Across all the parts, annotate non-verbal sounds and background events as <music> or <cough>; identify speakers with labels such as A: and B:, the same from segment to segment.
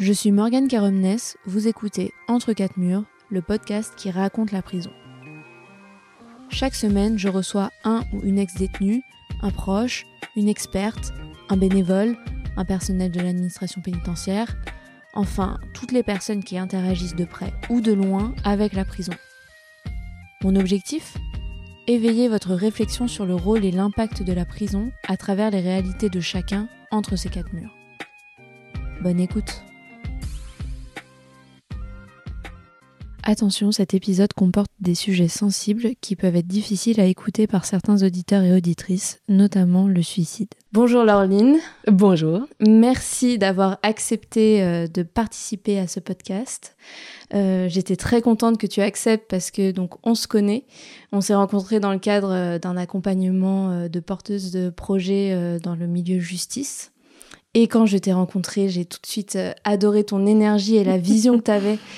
A: Je suis Morgane Caromnes, vous écoutez Entre quatre murs, le podcast qui raconte la prison. Chaque semaine, je reçois un ou une ex-détenue, un proche, une experte, un bénévole, un personnel de l'administration pénitentiaire, enfin toutes les personnes qui interagissent de près ou de loin avec la prison. Mon objectif? Éveiller votre réflexion sur le rôle et l'impact de la prison à travers les réalités de chacun entre ces quatre murs. Bonne écoute Attention, cet épisode comporte des sujets sensibles qui peuvent être difficiles à écouter par certains auditeurs et auditrices, notamment le suicide. Bonjour Laureline.
B: Bonjour.
A: Merci d'avoir accepté euh, de participer à ce podcast. Euh, j'étais très contente que tu acceptes parce que donc on se connaît. On s'est rencontrés dans le cadre euh, d'un accompagnement de porteuse de projets dans le milieu justice. Et quand je t'ai rencontrée, j'ai tout de suite adoré ton énergie et la vision que tu avais <laughs>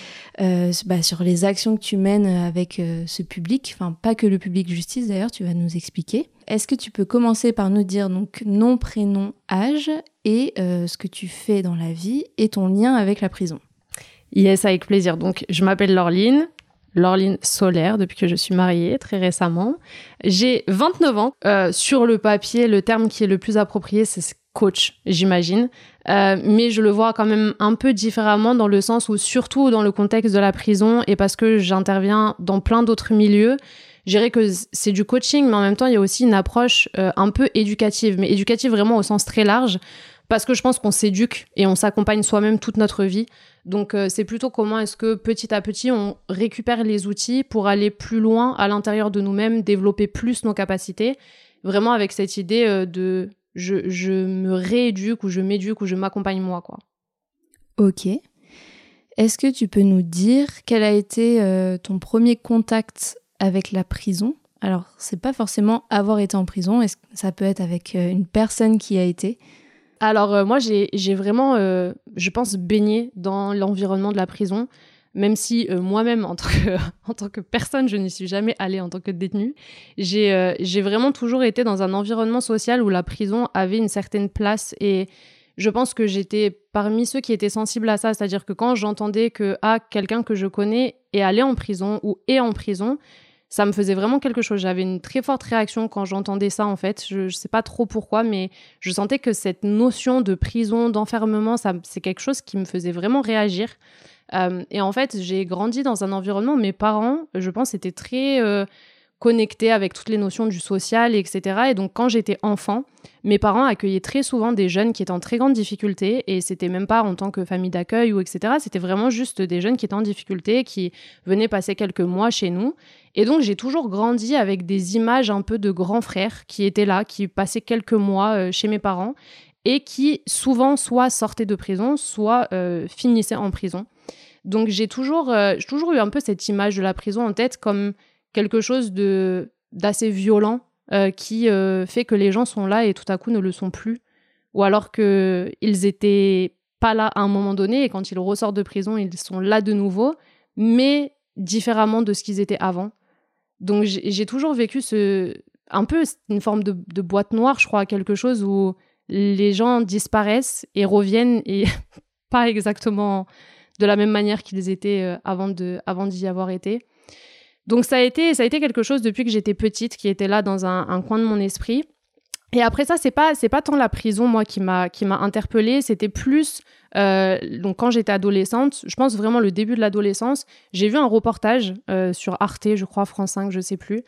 A: euh, bah, sur les actions que tu mènes avec euh, ce public, enfin pas que le public justice d'ailleurs, tu vas nous expliquer. Est-ce que tu peux commencer par nous dire donc nom, prénom, âge et euh, ce que tu fais dans la vie et ton lien avec la prison?
B: Yes, avec plaisir. Donc je m'appelle Laureline, Laureline Solaire depuis que je suis mariée très récemment. J'ai 29 ans. sur le papier, le terme qui est le plus approprié, c'est coach, j'imagine. Euh, mais je le vois quand même un peu différemment dans le sens où, surtout dans le contexte de la prison et parce que j'interviens dans plein d'autres milieux, je dirais que c'est du coaching, mais en même temps, il y a aussi une approche euh, un peu éducative, mais éducative vraiment au sens très large, parce que je pense qu'on s'éduque et on s'accompagne soi-même toute notre vie. Donc, euh, c'est plutôt comment est-ce que petit à petit, on récupère les outils pour aller plus loin à l'intérieur de nous-mêmes, développer plus nos capacités, vraiment avec cette idée de je, me rééduque ou je m'éduque ou je m'accompagne moi, quoi.
A: Ok. Est-ce que tu peux nous dire quel a été euh, ton premier contact avec la prison? Alors, c'est pas forcément avoir été en prison, est-ce que ça peut être avec euh, une personne qui a été?
B: Alors, euh, moi, j'ai vraiment, je pense, baigné dans l'environnement de la prison même si euh, moi-même, <laughs> en, tant que, personne, je n'y suis jamais allée en tant que détenue, j'ai euh, j'ai vraiment toujours été dans un environnement social où la prison avait une certaine place et je pense que j'étais parmi ceux qui étaient sensibles à ça, c'est-à-dire que quand j'entendais que ah, quelqu'un que je connais est allé en prison ou est en prison, ça me faisait vraiment quelque chose. J'avais une très forte réaction quand j'entendais ça, en fait. Je ne sais pas trop pourquoi, mais je sentais que cette notion de prison, d'enfermement, c'est quelque chose qui me faisait vraiment réagir. Euh, et en fait, j'ai grandi dans un environnement, mes parents, je pense, étaient très euh, connectés avec toutes les notions du social, etc. Et donc, quand j'étais enfant, mes parents accueillaient très souvent des jeunes qui étaient en très grande difficulté. Et c'était même pas en tant que famille d'accueil ou etc. C'était vraiment juste des jeunes qui étaient en difficulté, qui venaient passer quelques mois chez nous. Et donc, j'ai toujours grandi avec des images un peu de grands frères qui étaient là, qui passaient quelques mois euh, chez mes parents et qui souvent soit sortaient de prison, soit finissaient en prison. Donc j'ai toujours, euh, toujours eu un peu cette image de la prison en tête comme quelque chose de d'assez violent euh, qui euh, fait que les gens sont là et tout à coup ne le sont plus, ou alors que ils étaient pas là à un moment donné et quand ils ressortent de prison ils sont là de nouveau, mais différemment de ce qu'ils étaient avant. Donc j'ai toujours vécu ce un peu une forme de, de boîte noire, je crois, quelque chose où les gens disparaissent et reviennent et <laughs> pas exactement de la même manière qu'ils étaient euh, avant de avant d'y avoir été. Donc ça a été ça a été quelque chose depuis que j'étais petite qui était là dans un, coin de mon esprit. Et après ça, c'est pas c'est pas tant la prison moi qui m'a qui m'a interpellée, c'était plus euh, donc quand j'étais adolescente, je pense vraiment le début de l'adolescence, j'ai vu un reportage euh, sur Arte, je crois France 5, je sais plus.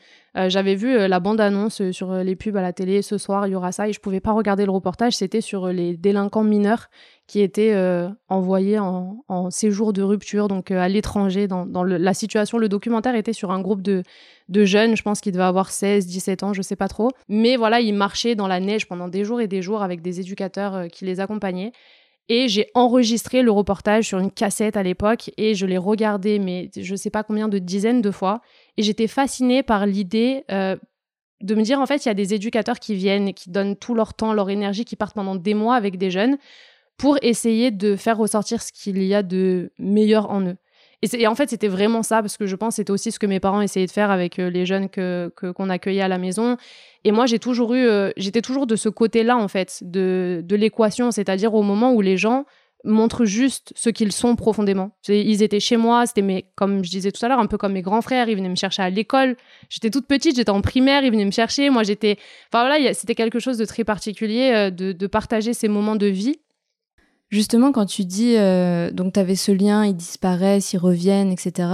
B: J'avais vu la bande annonce sur les pubs à la télé ce soir, il y aura ça et je pouvais pas regarder le reportage, c'était sur les délinquants mineurs qui étaient euh, envoyés en, séjour de rupture, donc euh, à l'étranger. Dans, la situation, le documentaire était sur un groupe de, jeunes, je pense qu'ils devaient avoir 16, 17 ans, je sais pas trop. Mais voilà, ils marchaient dans la neige pendant des jours et des jours avec des éducateurs euh, qui les accompagnaient. Et j'ai enregistré le reportage sur une cassette à l'époque et je l'ai regardé, mais je sais pas combien de dizaines de fois. Et j'étais fascinée par l'idée de me dire, en fait, il y a des éducateurs qui viennent qui donnent tout leur temps, leur énergie, qui partent pendant des mois avec des jeunes pour essayer de faire ressortir ce qu'il y a de meilleur en eux. Et, en fait, c'était vraiment ça, parce que je pense que c'était aussi ce que mes parents essayaient de faire avec euh, les jeunes que qu'on accueillait à la maison. Et moi, j'ai toujours eu, euh, j'étais toujours de ce côté-là, en fait, de, de l'équation, c'est-à-dire au moment où les gens montrent juste ce qu'ils sont profondément. Ils étaient chez moi, c'était comme je disais tout à l'heure, un peu comme mes grands frères, ils venaient me chercher à l'école. J'étais toute petite, j'étais en primaire, ils venaient me chercher. Moi, j'étais, enfin voilà, c'était quelque chose de très particulier euh, de, partager ces moments de vie.
A: Justement, quand tu dis, euh, donc tu avais ce lien, ils disparaissent, ils reviennent, etc.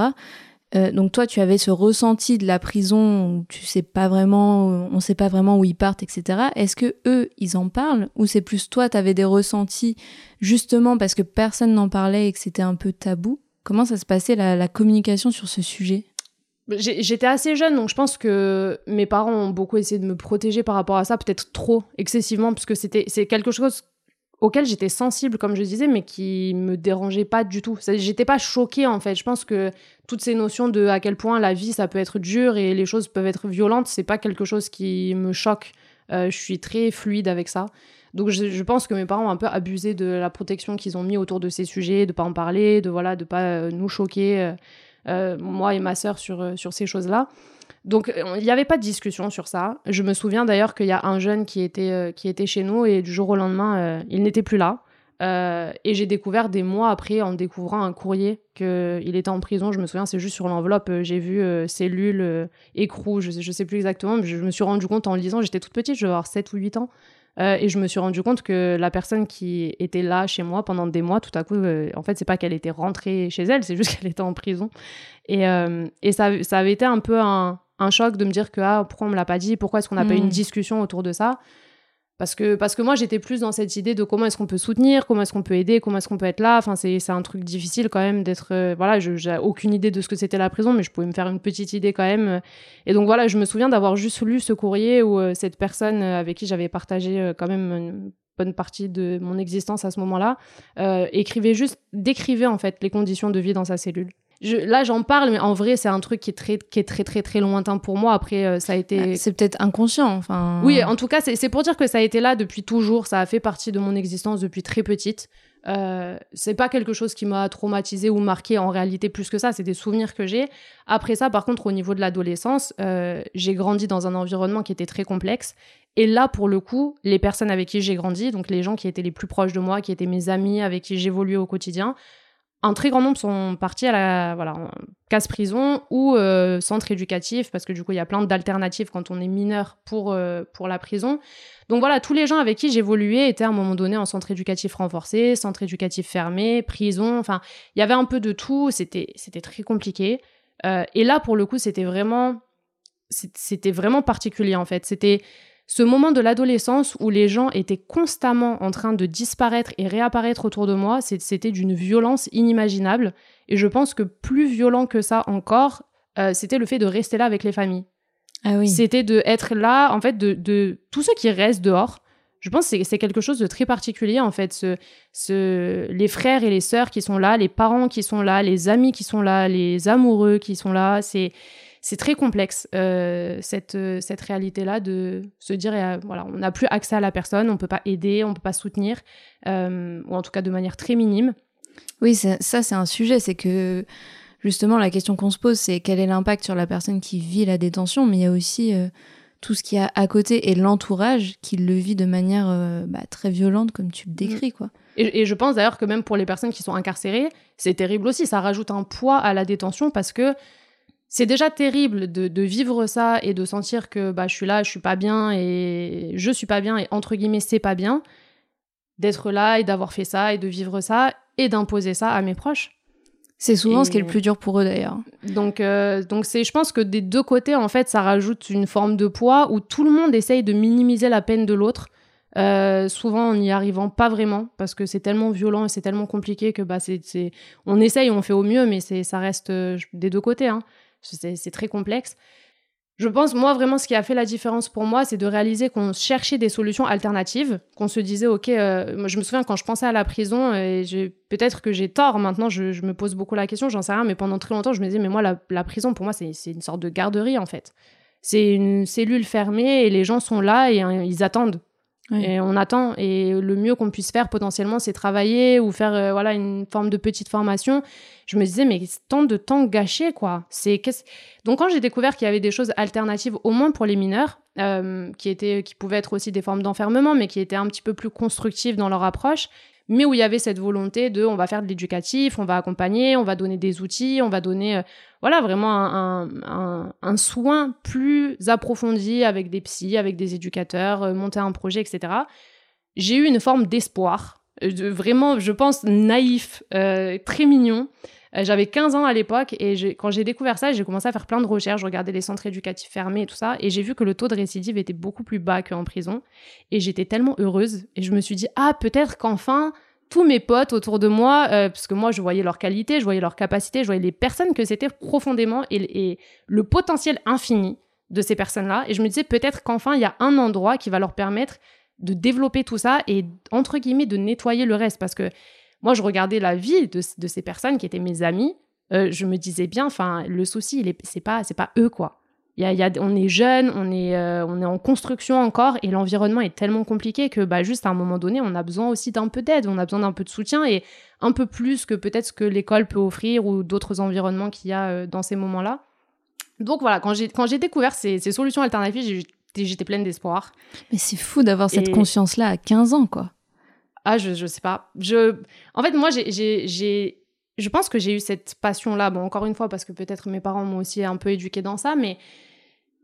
A: Euh, donc toi, tu avais ce ressenti de la prison où tu sais pas vraiment, on sait pas vraiment où ils partent, etc. Est-ce que eux, ils en parlent ou c'est plus toi, tu avais des ressentis justement parce que personne n'en parlait et que c'était un peu tabou? Comment ça se passait la, communication sur ce sujet?
B: J'étais assez jeune, donc je pense que mes parents ont beaucoup essayé de me protéger par rapport à ça, peut-être trop excessivement, parce que c'était c'est quelque chose auquel j'étais sensible, comme je disais, mais qui me dérangeait pas du tout. J'étais pas choquée en fait. Je pense que toutes ces notions de à quel point la vie ça peut être dur et les choses peuvent être violentes, c'est pas quelque chose qui me choque. Euh, je suis très fluide avec ça. Donc je, pense que mes parents ont un peu abusé de la protection qu'ils ont mis autour de ces sujets, de pas en parler, de voilà, de pas euh, nous choquer, euh, moi et ma sœur sur sur ces choses-là. Donc il n'y avait pas de discussion sur ça. Je me souviens d'ailleurs qu'il y a un jeune qui était, euh, qui était chez nous et du jour au lendemain, euh, il n'était plus là. Euh, et j'ai découvert des mois après, en découvrant un courrier, qu'il était en prison. Je me souviens, c'est juste sur l'enveloppe, j'ai vu cellule, écrou, je ne sais, plus exactement, mais je, me suis rendu compte en lisant, j'étais toute petite, je devais avoir 7 ou 8 ans. et je me suis rendu compte que la personne qui était là chez moi pendant des mois, tout à coup, en fait, c'est pas qu'elle était rentrée chez elle, c'est juste <laughs> qu'elle était en prison. Et, et ça, ça avait été un peu un, un choc de me dire que ah, pourquoi on me l'a pas dit, pourquoi est-ce qu'on n'a pas eu une hmm. discussion autour de ça? Parce que, parce que moi, j'étais plus dans cette idée de comment est-ce qu'on peut soutenir, comment est-ce qu'on peut aider, comment est-ce qu'on peut être là. Enfin, c'est, un truc difficile quand même d'être. Euh, voilà, j'ai aucune idée de ce que c'était la prison, mais je pouvais me faire une petite idée quand même. Et donc voilà, je me souviens d'avoir juste lu ce courrier où euh, cette personne euh, avec qui j'avais partagé quand même une bonne partie de mon existence à ce moment-là écrivait juste, décrivait en fait les conditions de vie dans sa cellule là, j'en parle, mais en vrai, c'est un truc qui est très, qui est très, très, très lointain pour moi. Après, euh, ça a été.
A: C'est peut-être inconscient, enfin.
B: Oui, en tout cas, c'est pour dire que ça a été là depuis toujours. Ça a fait partie de mon existence depuis très petite. Euh, c'est pas quelque chose qui m'a traumatisé ou marqué en réalité plus que ça, c'est des souvenirs que j'ai. Après ça, par contre, au niveau de l'adolescence, euh, j'ai grandi dans un environnement qui était très complexe. Et là, pour le coup, les personnes avec qui j'ai grandi, donc les gens qui étaient les plus proches de moi, qui étaient mes amis, avec qui j'évoluais au quotidien, un très grand nombre sont partis à la voilà, casse-prison ou euh, centre éducatif, parce que du coup, il y a plein d'alternatives quand on est mineur pour, euh, pour la prison. Donc voilà, tous les gens avec qui j'évoluais étaient à un moment donné en centre éducatif renforcé, centre éducatif fermé, prison, enfin, il y avait un peu de tout, c'était très compliqué. Euh, et là, pour le coup, c'était vraiment, c'était vraiment particulier en fait. C'était ce moment de l'adolescence où les gens étaient constamment en train de disparaître et réapparaître autour de moi, c'était d'une violence inimaginable. Et je pense que plus violent que ça encore, euh, c'était le fait de rester là avec les familles.
A: Ah oui.
B: C'était de être là, en fait, de, de tous ceux qui restent dehors. Je pense que c'est quelque chose de très particulier, en fait. Ce, ce, les frères et les sœurs qui sont là, les parents qui sont là, les amis qui sont là, les amoureux qui sont là. C'est c'est très complexe euh, cette, euh, cette réalité-là de se dire euh, voilà on n'a plus accès à la personne, on peut pas aider, on peut pas soutenir, ou en tout cas de manière très minime.
A: Oui, ça, c'est un sujet, c'est que justement la question qu'on se pose c'est quel est l'impact sur la personne qui vit la détention, mais il y a aussi tout ce qu'il y a à côté et l'entourage qui le vit de manière bah, très violente comme tu le décris quoi.
B: Et, et je pense d'ailleurs que même pour les personnes qui sont incarcérées, c'est terrible aussi, ça rajoute un poids à la détention parce que c'est déjà terrible de, vivre ça et de sentir que bah, je suis là, je suis pas bien et je suis pas bien et entre guillemets c'est pas bien d'être là et d'avoir fait ça et de vivre ça et d'imposer ça à mes proches.
A: C'est souvent ce qui est le plus dur pour eux d'ailleurs.
B: Donc, euh, donc c'est, je pense que des deux côtés en fait, ça rajoute une forme de poids où tout le monde essaye de minimiser la peine de l'autre. Euh, souvent en n'y arrivant pas vraiment parce que c'est tellement violent et c'est tellement compliqué que bah c'est, on essaye, on fait au mieux, mais c'est ça reste euh, des deux côtés. Hein c'est très complexe. Je pense, moi, vraiment, ce qui a fait la différence pour moi, c'est de réaliser qu'on cherchait des solutions alternatives, qu'on se disait, OK, euh, je me souviens quand je pensais à la prison, et peut-être que j'ai tort, maintenant, je, me pose beaucoup la question, j'en sais rien, mais pendant très longtemps, je me disais, mais moi, la, prison, pour moi, c'est une sorte de garderie, en fait. C'est une cellule fermée, et les gens sont là, et hein, ils attendent. Et on attend. Et le mieux qu'on puisse faire potentiellement, c'est travailler ou faire euh, voilà une forme de petite formation. Je me disais, mais tant de temps gâché, quoi. C'est Donc quand j'ai découvert qu'il y avait des choses alternatives, au moins pour les mineurs, euh, qui, étaient, qui pouvaient être aussi des formes d'enfermement, mais qui étaient un petit peu plus constructives dans leur approche, mais où il y avait cette volonté de on va faire de l'éducatif, on va accompagner, on va donner des outils, on va donner euh, voilà vraiment un, soin plus approfondi avec des psys, avec des éducateurs, euh, monter un projet, etc. J'ai eu une forme d'espoir, euh, vraiment, je pense, naïf, très mignon. J'avais 15 ans à l'époque et quand j'ai découvert ça, j'ai commencé à faire plein de recherches, je regardais les centres éducatifs fermés et tout ça, et j'ai vu que le taux de récidive était beaucoup plus bas qu'en prison. Et j'étais tellement heureuse et je me suis dit, ah, peut-être qu'enfin, tous mes potes autour de moi, euh, parce que moi je voyais leur qualité, je voyais leur capacité, je voyais les personnes que c'était profondément et, le potentiel infini de ces personnes-là. Et je me disais peut-être qu'enfin il y a un endroit qui va leur permettre de développer tout ça et entre guillemets de nettoyer le reste. Parce que moi je regardais la vie de, ces personnes qui étaient mes amis, euh, je me disais bien, enfin le souci, c'est pas, c'est pas eux quoi on est jeune, on est, euh, on est en construction encore et l'environnement est tellement compliqué que bah, juste à un moment donné, on a besoin aussi d'un peu d'aide, on a besoin d'un peu de soutien et un peu plus que peut-être ce que l'école peut offrir ou d'autres environnements qu'il y a euh, dans ces moments-là. Donc voilà, quand j'ai, découvert ces, solutions alternatives, j'étais, pleine d'espoir.
A: Mais c'est fou d'avoir cette conscience-là à 15 ans, quoi.
B: Ah, je, je sais pas. Je... En fait, moi, j'ai, je pense que j'ai eu cette passion-là. Bon, encore une fois, parce que peut-être mes parents m'ont aussi un peu éduqué dans ça, mais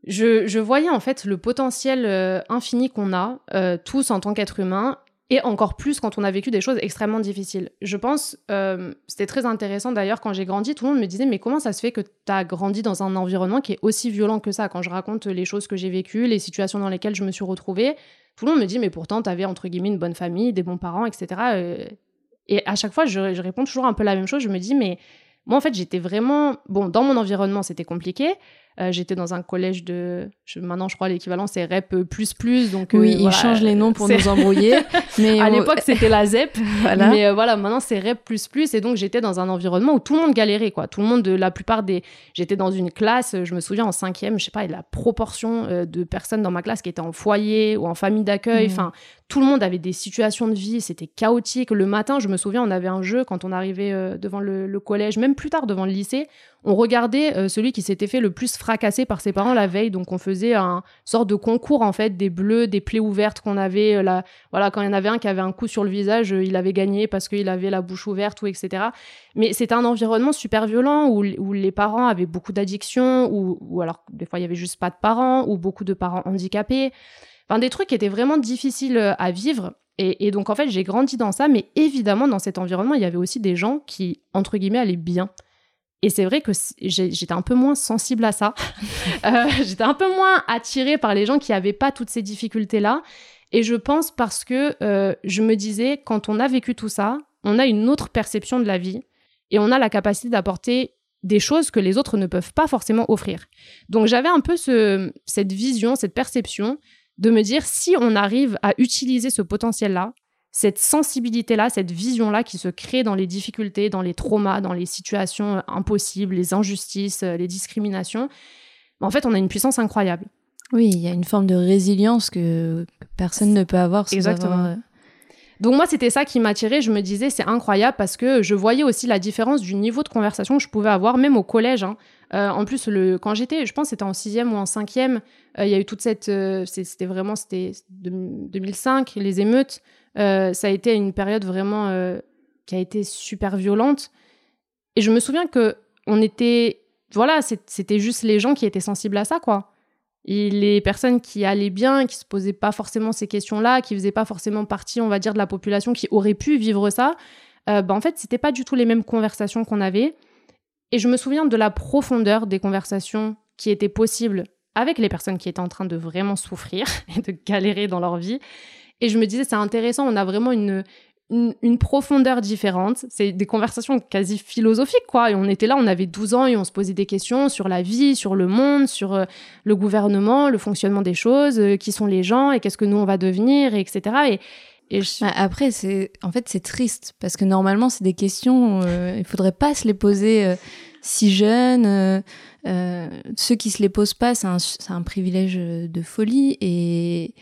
B: je, voyais en fait le potentiel euh, infini qu'on a euh, tous en tant qu'être humain et encore plus quand on a vécu des choses extrêmement difficiles. Je pense, euh, c'était très intéressant d'ailleurs quand j'ai grandi, tout le monde me disait mais comment ça se fait que tu as grandi dans un environnement qui est aussi violent que ça? Quand je raconte les choses que j'ai vécues, les situations dans lesquelles je me suis retrouvée, tout le monde me dit mais pourtant tu avais entre guillemets une bonne famille, des bons parents, etc. Et à chaque fois je, je réponds toujours un peu la même chose, je me dis mais moi en fait j'étais vraiment, bon dans mon environnement c'était compliqué, euh, j'étais dans un collège de. maintenant, je crois l'équivalent, c'est REP. Donc,
A: oui, euh, ils changent les noms pour nous <laughs> embrouiller.
B: mais à l'époque, c'était la ZEP. <laughs> voilà. Mais euh, voilà, maintenant, c'est REP. Et donc, j'étais dans un environnement où tout le monde galérait. Quoi. Tout le monde, de la plupart des. J'étais dans une classe, je me souviens, en cinquième, je sais pas, la proportion de personnes dans ma classe qui étaient en foyer ou en famille d'accueil. Mmh. Enfin, tout le monde avait des situations de vie, c'était chaotique. Le matin, je me souviens, on avait un jeu quand on arrivait devant le, le, collège, même plus tard devant le lycée on regardait euh, celui qui s'était fait le plus fracasser par ses parents la veille. Donc on faisait un sorte de concours en fait, des bleus, des plaies ouvertes qu'on avait. Euh, là, voilà, quand il y en avait un qui avait un coup sur le visage, euh, il avait gagné parce qu'il avait la bouche ouverte ou etc. Mais c'était un environnement super violent où, les parents avaient beaucoup d'addictions ou, alors des fois il y avait juste pas de parents ou beaucoup de parents handicapés. Enfin des trucs qui étaient vraiment difficiles à vivre. Et, et, donc, en fait, j'ai grandi dans ça, mais évidemment, dans cet environnement, il y avait aussi des gens qui, entre guillemets, allaient bien. Et c'est vrai que j'étais un peu moins sensible à ça. <laughs> Euh, j'étais un peu moins attirée par les gens qui n'avaient pas toutes ces difficultés-là. Et je pense parce que euh, je me disais, quand on a vécu tout ça, on a une autre perception de la vie et on a la capacité d'apporter des choses que les autres ne peuvent pas forcément offrir. Donc j'avais un peu ce, cette vision, cette perception de me dire, si on arrive à utiliser ce potentiel-là, cette sensibilité-là, cette vision-là qui se crée dans les difficultés, dans les traumas, dans les situations euh, impossibles, les injustices, euh, les discriminations, en fait, on a une puissance incroyable.
A: Oui, il y a une forme de résilience que, personne ne peut avoir.
B: Exactement. Euh, Donc moi, c'était ça qui m'attirait. Je me disais, c'est incroyable parce que je voyais aussi la différence du niveau de conversation que je pouvais avoir, même au collège. Hein. en plus, le, quand j'étais, je pense c'était en sixième ou en cinquième, il y a eu toute cette... c'était vraiment, c'était 2005, les émeutes. Euh, ça a été une période vraiment euh, qui a été super violente. Et je me souviens que on était, voilà, c'était juste les gens qui étaient sensibles à ça, quoi. Et les personnes qui allaient bien, qui se posaient pas forcément ces questions-là, qui faisaient pas forcément partie, on va dire, de la population qui aurait pu vivre ça, euh, bah, en fait, c'était pas du tout les mêmes conversations qu'on avait. Et je me souviens de la profondeur des conversations qui étaient possibles avec les personnes qui étaient en train de vraiment souffrir <laughs> et de galérer dans leur vie. Et je me disais, c'est intéressant, on a vraiment une, une, profondeur différente. C'est des conversations quasi philosophiques, quoi. Et on était là, on avait 12 ans et on se posait des questions sur la vie, sur le monde, sur euh, le gouvernement, le fonctionnement des choses, euh, qui sont les gens et qu'est-ce que nous on va devenir, et etc. Et,
A: bah, après, c'est en fait c'est triste parce que normalement c'est des questions, euh, il faudrait pas se les poser si jeunes. ceux qui se les posent pas, c'est un, un, privilège de folie et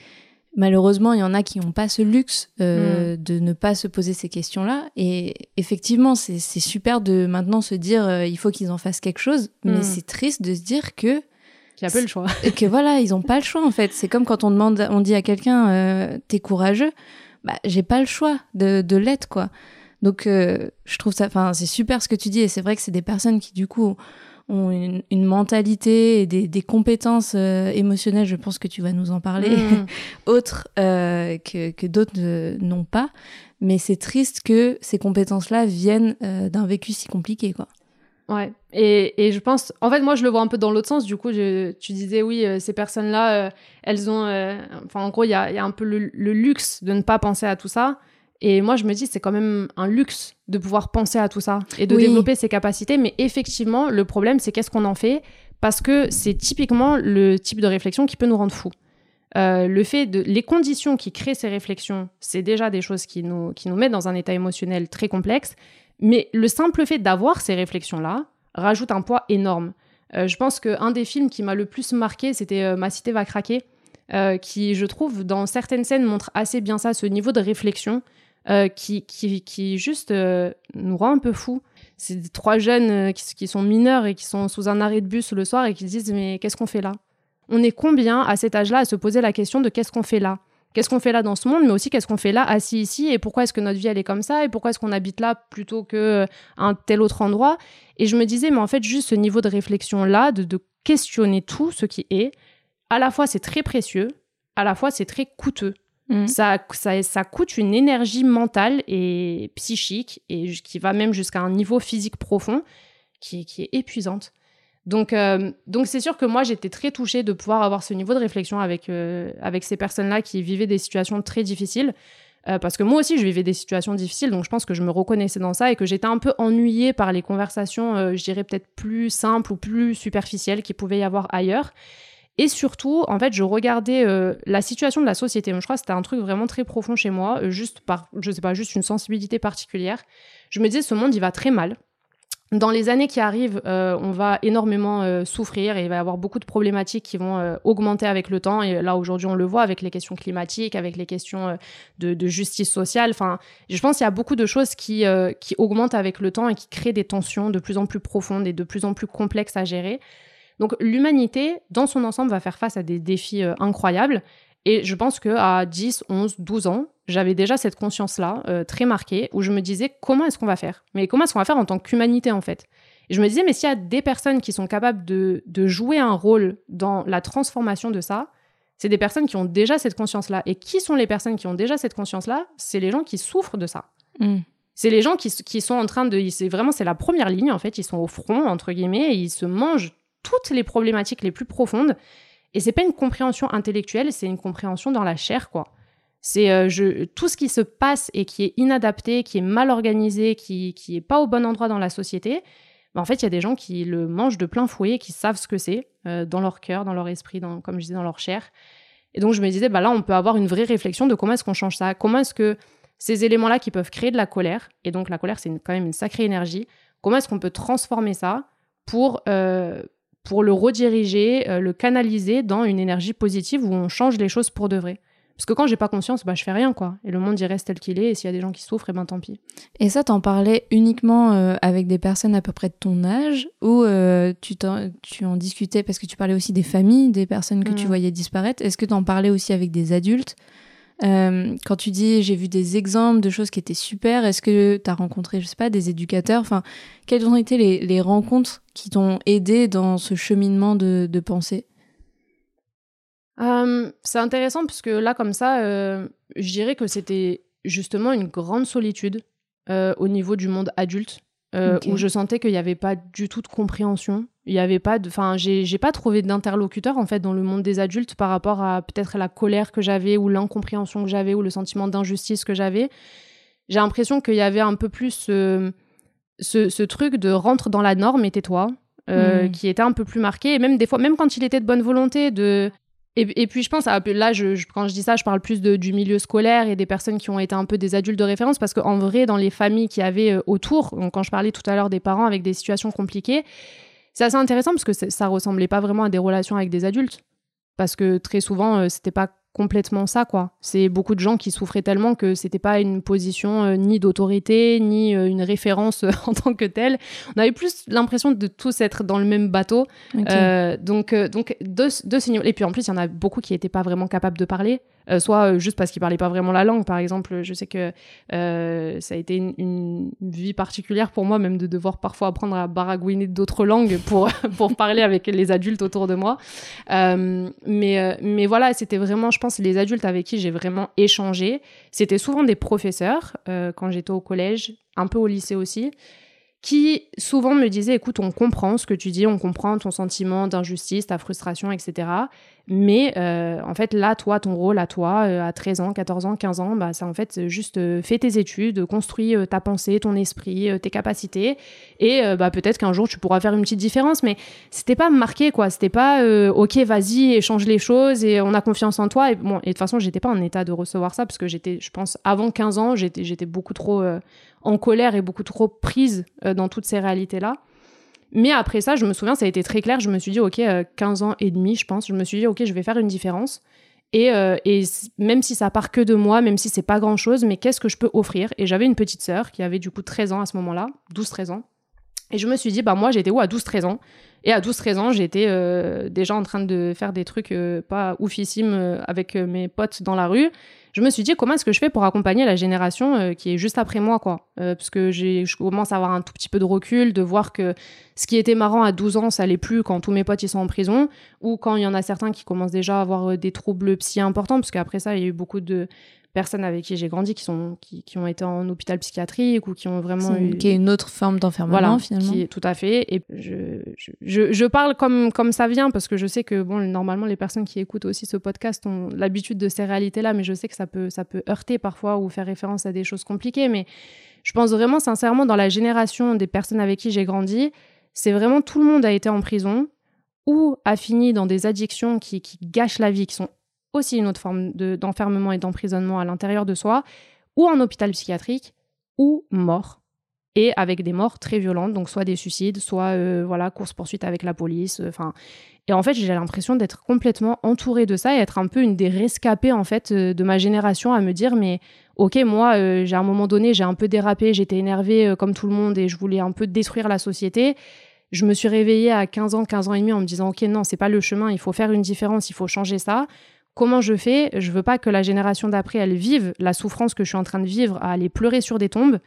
A: Malheureusement, il y en a qui n'ont pas ce luxe euh, mm. de ne pas se poser ces questions-là. Et effectivement, c'est super de maintenant se dire euh, il faut qu'ils en fassent quelque chose, mais mm. c'est triste de se dire que
B: qu'il n'y a pas le choix.
A: Et <laughs> que voilà, ils n'ont pas le choix en fait. C'est comme quand on demande, on dit à quelqu'un euh, t'es courageux. bah, j'ai pas le choix de, de l'être, quoi. Donc, je trouve ça, enfin, c'est super ce que tu dis, et c'est vrai que c'est des personnes qui, du coup, ont une, une mentalité et des, des compétences euh, émotionnelles, je pense que tu vas nous en parler,
B: Mm. <laughs>
A: autres euh, que, que d'autres euh, n'ont pas. Mais c'est triste que ces compétences-là viennent d'un vécu si compliqué, quoi.
B: Ouais. Et, et je pense, en fait, moi, je le vois un peu dans l'autre sens. Du coup, je- tu disais, oui, euh, ces personnes-là, euh, elles ont, euh, enfin, en gros, il y a, il y a un peu le, le luxe de ne pas penser à tout ça. Et moi, je me dis, c'est quand même un luxe de pouvoir penser à tout ça et de
A: Oui.
B: développer ses capacités. Mais effectivement, le problème, c'est qu'est-ce qu'on en fait? Parce que c'est typiquement le type de réflexion qui peut nous rendre fous. Euh, le fait de les conditions qui créent ces réflexions, c'est déjà des choses qui nous, qui nous mettent dans un état émotionnel très complexe. Mais le simple fait d'avoir ces réflexions-là rajoute un poids énorme. Euh, je pense qu'un des films qui m'a le plus marqué, c'était euh, Ma cité va craquer, qui, je trouve, dans certaines scènes, montre assez bien ça, ce niveau de réflexion euh, qui, qui, qui juste euh, nous rend un peu fous. C'est trois jeunes euh, qui, sont mineurs et qui sont sous un arrêt de bus le soir et qui se disent Mais qu'est-ce qu'on fait là? On est combien à cet âge-là à se poser la question de qu'est-ce qu'on fait là? Qu'est-ce qu'on fait là dans ce monde, mais aussi qu'est-ce qu'on fait là assis ici et pourquoi est-ce que notre vie elle est comme ça et pourquoi est-ce qu'on habite là plutôt que euh, un tel autre endroit? Et je me disais, mais en fait, juste ce niveau de réflexion là, de, de questionner tout ce qui est, à la fois c'est très précieux, à la fois c'est très coûteux.
A: Mm.
B: Ça, ça, ça coûte une énergie mentale et psychique et qui va même jusqu'à un niveau physique profond qui, qui est épuisante. Donc, euh, donc c'est sûr que moi j'étais très touchée de pouvoir avoir ce niveau de réflexion avec, euh, avec ces personnes-là qui vivaient des situations très difficiles. Euh, parce que moi aussi je vivais des situations difficiles, donc je pense que je me reconnaissais dans ça et que j'étais un peu ennuyée par les conversations, je dirais peut-être plus simples ou plus superficielles qu'il pouvait y avoir ailleurs. Et surtout, en fait, je regardais euh, la situation de la société. Je crois que c'était un truc vraiment très profond chez moi, euh, juste par, je sais pas, juste une sensibilité particulière. Je me disais, ce monde, il va très mal. Dans les années qui arrivent, euh, on va énormément souffrir et il va y avoir beaucoup de problématiques qui vont augmenter avec le temps. Et là, aujourd'hui, on le voit avec les questions climatiques, avec les questions de, de justice sociale. Enfin, je pense qu'il y a beaucoup de choses qui, qui augmentent avec le temps et qui créent des tensions de plus en plus profondes et de plus en plus complexes à gérer. Donc l'humanité, dans son ensemble, va faire face à des défis euh, incroyables. Et je pense qu'à 10, 11, 12 ans, j'avais déjà cette conscience-là, euh, très marquée, où je me disais comment est-ce qu'on va faire? Mais comment est-ce qu'on va faire en tant qu'humanité, en fait? Et je me disais, mais s'il y a des personnes qui sont capables de, de jouer un rôle dans la transformation de ça, c'est des personnes qui ont déjà cette conscience-là. Et qui sont les personnes qui ont déjà cette conscience-là? C'est les gens qui souffrent de ça.
A: Mm.
B: C'est les gens qui, qui sont en train de... C'est vraiment, c'est la première ligne, en fait. Ils sont au front, entre guillemets, et ils se mangent toutes les problématiques les plus profondes. Et c'est pas une compréhension intellectuelle, c'est une compréhension dans la chair, quoi. C'est euh, tout ce qui se passe et qui est inadapté, qui est mal organisé, qui, qui est pas au bon endroit dans la société. ben, en fait, il y a des gens qui le mangent de plein fouet, qui savent ce que c'est euh, dans leur cœur, dans leur esprit, dans, comme je disais, dans leur chair. Et donc, je me disais, bah là, on peut avoir une vraie réflexion de comment est-ce qu'on change ça? Comment est-ce que ces éléments-là qui peuvent créer de la colère, et donc la colère, c'est quand même une sacrée énergie, comment est-ce qu'on peut transformer ça pour, euh, pour le rediriger, euh, le canaliser dans une énergie positive où on change les choses pour de vrai Parce que quand j'ai pas conscience, bah, je fais rien, quoi. Et le monde, il reste tel qu'il est, et s'il y a des gens qui souffrent, et ben tant pis.
A: Et ça, t'en parlais uniquement euh, avec des personnes à peu près de ton âge ou euh, tu, en discutais parce que tu parlais aussi des familles, des personnes que tu
B: Mm.
A: voyais disparaître. Est-ce que t'en parlais aussi avec des adultes? Euh, Quand tu dis j'ai vu des exemples de choses qui étaient super, est-ce que t'as rencontré, je sais pas, des éducateurs? Enfin, quelles ont été les, les rencontres qui t'ont aidé dans ce cheminement de, de pensée?
B: Euh, c'est intéressant parce que là, comme ça, euh, je dirais que c'était justement une grande solitude au niveau du monde adulte, où je sentais qu'il n'y avait pas du tout de compréhension. Il y avait pas de, enfin, j'ai pas trouvé d'interlocuteur en fait dans le monde des adultes par rapport à peut-être la colère que j'avais ou l'incompréhension que j'avais ou le sentiment d'injustice que j'avais. J'ai l'impression qu'il y avait un peu plus ce, ce, ce truc de rentre dans la norme et tais-toi, euh,
A: Mm.
B: qui était un peu plus marqué. Et même des fois, même quand il était de bonne volonté, de et, et puis je pense, à- là, je, je- quand je dis ça, je parle plus de- du milieu scolaire et des personnes qui ont été un peu des adultes de référence, parce qu'en vrai, dans les familles qu'il y avait euh, autour, donc quand je parlais tout à l'heure des parents avec des situations compliquées, c'est assez intéressant parce que ça ressemblait pas vraiment à des relations avec des adultes, parce que très souvent, euh, c'était pas complètement ça, quoi. C'est beaucoup de gens qui souffraient tellement que c'était pas une position euh, ni d'autorité, ni euh, une référence euh, <laughs> en tant que telle. On avait plus l'impression de tous être dans le même bateau. Donc, donc de, de ce niveau. Et puis en plus, il y en a beaucoup qui n'étaient pas vraiment capables de parler. Euh, soit juste parce qu'ils parlaient pas vraiment la langue. Par exemple, je sais que ça a été une, vie particulière pour moi, même de devoir parfois apprendre à baragouiner d'autres langues pour, <laughs> pour parler avec les adultes autour de moi. mais, mais voilà, c'était vraiment, je pense, les adultes avec qui j'ai vraiment échangé. C'était souvent des professeurs quand j'étais au collège, un peu au lycée aussi qui souvent me disait écoute, on comprend ce que tu dis, on comprend ton sentiment d'injustice, ta frustration, etc. Mais euh, en fait, là, toi, ton rôle à toi, euh, à 13 ans, 14 ans, 15 ans, bah, c'est en fait juste euh, fais tes études, construis ta pensée, ton esprit, tes capacités. Et bah, peut-être qu'un jour, tu pourras faire une petite différence. Mais c'était pas marqué, quoi. C'était pas OK, vas-y, échange les choses et on a confiance en toi. Et, de toute façon, j'étais pas en état de recevoir ça parce que j'étais, je pense, avant 15 ans, j'étais, j'étais beaucoup trop en colère et beaucoup trop prise dans toutes ces réalités-là. Mais après ça, je me souviens, ça a été très clair. Je me suis dit, OK, 15 euh, ans et demi, je pense. Je me suis dit, OK, je vais faire une différence. Et, euh, même si ça part que de moi, même si c'est pas grand chose, mais qu'est-ce que je peux offrir? Et j'avais une petite sœur qui avait du coup 13 ans à ce moment-là, 12-13 ans. Et je me suis dit, bah moi j'étais où à 12-13 ans? Et à 12-13 ans, j'étais euh, déjà en train de faire des trucs pas oufissimes avec mes potes dans la rue je me suis dit comment est-ce que je fais pour accompagner la génération euh, qui est juste après moi quoi? Euh, parce que je commence à avoir un tout petit peu de recul de voir que ce qui était marrant à 12 ans ça l'est plus quand tous mes potes sont en prison ou quand il y en a certains qui commencent déjà à avoir euh, des troubles psy importants parce qu'après ça il y a eu beaucoup de personnes avec qui j'ai grandi qui sont qui, qui, ont été en hôpital psychiatrique ou qui ont vraiment
A: eu... qui est une autre forme d'enfermement voilà, finalement. qui,
B: tout à fait. Et je, je, je, parle comme comme ça vient parce que je sais que bon normalement les personnes qui écoutent aussi ce podcast ont l'habitude de ces réalités là mais je sais que ça peut ça peut heurter parfois ou faire référence à des choses compliquées. Mais je pense vraiment sincèrement dans la génération des personnes avec qui j'ai grandi c'est vraiment tout le monde a été en prison ou a fini dans des addictions qui, qui gâchent la vie qui sont aussi une autre forme d'enfermement et d'emprisonnement à l'intérieur de soi, ou en hôpital psychiatrique, ou mort. Et avec des morts très violentes, donc soit des suicides, soit euh, voilà course-poursuite avec la police. Euh, enfin, et en fait, j'ai l'impression d'être complètement entourée de ça et être un peu une des rescapées en fait euh, de ma génération à me dire mais ok moi j'ai à un moment donné j'ai un peu dérapé, j'étais énervée comme tout le monde et je voulais un peu détruire la société. Je me suis réveillée à 15 ans, 15 ans et demi en me disant ok non c'est pas le chemin, il faut faire une différence, il faut changer ça comment je fais Je veux pas que la génération d'après, elle vive la souffrance que je suis en train de vivre à aller pleurer sur des tombes.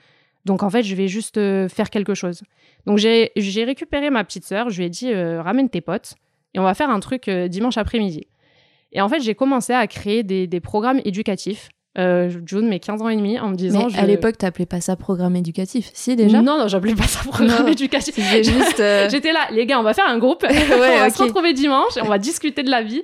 B: Donc en fait, je vais juste euh, faire quelque chose. Donc j'ai récupéré ma petite sœur, je lui ai dit euh, ramène tes potes et on va faire un truc euh, dimanche après-midi. Et en fait, j'ai commencé à créer des programmes éducatifs euh, June, mes 15 ans et demi, en me disant.
A: Mais à l'époque, t'appelais pas ça programme éducatif, si déjà
B: Non, non, j'appelais pas ça programme éducatif. <laughs> juste. Euh, J'étais là, les gars, on va faire un groupe, <laughs> ouais, <laughs> on va se retrouver dimanche, et on va discuter de la vie.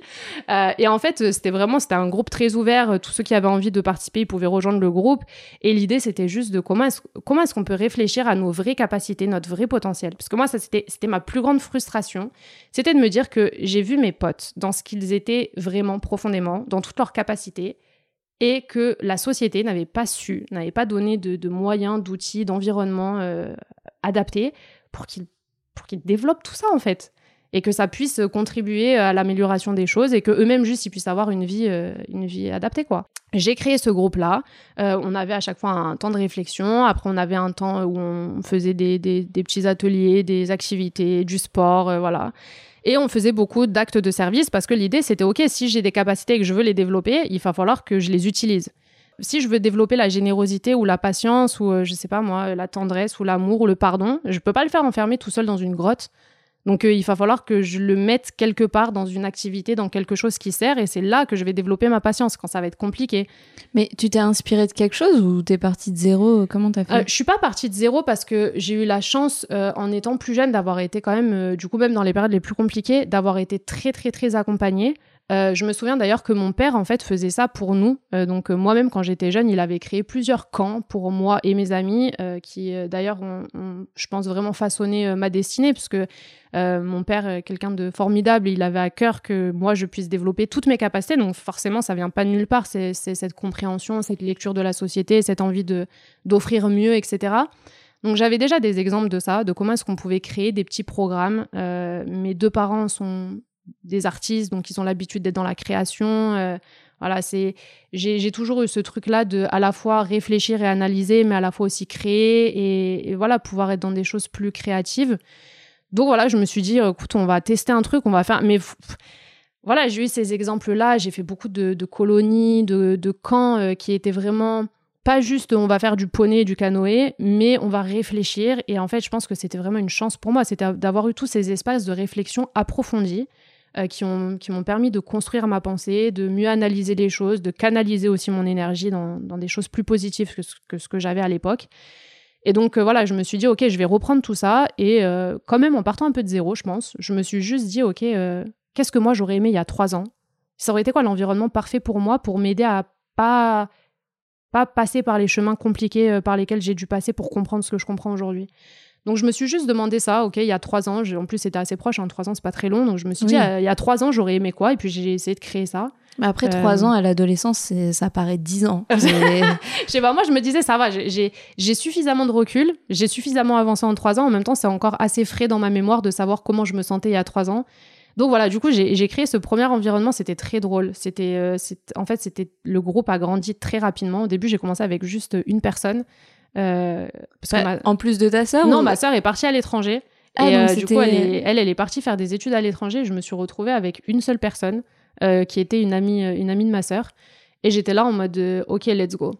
B: Euh, et en fait, c'était vraiment, c'était un groupe très ouvert. Tous ceux qui avaient envie de participer, ils pouvaient rejoindre le groupe. Et l'idée, c'était juste de comment est-ce comment est-ce qu'on peut réfléchir à nos vraies capacités, notre vrai potentiel. Parce que moi, ça c'était c'était ma plus grande frustration, c'était de me dire que j'ai vu mes potes dans ce qu'ils étaient vraiment profondément, dans toutes leurs capacités et que la société n'avait pas su, n'avait pas donné de, moyens, d'outils, d'environnement euh, adaptés pour qu'ils développent tout ça en fait et que ça puisse contribuer à l'amélioration des choses et que eux-mêmes juste ils puissent avoir une vie euh, une vie adaptée quoi. J'ai créé ce groupe là. Euh, on avait à chaque fois un temps de réflexion. Après on avait un temps où on faisait des, petits ateliers, des activités, du sport, voilà. Et on faisait beaucoup d'actes de service parce que l'idée, c'était, OK, si j'ai des capacités et que je veux les développer, il va falloir que je les utilise. Si je veux développer la générosité ou la patience ou, euh, je sais pas moi, la tendresse ou l'amour ou le pardon, je peux pas le faire enfermer tout seul dans une grotte. Donc euh, il va falloir que je le mette quelque part dans une activité, dans quelque chose qui sert, et c'est là que je vais développer ma patience quand ça va être compliqué.
A: Mais tu t'es inspiré de quelque chose ou t'es partie de zéro? Comment t'as fait?
B: Euh, Je suis pas partie de zéro parce que j'ai eu la chance, euh, en étant plus jeune, d'avoir été quand même, du coup même dans les périodes les plus compliquées, d'avoir été très très très accompagnée. Euh, je me souviens d'ailleurs que mon père en fait faisait ça pour nous. Euh, donc euh, moi-même quand j'étais jeune, il avait créé plusieurs camps pour moi et mes amis, qui d'ailleurs ont, je pense vraiment façonné ma destinée, parce que mon père, quelqu'un de formidable, il avait à cœur que moi je puisse développer toutes mes capacités. Donc forcément, ça vient pas de nulle part. C'est cette compréhension, cette lecture de la société, cette envie de d'offrir mieux, etc. Donc j'avais déjà des exemples de ça, de comment est-ce qu'on pouvait créer des petits programmes. mes deux parents sont des artistes, donc ils ont l'habitude d'être dans la création. Euh, voilà, c'est j'ai toujours eu ce truc-là de à la fois réfléchir et analyser, mais à la fois aussi créer et, voilà pouvoir être dans des choses plus créatives. Donc voilà, je me suis dit, écoute, on va tester un truc, on va faire, mais voilà, j'ai eu ces exemples-là. J'ai fait beaucoup de, colonies, de, camps euh, qui étaient vraiment pas juste on va faire du poney, du canoë, mais on va réfléchir. Et en fait, je pense que c'était vraiment une chance pour moi, c'était d'avoir eu tous ces espaces de réflexion approfondis euh, qui m'ont permis de construire ma pensée, de mieux analyser les choses, de canaliser aussi mon énergie dans, des choses plus positives que ce que, j'avais à l'époque. Et donc euh, voilà, je me suis dit, ok, je vais reprendre tout ça. Et quand même, en partant un peu de zéro, je pense, je me suis juste dit, ok, Qu'est-ce que moi j'aurais aimé il y a trois ans? Ça aurait été quoi l'environnement parfait pour moi pour m'aider à pas pas passer par les chemins compliqués euh, par lesquels j'ai dû passer pour comprendre ce que je comprends aujourd'hui? Donc je me suis juste demandé ça, ok, il y a trois ans, en plus c'était assez proche, en hein, trois ans c'est pas très long, donc je me suis dit, euh, il y a trois ans j'aurais aimé quoi, et puis j'ai essayé de créer ça.
A: Mais après trois euh, ans à l'adolescence, ça paraît dix ans. <laughs>
B: je sais pas, moi je me disais, ça va, j'ai suffisamment de recul, j'ai suffisamment avancé en trois ans, en même temps c'est encore assez frais dans ma mémoire de savoir comment je me sentais il y a trois ans. Donc voilà, du coup, j'ai créé ce premier environnement. C'était très drôle. C'était, euh, en fait, c'était le groupe a grandi très rapidement. Au début, j'ai commencé avec juste une personne.
A: Euh, En plus de ta sœur
B: Non, ma sœur est partie à l'étranger. Ah, et euh, du coup, elle est, elle, elle est partie faire des études à l'étranger. Je me suis retrouvée avec une seule personne euh, qui était une amie, une amie de ma sœur. Et j'étais là en mode, OK, let's go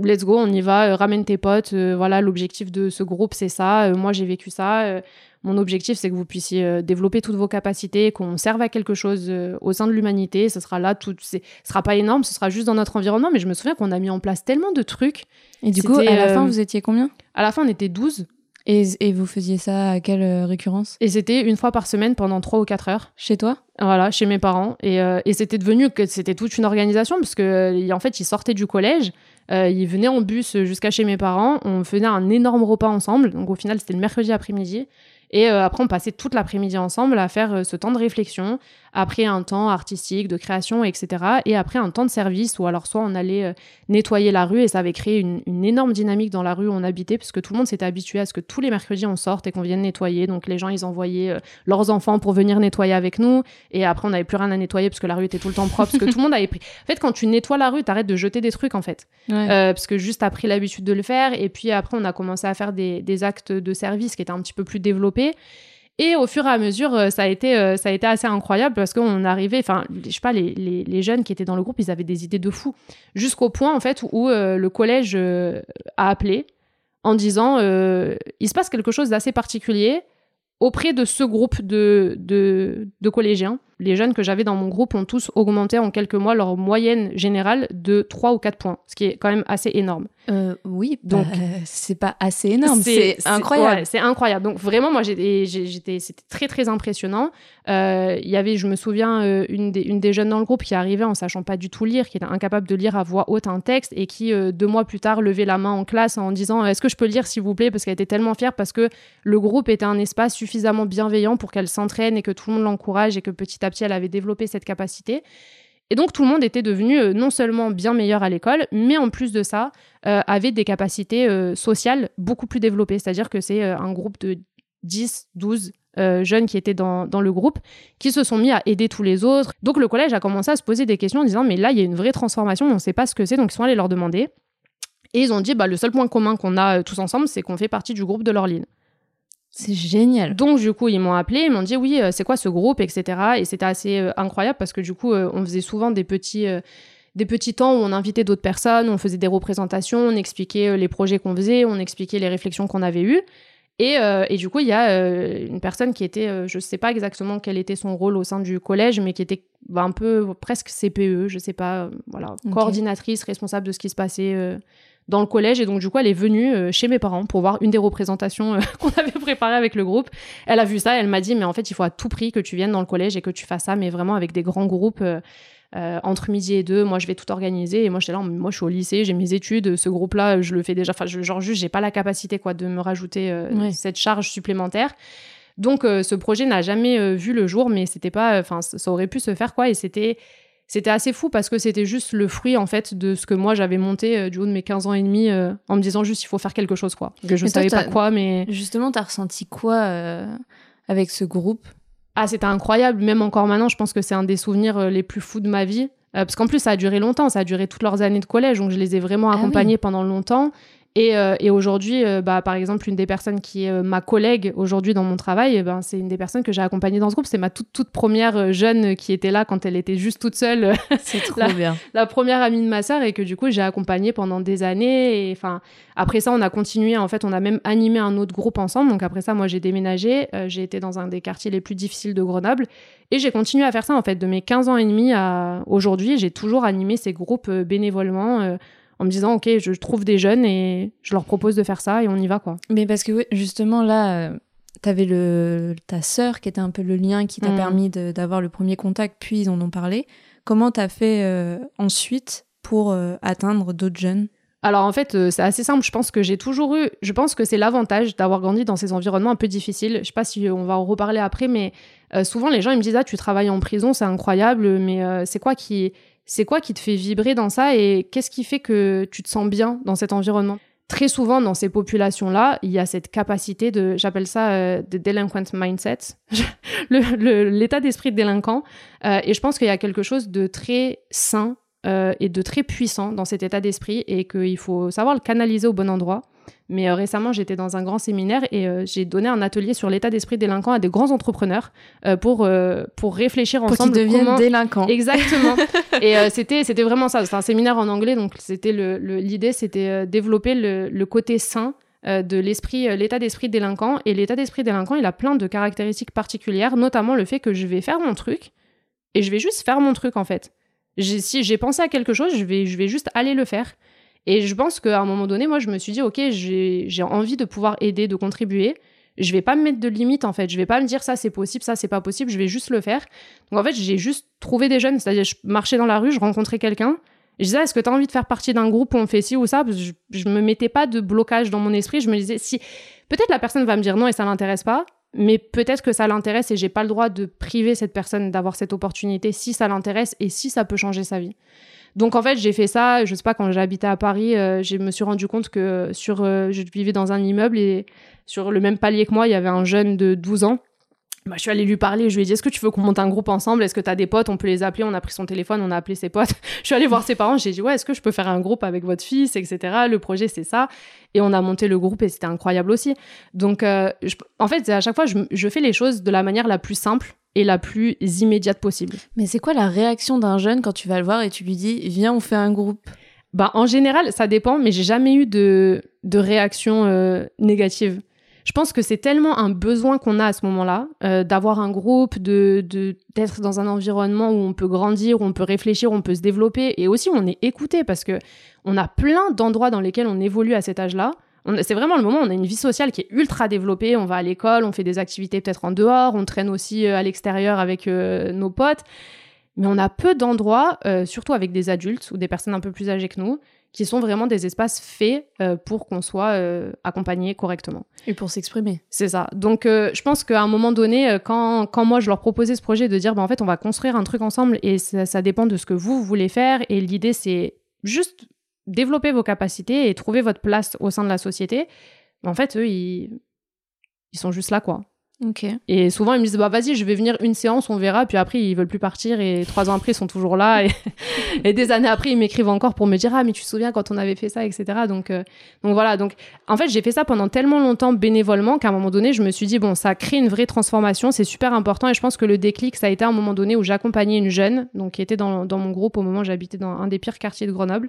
B: let's go, on y va, ramène tes potes. voilà, l'objectif de ce groupe, c'est ça. moi, j'ai vécu ça. Mon objectif, c'est que vous puissiez euh, développer toutes vos capacités, qu'on serve à quelque chose euh, au sein de l'humanité. Ce sera là, tout, ce sera pas énorme, ce sera juste dans notre environnement. Mais je me souviens qu'on a mis en place tellement de trucs.
A: Et du coup, à la fin, euh, vous étiez combien?
B: À la fin, on était 12.
A: Et, et, vous faisiez ça à quelle récurrence?
B: Et c'était une fois par semaine pendant 3 ou 4 heures.
A: Chez toi?
B: Voilà, chez mes parents. Et, et c'était devenu que c'était toute une organisation parce que en fait, ils sortaient du collège, ils venaient en bus jusqu'à chez mes parents, on faisait un énorme repas ensemble. Donc au final, c'était le mercredi après-midi. Et euh, après, on passait toute l'après-midi ensemble à faire euh, ce temps de réflexion, après un temps artistique, de création, etc. Et après un temps de service où alors soit on allait euh, nettoyer la rue et ça avait créé une, énorme dynamique dans la rue où on habitait puisque tout le monde s'était habitué à ce que tous les mercredis on sorte et qu'on vienne nettoyer. Donc les gens, ils envoyaient leurs enfants pour venir nettoyer avec nous. Et après, on n'avait plus rien à nettoyer parce que la rue était tout le temps propre, parce que tout le monde avait pris. En fait, quand tu nettoies la rue, t'arrêtes de jeter des trucs en fait. parce que juste t'as pris l'habitude de le faire. Et puis après, on a commencé à faire des, des actes de service qui étaient un petit peu plus développés. Et au fur et à mesure, euh, ça a été, euh, ça a été assez incroyable parce qu'on arrivait, enfin, je sais pas, les, les, jeunes qui étaient dans le groupe, ils avaient des idées de fou. Jusqu'au point, en fait, où euh, le collège a appelé en disant il se passe quelque chose d'assez particulier auprès de ce groupe de, de collégiens les jeunes que j'avais dans mon groupe ont tous augmenté en quelques mois leur moyenne générale de 3 ou 4 points, ce qui est quand même assez énorome.
A: Euh, oui, donc bah, c'est pas assez énorme, c'est incroyable.
B: c'est incroyable. Donc vraiment, moi, j'étais, c'était très très impressionnant. Euh, il y avait, je me souviens, euh, une, des, une des jeunes dans le groupe qui arrivait en sachant pas du tout lire, qui était incapable de lire à voix haute un texte et qui deux mois plus tard levait la main en classe en disant Est-ce que je peux lire s'il vous plaît? Parce qu'elle était tellement fière parce que le groupe était un espace suffisamment bienveillant pour qu'elle s'entraîne et que tout le monde l'encourage et que petit à elle avait développé cette capacité. Et donc tout le monde était devenu euh, non seulement bien meilleur à l'école, mais en plus de ça, euh, avait des capacités euh, sociales beaucoup plus développées. C'est-à-dire que c'est un groupe de 10, 12 jeunes qui étaient dans, dans, le groupe, qui se sont mis à aider tous les autres. Donc le collège a commencé à se poser des questions en disant, mais là, il y a une vraie transformation, on ne sait pas ce que c'est, donc ils sont allés leur demander. Et ils ont dit, bah, le seul point commun qu'on a tous ensemble, c'est qu'on fait partie du groupe de Lorline.
A: C'est génial.
B: Donc du coup, ils m'ont appelé, ils m'ont dit oui, euh, c'est quoi ce groupe, etc. Et c'était assez euh, incroyable parce que du coup, euh, on faisait souvent des petits, des petits temps où on invitait d'autres personnes, on faisait des représentations, on expliquait les projets qu'on faisait, on expliquait les réflexions qu'on avait eues. Et, et, du coup, il y a une personne qui était, je ne sais pas exactement quel était son rôle au sein du collège, mais qui était bah, un peu presque CPE, je ne sais pas, voilà, coordinatrice, responsable de ce qui se passait dans le collège. Et donc, du coup, elle est venue euh, chez mes parents pour voir une des représentations euh, <laughs> qu'on avait préparées avec le groupe. Elle a vu ça, elle m'a dit, mais en fait, il faut à tout prix que tu viennes dans le collège et que tu fasses ça, mais vraiment avec des grands groupes. Euh, entre midi et deux, moi je vais tout organiser et moi j'étais là, moi je suis au lycée, j'ai mes études, ce groupe-là je le fais déjà, enfin genre juste j'ai pas la capacité quoi de me rajouter cette charge supplémentaire. Donc ce projet n'a jamais vu le jour, mais c'était pas, enfin ça aurait pu se faire quoi et c'était c'était assez fou parce que c'était juste le fruit en fait de ce que moi j'avais monté euh, du haut de mes 15 ans et demi euh, en me disant juste il faut faire quelque chose quoi. Que je savais pas quoi mais
A: justement t'as ressenti quoi euh, avec ce groupe?
B: Ah c'était incroyable. Même encore maintenant je pense que c'est un des souvenirs les plus fous de ma vie. Parce qu'en plus ça a duré longtemps. Ça a duré toutes leurs années de collège. Donc je les ai vraiment ah accompagnés pendant longtemps Et, euh, et aujourd'hui, euh, bah, par exemple, une des personnes qui est euh, ma collègue aujourd'hui dans mon travail, eh ben, c'est une des personnes que j'ai accompagnée dans ce groupe. C'est ma toute, toute première jeune qui était là quand elle était juste toute seule. <laughs>
A: C'est trop
B: la,
A: bien.
B: La première amie de ma sœur et que du coup, j'ai accompagnée pendant des années. Et enfin, après ça, on a continué. En fait, on a même animé un autre groupe ensemble. Donc après ça, moi, j'ai déménagé. j'ai été dans un des quartiers les plus difficiles de Grenoble. Et j'ai continué à faire ça, en fait, de mes 15 ans et demi à aujourd'hui. J'ai toujours animé ces groupes bénévolement en me disant ok je trouve des jeunes et je leur propose de faire ça et on y va quoi.
A: Mais parce que justement là euh, t'avais le ta sœur qui était un peu le lien qui t'a
B: Mm.
A: permis d'avoir le premier contact puis ils en ont parlé. Comment t'as fait euh, ensuite pour euh, atteindre d'autres jeunes?
B: Alors en fait, c'est assez simple. Je pense que j'ai toujours eu. Je pense que c'est l'avantage d'avoir grandi dans ces environnements un peu difficiles. Je sais pas si on va en reparler après, mais souvent les gens ils me disent ah tu travailles en prison, c'est incroyable, mais c'est quoi qui c'est quoi qui te fait vibrer dans ça et qu'est-ce qui fait que tu te sens bien dans cet environnement? Très souvent dans ces populations-là, il y a cette capacité de, j'appelle ça euh, de delinquent mindset, <laughs> l'état d'esprit de délinquant. Euh, et je pense qu'il y a quelque chose de très sain euh, et de très puissant dans cet état d'esprit et qu'il faut savoir le canaliser au bon endroit. Mais euh, récemment, j'étais dans un grand séminaire et euh, j'ai donné un atelier sur l'état d'esprit délinquant à des grands entrepreneurs euh, pour, pour réfléchir
A: pour qu'ils
B: ensemble
A: deviennent
B: comment...
A: délinquants
B: Exactement. <laughs> et c'était c'était vraiment ça. C'était un séminaire en anglais, donc c'était le l'idée, c'était développer le, le côté sain de l'esprit, l'état d'esprit délinquant. Et l'état d'esprit délinquant, il a plein de caractéristiques particulières, notamment le fait que je vais faire mon truc et je vais juste faire mon truc en fait. Si j'ai pensé à quelque chose, je vais je vais juste aller le faire. Et je pense qu'à un moment donné, moi, je me suis dit, ok, j'ai envie de pouvoir aider, de contribuer. Je vais pas me mettre de limites en fait. Je vais pas me dire ça c'est possible, ça c'est pas possible. Je vais juste le faire. Donc en fait, j'ai juste trouvé des jeunes. C'est-à-dire, je marchais dans la rue, je rencontrais quelqu'un. Je disais, est-ce que tu as envie de faire partie d'un groupe où on fait ci ou ça? Je, je me mettais pas de blocage dans mon esprit. Je me disais, si peut-être la personne va me dire non et ça l'intéresse pas, mais peut-être que ça l'intéresse et j'ai pas le droit de priver cette personne d'avoir cette opportunité si ça l'intéresse et si ça peut changer sa vie. Donc en fait, j'ai fait ça, je sais pas, quand j'habitais à Paris, euh, je me suis rendu compte que sur, euh, je vivais dans un immeuble et sur le même palier que moi, il y avait un jeune de 12 ans. Bah, je suis allée lui parler, je lui ai dit est-ce que tu veux qu'on monte un groupe ensemble? Est-ce que tu as des potes? On peut les appeler. On a pris son téléphone, on a appelé ses potes. <laughs> je suis allée voir ses parents, j'ai dit ouais, est-ce que je peux faire un groupe avec votre fils, etc. Le projet c'est ça. Et on a monté le groupe et c'était incroyable aussi. Donc euh, je- en fait, à chaque fois, je, je fais les choses de la manière la plus simple et la plus immédiate possible.
A: Mais c'est quoi la réaction d'un jeune quand tu vas le voir et tu lui dis viens on fait un groupe?
B: Bah, en général, ça dépend, mais j'ai jamais eu de, de réaction euh, négative. Je pense que c'est tellement un besoin qu'on a à ce moment-là, euh, d'avoir un groupe, de d'être dans un environnement où on peut grandir, où on peut réfléchir, où on peut se développer, et aussi on est écouté, parce que on a plein d'endroits dans lesquels on évolue à cet âge-là. C'est vraiment le moment où on a une vie sociale qui est ultra développée. On va à l'école, on fait des activités peut-être en dehors, on traîne aussi euh, à l'extérieur avec euh, nos potes. Mais on a peu d'endroits, surtout avec des adultes ou des personnes un peu plus âgées que nous, qui sont vraiment des espaces faits euh, pour qu'on soit euh, accompagné correctement.
A: et pour s'exprimer.
B: C'est ça. Donc, euh, je pense qu'à un moment donné, euh, quand, quand moi je leur proposais ce projet de dire, bah, en fait, on va construire un truc ensemble et ça, ça dépend de ce que vous voulez faire. Et l'idée, c'est juste développer vos capacités et trouver votre place au sein de la société. En fait, eux, ils, ils sont juste là, quoi. Et souvent, ils me disent, bah vas-y, je vais venir une séance, on verra. Puis après, ils veulent plus partir. Et trois ans après, ils sont toujours là. Et, <laughs> et des années après, ils m'écrivent encore pour me dire, ah, mais tu te souviens quand on avait fait ça, etc. Donc, euh, donc voilà. Donc, en fait, j'ai fait ça pendant tellement longtemps bénévolement qu'à un moment donné, je me suis dit, bon, ça crée une vraie transformation. C'est super important. Et je pense que le déclic, ça a été à un moment donné où j'accompagnais une jeune, donc qui était dans, dans mon groupe au moment où j'habitais dans un des pires quartiers de Grenoble.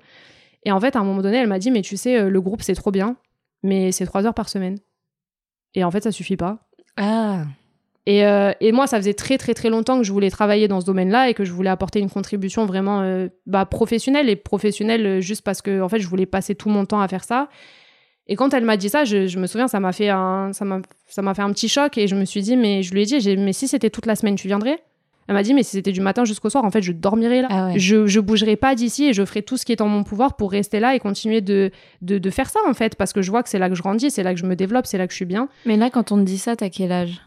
B: Et en fait, à un moment donné, elle m'a dit, mais tu sais, euh, le groupe, c'est trop bien, mais c'est trois heures par semaine. Et en fait, ça suffit pas.
A: Ah.
B: Et, euh, et moi, ça faisait très très très longtemps que je voulais travailler dans ce domaine-là et que je voulais apporter une contribution vraiment euh, bah, professionnelle et professionnelle euh, juste parce que en fait, je voulais passer tout mon temps à faire ça. Et quand elle m'a dit ça, je, me souviens, ça m'a fait un ça m'a ça m'a fait un petit choc et je me suis dit mais je lui ai dit j'ai- mais si c'était toute la semaine, tu viendrais? Elle m'a dit mais si c'était du matin jusqu'au soir, en fait, je dormirais là.
A: Ah ouais.
B: Je je bougerai pas d'ici et je ferai tout ce qui est en mon pouvoir pour rester là et continuer de de, de faire ça en fait parce que je vois que c'est là que je grandis, c'est là que je me développe, c'est là que je suis bien.
A: Mais là, quand on te dit ça, t'as quel âge?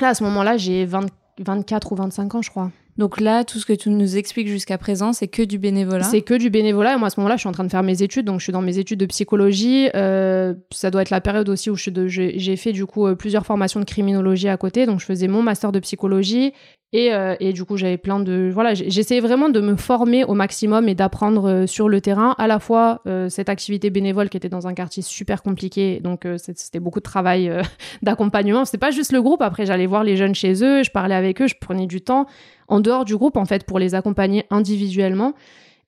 B: Là, à ce moment-là, j'ai 20 24 ou 25 ans, je crois.
A: Donc là, tout ce que tu nous expliques jusqu'à présent, c'est que du bénévolat?
B: C'est que du bénévolat. Et moi, à ce moment-là, je suis en train de faire mes études. Donc, je suis dans mes études de psychologie. Euh, ça doit être la période aussi où j'ai fait, du coup, euh, plusieurs formations de criminologie à côté. Donc, je faisais mon master de psychologie. Et, euh, et, du coup, j'avais plein de. Voilà, j'essayais vraiment de me former au maximum et d'apprendre euh, sur le terrain, à la fois euh, cette activité bénévole qui était dans un quartier super compliqué, donc c'était beaucoup de travail <laughs> d'accompagnement. C'était pas juste le groupe, après j'allais voir les jeunes chez eux, je parlais avec eux, je prenais du temps en dehors du groupe, en fait, pour les accompagner individuellement.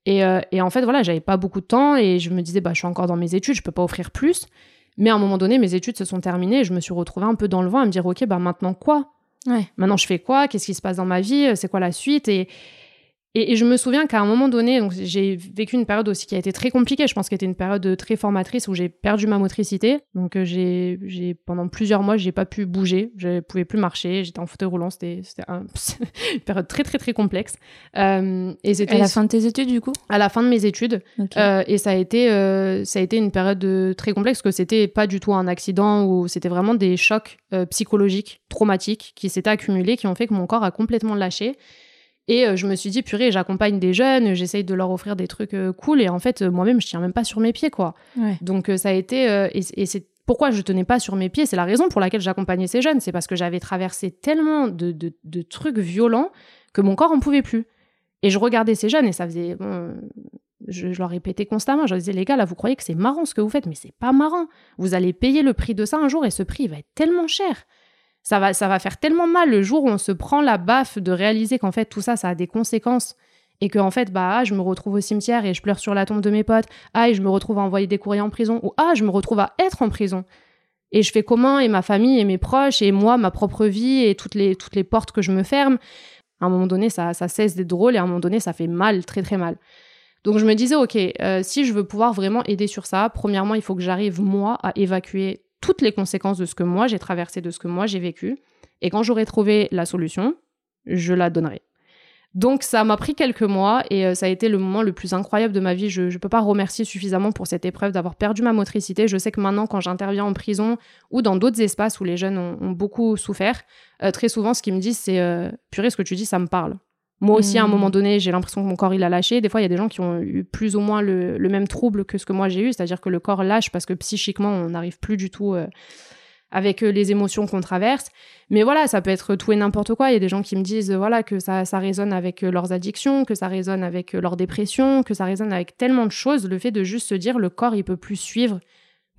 B: Et, et en fait, voilà, j'avais pas beaucoup de temps et je me disais, bah, je suis encore dans mes études, je peux pas offrir plus. Mais à un moment donné, mes études se sont terminées et je me suis retrouvée un peu dans le vent à me dire, OK, bah, maintenant quoi? Maintenant, je fais quoi? Qu'est-ce qui se passe dans ma vie? C'est quoi la suite? Et, je me souviens qu'à un moment donné, donc j'ai vécu une période aussi qui a été très compliquée. Je pense qu'elle était une période très formatrice où j'ai perdu ma motricité. Donc euh, j'ai, j'ai pendant plusieurs mois, j'ai pas pu bouger, je pouvais plus marcher, j'étais en fauteuil roulant. C'était, c'était <laughs> une période très très très complexe.
A: Euh, et c'était à la fin de tes études du coup?
B: À la fin de mes études. Euh, et ça a été euh, ça a été une période très complexe parce que c'était pas du tout un accident ou c'était vraiment des chocs psychologiques traumatiques qui s'étaient accumulés qui ont fait que mon corps a complètement lâché. Et euh, je me suis dit, purée, j'accompagne des jeunes, j'essaye de leur offrir des trucs euh, cool. Et en fait, euh, moi-même, je tiens même pas sur mes pieds, quoi. Donc, ça a été. et, c'est pourquoi je tenais pas sur mes pieds. C'est la raison pour laquelle j'accompagnais ces jeunes. C'est parce que j'avais traversé tellement de, de, trucs violents que mon corps en pouvait plus. Et je regardais ces jeunes et ça faisait. je, je, leur répétais constamment. Je leur disais, les gars, là, vous croyez que c'est marrant ce que vous faites, mais c'est pas marrant. Vous allez payer le prix de ça un jour et ce prix, il va être tellement cher ça va, ça va faire tellement mal le jour où on se prend la baffe de réaliser qu'en fait tout ça, ça a des conséquences et que en fait bah ah, je me retrouve au cimetière et je pleure sur la tombe de mes potes, ah et je me retrouve à envoyer des courriers en prison ou ah je me retrouve à être en prison. Et je fais comment? Et ma famille et mes proches et moi ma propre vie et toutes les toutes les portes que je me ferme. À un moment donné ça ça cesse d'être drôle et à un moment donné ça fait mal très très mal. Donc je me disais ok euh, si je veux pouvoir vraiment aider sur ça, premièrement il faut que j'arrive moi à évacuer toutes les conséquences de ce que moi j'ai traversé, de ce que moi j'ai vécu. Et quand j'aurai trouvé la solution, je la donnerai. Donc ça m'a pris quelques mois et euh, ça a été le moment le plus incroyable de ma vie. Je ne peux pas remercier suffisamment pour cette épreuve d'avoir perdu ma motricité. Je sais que maintenant quand j'interviens en prison ou dans d'autres espaces où les jeunes ont, beaucoup souffert, euh, très souvent ce qu'ils me disent c'est euh, purée ce que tu dis ça me parle. Moi aussi, à un moment mm. donné, j'ai l'impression que mon corps, il a lâché. Des fois, il y a des gens qui ont eu plus ou moins le, même trouble que ce que moi j'ai eu, c'est-à-dire que le corps lâche parce que psychiquement, on n'arrive plus du tout euh, avec euh, les émotions qu'on traverse. Mais voilà, ça peut être tout et n'importe quoi. Il y a des gens qui me disent voilà que ça, ça résonne avec euh, leurs addictions, que ça résonne avec leur dépression, que ça résonne avec tellement de choses. Le fait de juste se dire le corps, il peut plus suivre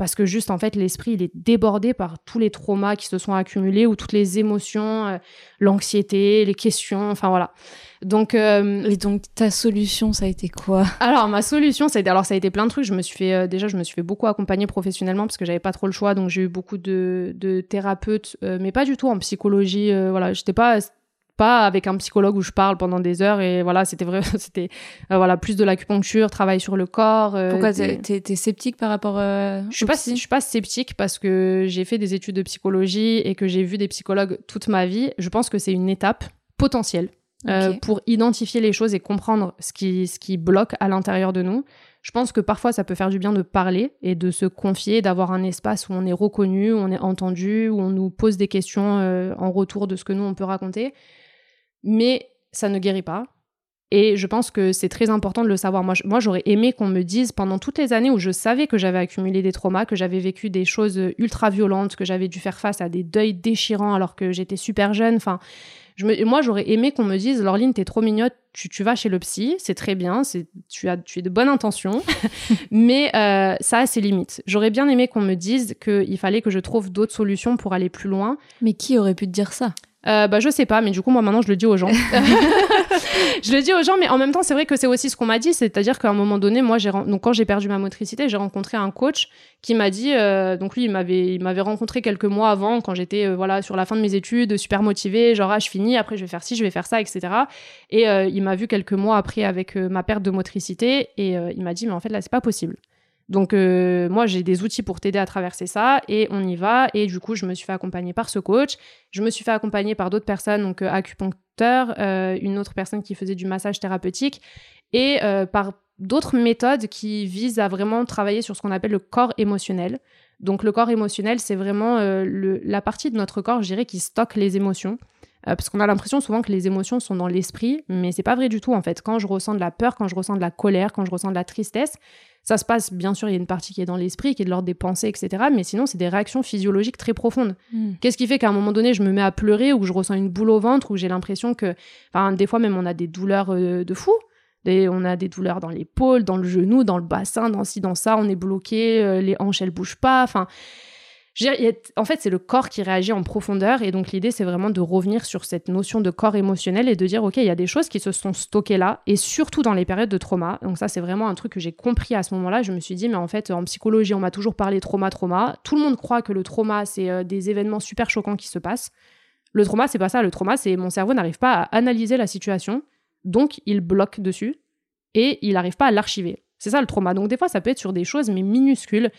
B: parce que juste en fait l'esprit il est débordé par tous les traumas qui se sont accumulés ou toutes les émotions, euh, l'anxiété, les questions, enfin voilà.
A: Donc euh, et donc ta solution ça a été quoi?
B: Alors ma solution ça a été alors ça a été plein de trucs, je me suis fait euh, déjà je me suis fait beaucoup accompagner professionnellement parce que j'avais pas trop le choix. Donc j'ai eu beaucoup de, de thérapeutes mais pas du tout en psychologie voilà, j'étais pas pas avec un psychologue où je parle pendant des heures et voilà c'était vrai <laughs> c'était euh, voilà plus de l'acupuncture travail sur le corps
A: euh, pourquoi t'es es, sceptique par rapport euh,
B: je suis pas je suis pas sceptique parce que j'ai fait des études de psychologie et que j'ai vu des psychologues toute ma vie. Je pense que c'est une étape potentielle pour identifier les choses et comprendre ce qui ce qui bloque à l'intérieur de nous. Je pense que parfois ça peut faire du bien de parler et de se confier, d'avoir un espace où on est reconnu, où on est entendu, où on nous pose des questions en retour de ce que nous on peut raconter mais ça ne guérit pas. Et je pense que c'est très important de le savoir. Moi, j'aurais aimé qu'on me dise pendant toutes les années où je savais que j'avais accumulé des traumas, que j'avais vécu des choses ultra violentes, que j'avais dû faire face à des deuils déchirants alors que j'étais super jeune. Enfin, je me, moi, j'aurais aimé qu'on me dise, Laureline, t'es trop mignonne, tu, tu, vas chez le psy, c'est très bien, c'est, tu as, tu es de bonnes intentions, <laughs> mais euh, ça a ses limites. J'aurais bien aimé qu'on me dise qu'il fallait que je trouve d'autres solutions pour aller plus loin.
A: Mais qui aurait pu te dire ça?
B: Euh, bah, je sais pas, mais du coup, moi maintenant, je le dis aux gens. <laughs> <laughs> je le dis aux gens, mais en même temps, c'est vrai que c'est aussi ce qu'on m'a dit, c'est-à-dire qu'à un moment donné, moi, j'ai donc quand j'ai perdu ma motricité, j'ai rencontré un coach qui m'a dit, euh, donc lui, il m'avait, il m'avait rencontré quelques mois avant, quand j'étais euh, voilà sur la fin de mes études, super motivée, genre ah, je finis, après je vais faire ci, je vais faire ça, etc. Et euh, il m'a vu quelques mois après avec ma perte de motricité, et il m'a dit, mais en fait là, c'est pas possible. Donc euh, moi j'ai des outils pour t'aider à traverser ça et on y va et du coup je me suis fait accompagner par ce coach, je me suis fait accompagner par d'autres personnes donc euh, acupuncteur, euh, une autre personne qui faisait du massage thérapeutique et par d'autres méthodes qui visent à vraiment travailler sur ce qu'on appelle le corps émotionnel. Donc le corps émotionnel c'est vraiment la partie de notre corps je dirais qui stocke les émotions. Parce qu'on a l'impression souvent que les émotions sont dans l'esprit, mais c'est pas vrai du tout en fait. Quand je ressens de la peur, quand je ressens de la colère, quand je ressens de la tristesse, ça se passe, bien sûr, il y a une partie qui est dans l'esprit, qui est de l'ordre des pensées, etc. Mais sinon, c'est des réactions physiologiques très profondes. Hmm. Qu'est-ce qui fait qu'à un moment donné, je me mets à pleurer ou que je ressens une boule au ventre ou j'ai l'impression que. Enfin, des fois, même, on a des douleurs euh, de fou. on a des douleurs dans l'épaule, dans le genou, dans le bassin, dans ci, dans ça. On est bloqué, euh, les hanches, elles bougent pas. Enfin en fait, c'est le corps qui réagit en profondeur. Et donc, l'idée, c'est vraiment de revenir sur cette notion de corps émotionnel et de dire, OK, il y a des choses qui se sont stockées là, et surtout dans les périodes de trauma. Donc, ça, c'est vraiment un truc que j'ai compris à ce moment-là. Je me suis dit, mais en fait, en psychologie, on m'a toujours parlé trauma, trauma. Tout le monde croit que le trauma, c'est euh, des événements super choquants qui se passent. Le trauma, c'est pas ça. Le trauma, c'est mon cerveau n'arrive pas à analyser la situation. Donc, il bloque dessus et il n'arrive pas à l'archiver. C'est ça le trauma. Donc, des fois, ça peut être sur des choses, mais minuscules.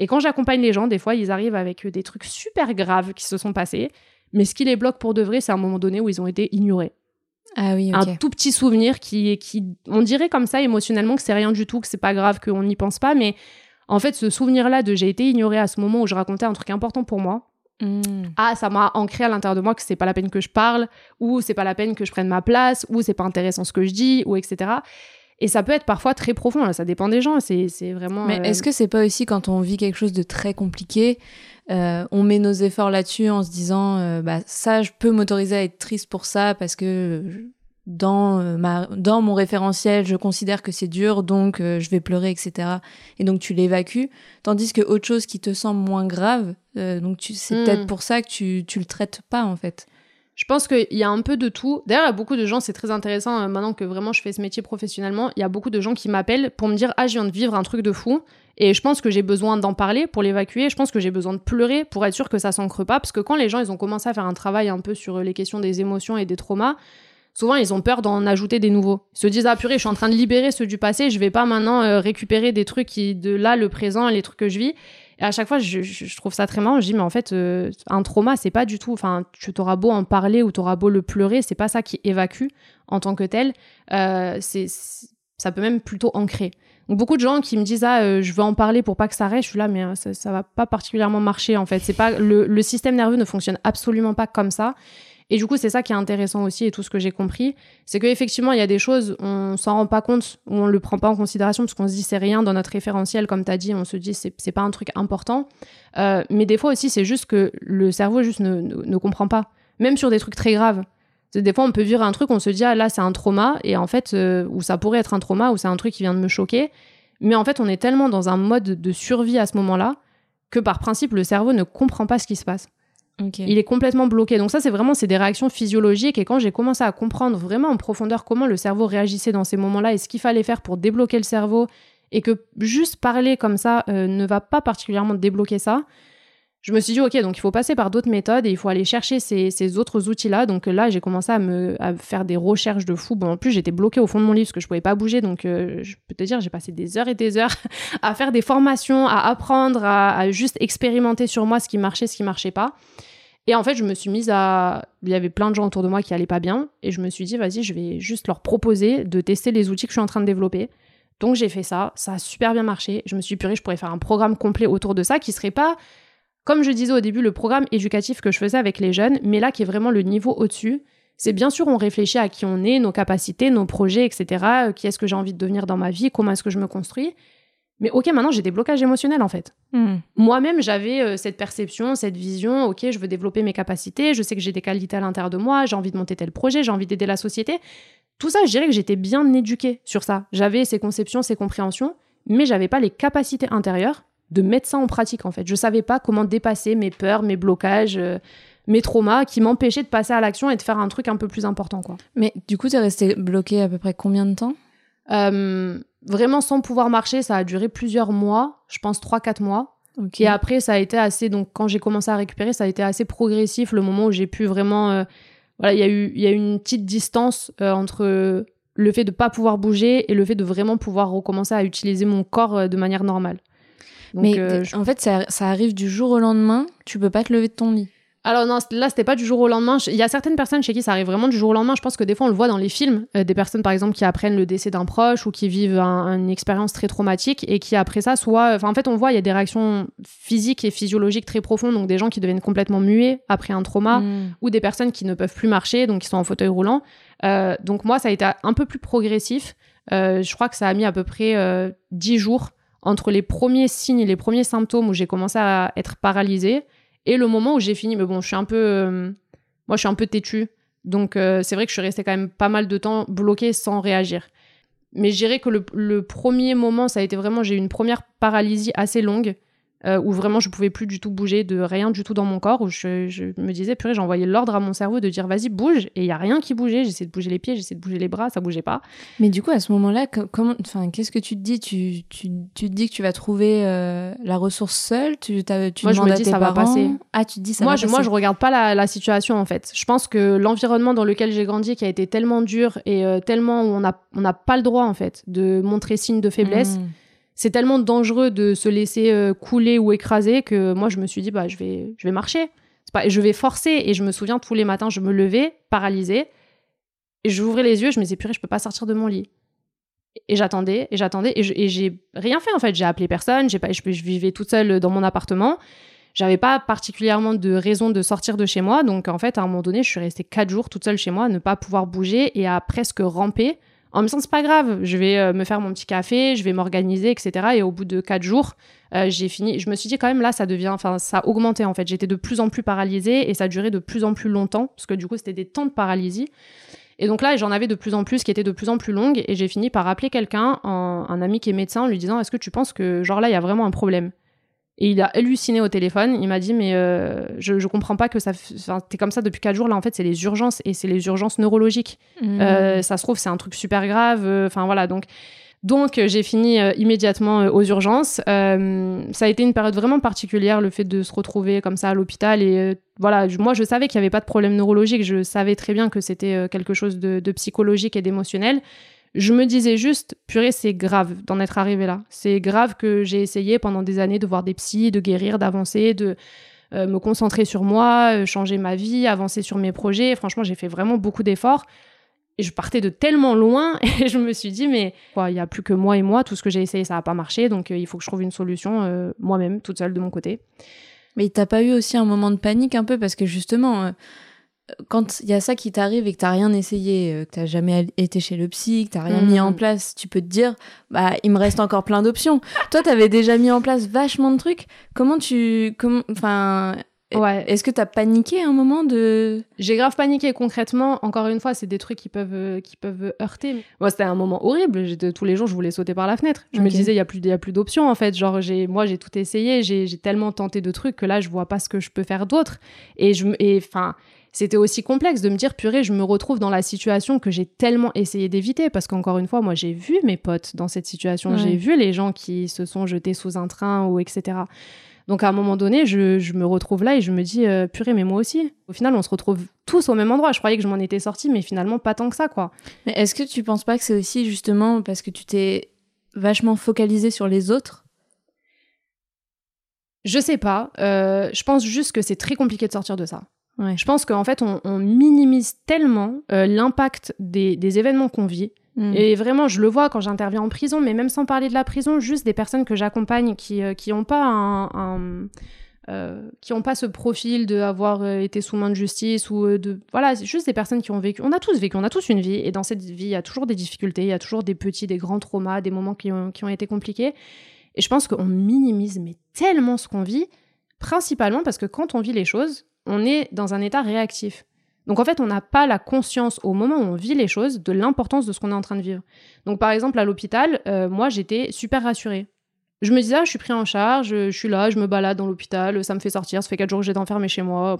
B: Et quand j'accompagne les gens, des fois, ils arrivent avec des trucs super graves qui se sont passés. Mais ce qui les bloque pour de vrai, c'est un moment donné où ils ont été ignorés.
A: Ah oui,
B: Un tout petit souvenir qui, qui, on dirait comme ça émotionnellement que c'est rien du tout, que c'est pas grave, qu'on n'y pense pas. Mais en fait, ce souvenir-là de j'ai été ignoré à ce moment où je racontais un truc important pour moi, hmm. Ah, ça m'a ancré à l'intérieur de moi que c'est pas la peine que je parle, ou c'est pas la peine que je prenne ma place, ou c'est pas intéressant ce que je dis, ou etc. Et ça peut être parfois très profond, là, ça dépend des gens, c'est vraiment...
A: Mais
B: euh,
A: est-ce que c'est pas aussi quand on vit quelque chose de très compliqué, euh, on met nos efforts là-dessus en se disant, euh, bah ça, je peux m'autoriser à être triste pour ça parce que dans, ma, dans mon référentiel, je considère que c'est dur, donc je vais pleurer, etc. Et donc tu l'évacues. Tandis que autre chose qui te semble moins grave, donc c'est peut-être hmm. pour ça que tu, tu le traites pas en fait.
B: Je pense qu'il y a un peu de tout. D'ailleurs, il y a beaucoup de gens, c'est très intéressant euh, maintenant que vraiment je fais ce métier professionnellement, il y a beaucoup de gens qui m'appellent pour me dire Ah, je viens de vivre un truc de fou. Et je pense que j'ai besoin d'en parler pour l'évacuer. Je pense que j'ai besoin de pleurer pour être sûr que ça s'ancre pas. Parce que quand les gens, ils ont commencé à faire un travail un peu sur les questions des émotions et des traumas, souvent ils ont peur d'en ajouter des nouveaux. Ils se disent ah purée, je suis en train de libérer ceux du passé, je vais pas maintenant euh, récupérer des trucs qui de là le présent les trucs que je vis. À chaque fois, je, trouve ça très marrant. Je dis, mais en fait, euh, un trauma, c'est pas du tout. Enfin, tu t'auras beau en parler ou t'auras beau le pleurer, c'est pas ça qui évacue en tant que tel. Euh, c'est, ça peut même plutôt ancrer. Donc, beaucoup de gens qui me disent, ah, euh, je veux en parler pour pas que ça reste. Je suis là, mais ça, va pas particulièrement marcher, en fait. C'est pas, le système nerveux ne fonctionne absolument pas comme ça. Et du coup, c'est ça qui est intéressant aussi et tout ce que j'ai compris, c'est qu'effectivement, il y a des choses, on s'en rend pas compte, ou on le prend pas en considération parce qu'on se dit c'est rien dans notre référentiel, comme tu as dit, on se dit c'est, pas un truc important. Euh, mais des fois aussi, c'est juste que le cerveau juste ne, ne, comprend pas, même sur des trucs très graves. Des fois, on peut vivre un truc, on se dit ah là c'est un trauma, et en fait, euh, ou ça pourrait être un trauma, ou c'est un truc qui vient de me choquer. Mais en fait, on est tellement dans un mode de survie à ce moment-là que par principe, le cerveau ne comprend pas ce qui se passe. Il est complètement bloqué. Donc ça, c'est vraiment c'est des réactions physiologiques. Et quand j'ai commencé à comprendre vraiment en profondeur comment le cerveau réagissait dans ces moments-là et ce qu'il fallait faire pour débloquer le cerveau, et que juste parler comme ça euh, ne va pas particulièrement débloquer ça, je me suis dit, ok, donc il faut passer par d'autres méthodes et il faut aller chercher ces, autres outils-là. Donc là, j'ai commencé à me faire des recherches de fou. En plus, j'étais bloquée au fond de mon livre parce que je pouvais pas bouger. Donc, euh, je peux te dire, j'ai passé des heures et des heures <laughs> à faire des formations, à apprendre, à, à, juste expérimenter sur moi ce qui marchait, ce qui marchait pas. Et en fait, je me suis mise à. Il y avait plein de gens autour de moi qui allaient pas bien. Et je me suis dit, vas-y, je vais juste leur proposer de tester les outils que je suis en train de développer. Donc j'ai fait ça. Ça a super bien marché. Je me suis purée, je pourrais faire un programme complet autour de ça qui serait pas, comme je disais au début, le programme éducatif que je faisais avec les jeunes, mais là qui est vraiment le niveau au-dessus. C'est bien sûr, on réfléchit à qui on est, nos capacités, nos projets, etc. Euh, qui est-ce que j'ai envie de devenir dans ma vie, comment est-ce que je me construis? Mais ok, maintenant j'ai des blocages émotionnels en fait. Hmm. Moi-même, j'avais euh, cette perception, cette vision, ok, je veux développer mes capacités, je sais que j'ai des qualités à l'intérieur de moi, j'ai envie de monter tel projet, j'ai envie d'aider la société. Tout ça, je dirais que j'étais bien éduquée sur ça. J'avais ces conceptions, ces compréhensions, mais j'avais pas les capacités intérieures de mettre ça en pratique en fait. Je savais pas comment dépasser mes peurs, mes blocages. Euh, mes traumas qui m'empêchaient de passer à l'action et de faire un truc un peu plus important quoi.
A: Mais du coup, tu es resté bloqué à peu près combien de temps?
B: Euh, vraiment sans pouvoir marcher, ça a duré plusieurs mois, je pense 3-4 mois. Et après, ça a été assez. Donc, quand j'ai commencé à récupérer, ça a été assez progressif le moment où j'ai pu vraiment. Euh, voilà, il y, a eu, y a eu une petite distance euh, entre le fait de ne pas pouvoir bouger et le fait de vraiment pouvoir recommencer à utiliser mon corps euh, de manière normale.
A: Mais en fait, ça, ça, arrive du jour au lendemain, tu peux pas te lever de ton lit.
B: Alors non, là c'était pas du jour au lendemain. Il y a certaines personnes chez qui ça arrive vraiment du jour au lendemain. Je pense que des fois on le voit dans les films, euh, des personnes par exemple qui apprennent le décès d'un proche ou qui vivent une expérience très traumatique et qui après ça soit, enfin en fait on voit il y a des réactions physiques et physiologiques très profondes, donc des gens qui deviennent complètement muets après un trauma
A: Mm.
B: ou des personnes qui ne peuvent plus marcher, donc qui sont en fauteuil roulant. Euh, donc moi ça a été un peu plus progressif. Euh, je crois que ça a mis à peu près euh, 10 jours entre les premiers signes et les premiers symptômes où j'ai commencé à être paralysée et le moment où j'ai fini. Mais bon, je suis un peu, euh, moi, je suis un peu têtue, donc euh, c'est vrai que je suis restée quand même pas mal de temps bloquée sans réagir. Mais je dirais que le, le premier moment, ça a été vraiment, j'ai eu une première paralysie assez longue. Euh, où vraiment je pouvais plus du tout bouger de rien du tout dans mon corps, où je, je me disais, purée, j'envoyais l'ordre à mon cerveau de dire vas-y, bouge, et il y a rien qui bougeait. J'essayais de bouger les pieds, j'essayais de bouger les bras, ça bougeait pas.
A: Mais du coup, à ce moment-là, comment, enfin, qu'est-ce que tu te dis? Tu, tu, tu te dis que tu vas trouver euh, la ressource seule? Tu, t'as- tu
B: Moi, je me
A: demandes à
B: dis,
A: tes
B: ça va
A: parents?
B: passer.
A: Ah, tu te dis ça
B: moi,
A: va
B: je,
A: passer.
B: moi, je regarde pas la, la situation en fait. Je pense que l'environnement dans lequel j'ai grandi, qui a été tellement dur et euh, tellement où on n'a on pas le droit en fait de montrer signe de faiblesse,
A: Mm.
B: C'est tellement dangereux de se laisser euh, couler ou écraser que moi, je me suis dit bah je vais, je vais marcher. Pas, je vais forcer et je me souviens tous les matins, je me levais paralysée et j'ouvrais les yeux, je me disais purée, je peux pas sortir de mon lit. Et j'attendais, et j'attendais, et j'ai rien fait en fait. J'ai appelé personne, j'ai pas, je, vivais toute seule dans mon appartement. J'avais pas particulièrement de raison de sortir de chez moi, donc en fait, à un moment donné, je suis restée quatre jours toute seule chez moi, ne pas pouvoir bouger et à presque ramper. En me disant, c'est pas grave, je vais euh, me faire mon petit café, je vais m'organiser, etc. Et au bout de quatre jours, euh, j'ai fini. Je me suis dit quand même là, ça devient, enfin, ça a augmenté en fait. J'étais de plus en plus paralysée et ça durait de plus en plus longtemps, parce que du coup, c'était des temps de paralysie. Et donc là, j'en avais de plus en plus qui étaient de plus en plus longues et j'ai fini par appeler quelqu'un, un, un ami qui est médecin, en lui disant Est-ce que tu penses que, genre là, il y a vraiment un problème? Et il a halluciné au téléphone. Il m'a dit Mais euh, je, je comprends pas que ça. Enfin, t'es comme ça depuis 4 jours. Là, en fait, c'est les urgences et c'est les urgences neurologiques.
A: Mm.
B: Euh, ça se trouve, c'est un truc super grave. euh, Enfin, voilà. Donc. Donc, j'ai fini euh, immédiatement euh, aux urgences. Euh, ça a été une période vraiment particulière, le fait de se retrouver comme ça à l'hôpital. Et voilà, je- moi, je savais qu'il n'y avait pas de problème neurologique. Je savais très bien que c'était quelque chose de, de psychologique et d'émotionnel. Je me disais juste, purée, c'est grave d'en être arrivé là. C'est grave que j'ai essayé pendant des années de voir des psys, de guérir, d'avancer, de euh, me concentrer sur moi, euh, changer ma vie, avancer sur mes projets. Franchement, j'ai fait vraiment beaucoup d'efforts. Et je partais de tellement loin <laughs> et je me suis dit, mais il n'y a plus que moi et moi, tout ce que j'ai essayé, ça n'a pas marché, donc euh, il faut que je trouve une solution moi-même, toute seule de mon côté.
A: Mais t'as pas eu aussi un moment de panique un peu? Parce que justement, quand il y a ça qui t'arrive et que t'as rien essayé, euh, que t'as jamais été chez le psy, que t'as rien mis en place, tu peux te dire, bah il me reste encore plein d'options. <laughs> Toi, t'avais déjà mis en place vachement de trucs. Comment tu, comment, enfin,
B: Ouais.
A: est-ce que t'as paniqué à un moment de?
B: J'ai grave paniqué concrètement. Encore une fois, c'est des trucs qui peuvent, euh, qui peuvent heurter. Moi, c'était un moment horrible. J'étais- tous les jours, je voulais sauter par la fenêtre. Je me disais, il y a plus, il y a plus d'options en fait. Genre, j'ai, moi, j'ai tout essayé. J'ai, j'ai tellement tenté de trucs que là, je vois pas ce que je peux faire d'autre. Et je, et enfin, c'était aussi complexe de me dire, purée, je me retrouve dans la situation que j'ai tellement essayé d'éviter. Parce qu'encore une fois, moi, j'ai vu mes potes dans cette situation.
A: Ouais.
B: J'ai vu les gens qui se sont jetés sous un train ou etc. Donc à un moment donné, je, je me retrouve là et je me dis, euh, purée, mais moi aussi. Au final, on se retrouve tous au même endroit. Je croyais que je m'en étais sortie, mais finalement, pas tant que ça, quoi.
A: Mais est-ce que tu penses pas que c'est aussi justement parce que tu t'es vachement focalisé sur les autres?
B: Je sais pas. euh, je pense juste que c'est très compliqué de sortir de ça.
A: Ouais.
B: Je pense qu'en fait, on, on minimise tellement euh, l'impact des, des événements qu'on vit.
A: Mm.
B: Et vraiment, je le vois quand j'interviens en prison, mais même sans parler de la prison, juste des personnes que j'accompagne qui euh, qui ont pas un, un- euh, qui ont pas ce profil de avoir euh, été sous main de justice ou euh, de voilà, c'est juste des personnes qui ont vécu. On a tous vécu, on a tous une vie, et dans cette vie, il y a toujours des difficultés, il y a toujours des petits, des grands traumas, des moments qui ont, qui ont été compliqués. Et je pense qu'on minimise mais tellement ce qu'on vit, principalement parce que quand on vit les choses, on est dans un état réactif. Donc en fait, on n'a pas la conscience au moment où on vit les choses de l'importance de ce qu'on est en train de vivre. Donc par exemple, à l'hôpital, euh, moi j'étais super rassurée. Je me disais, ah, je suis pris en charge, je suis là, je me balade dans l'hôpital, ça me fait sortir, ça fait quatre jours que j'étais enfermée chez moi.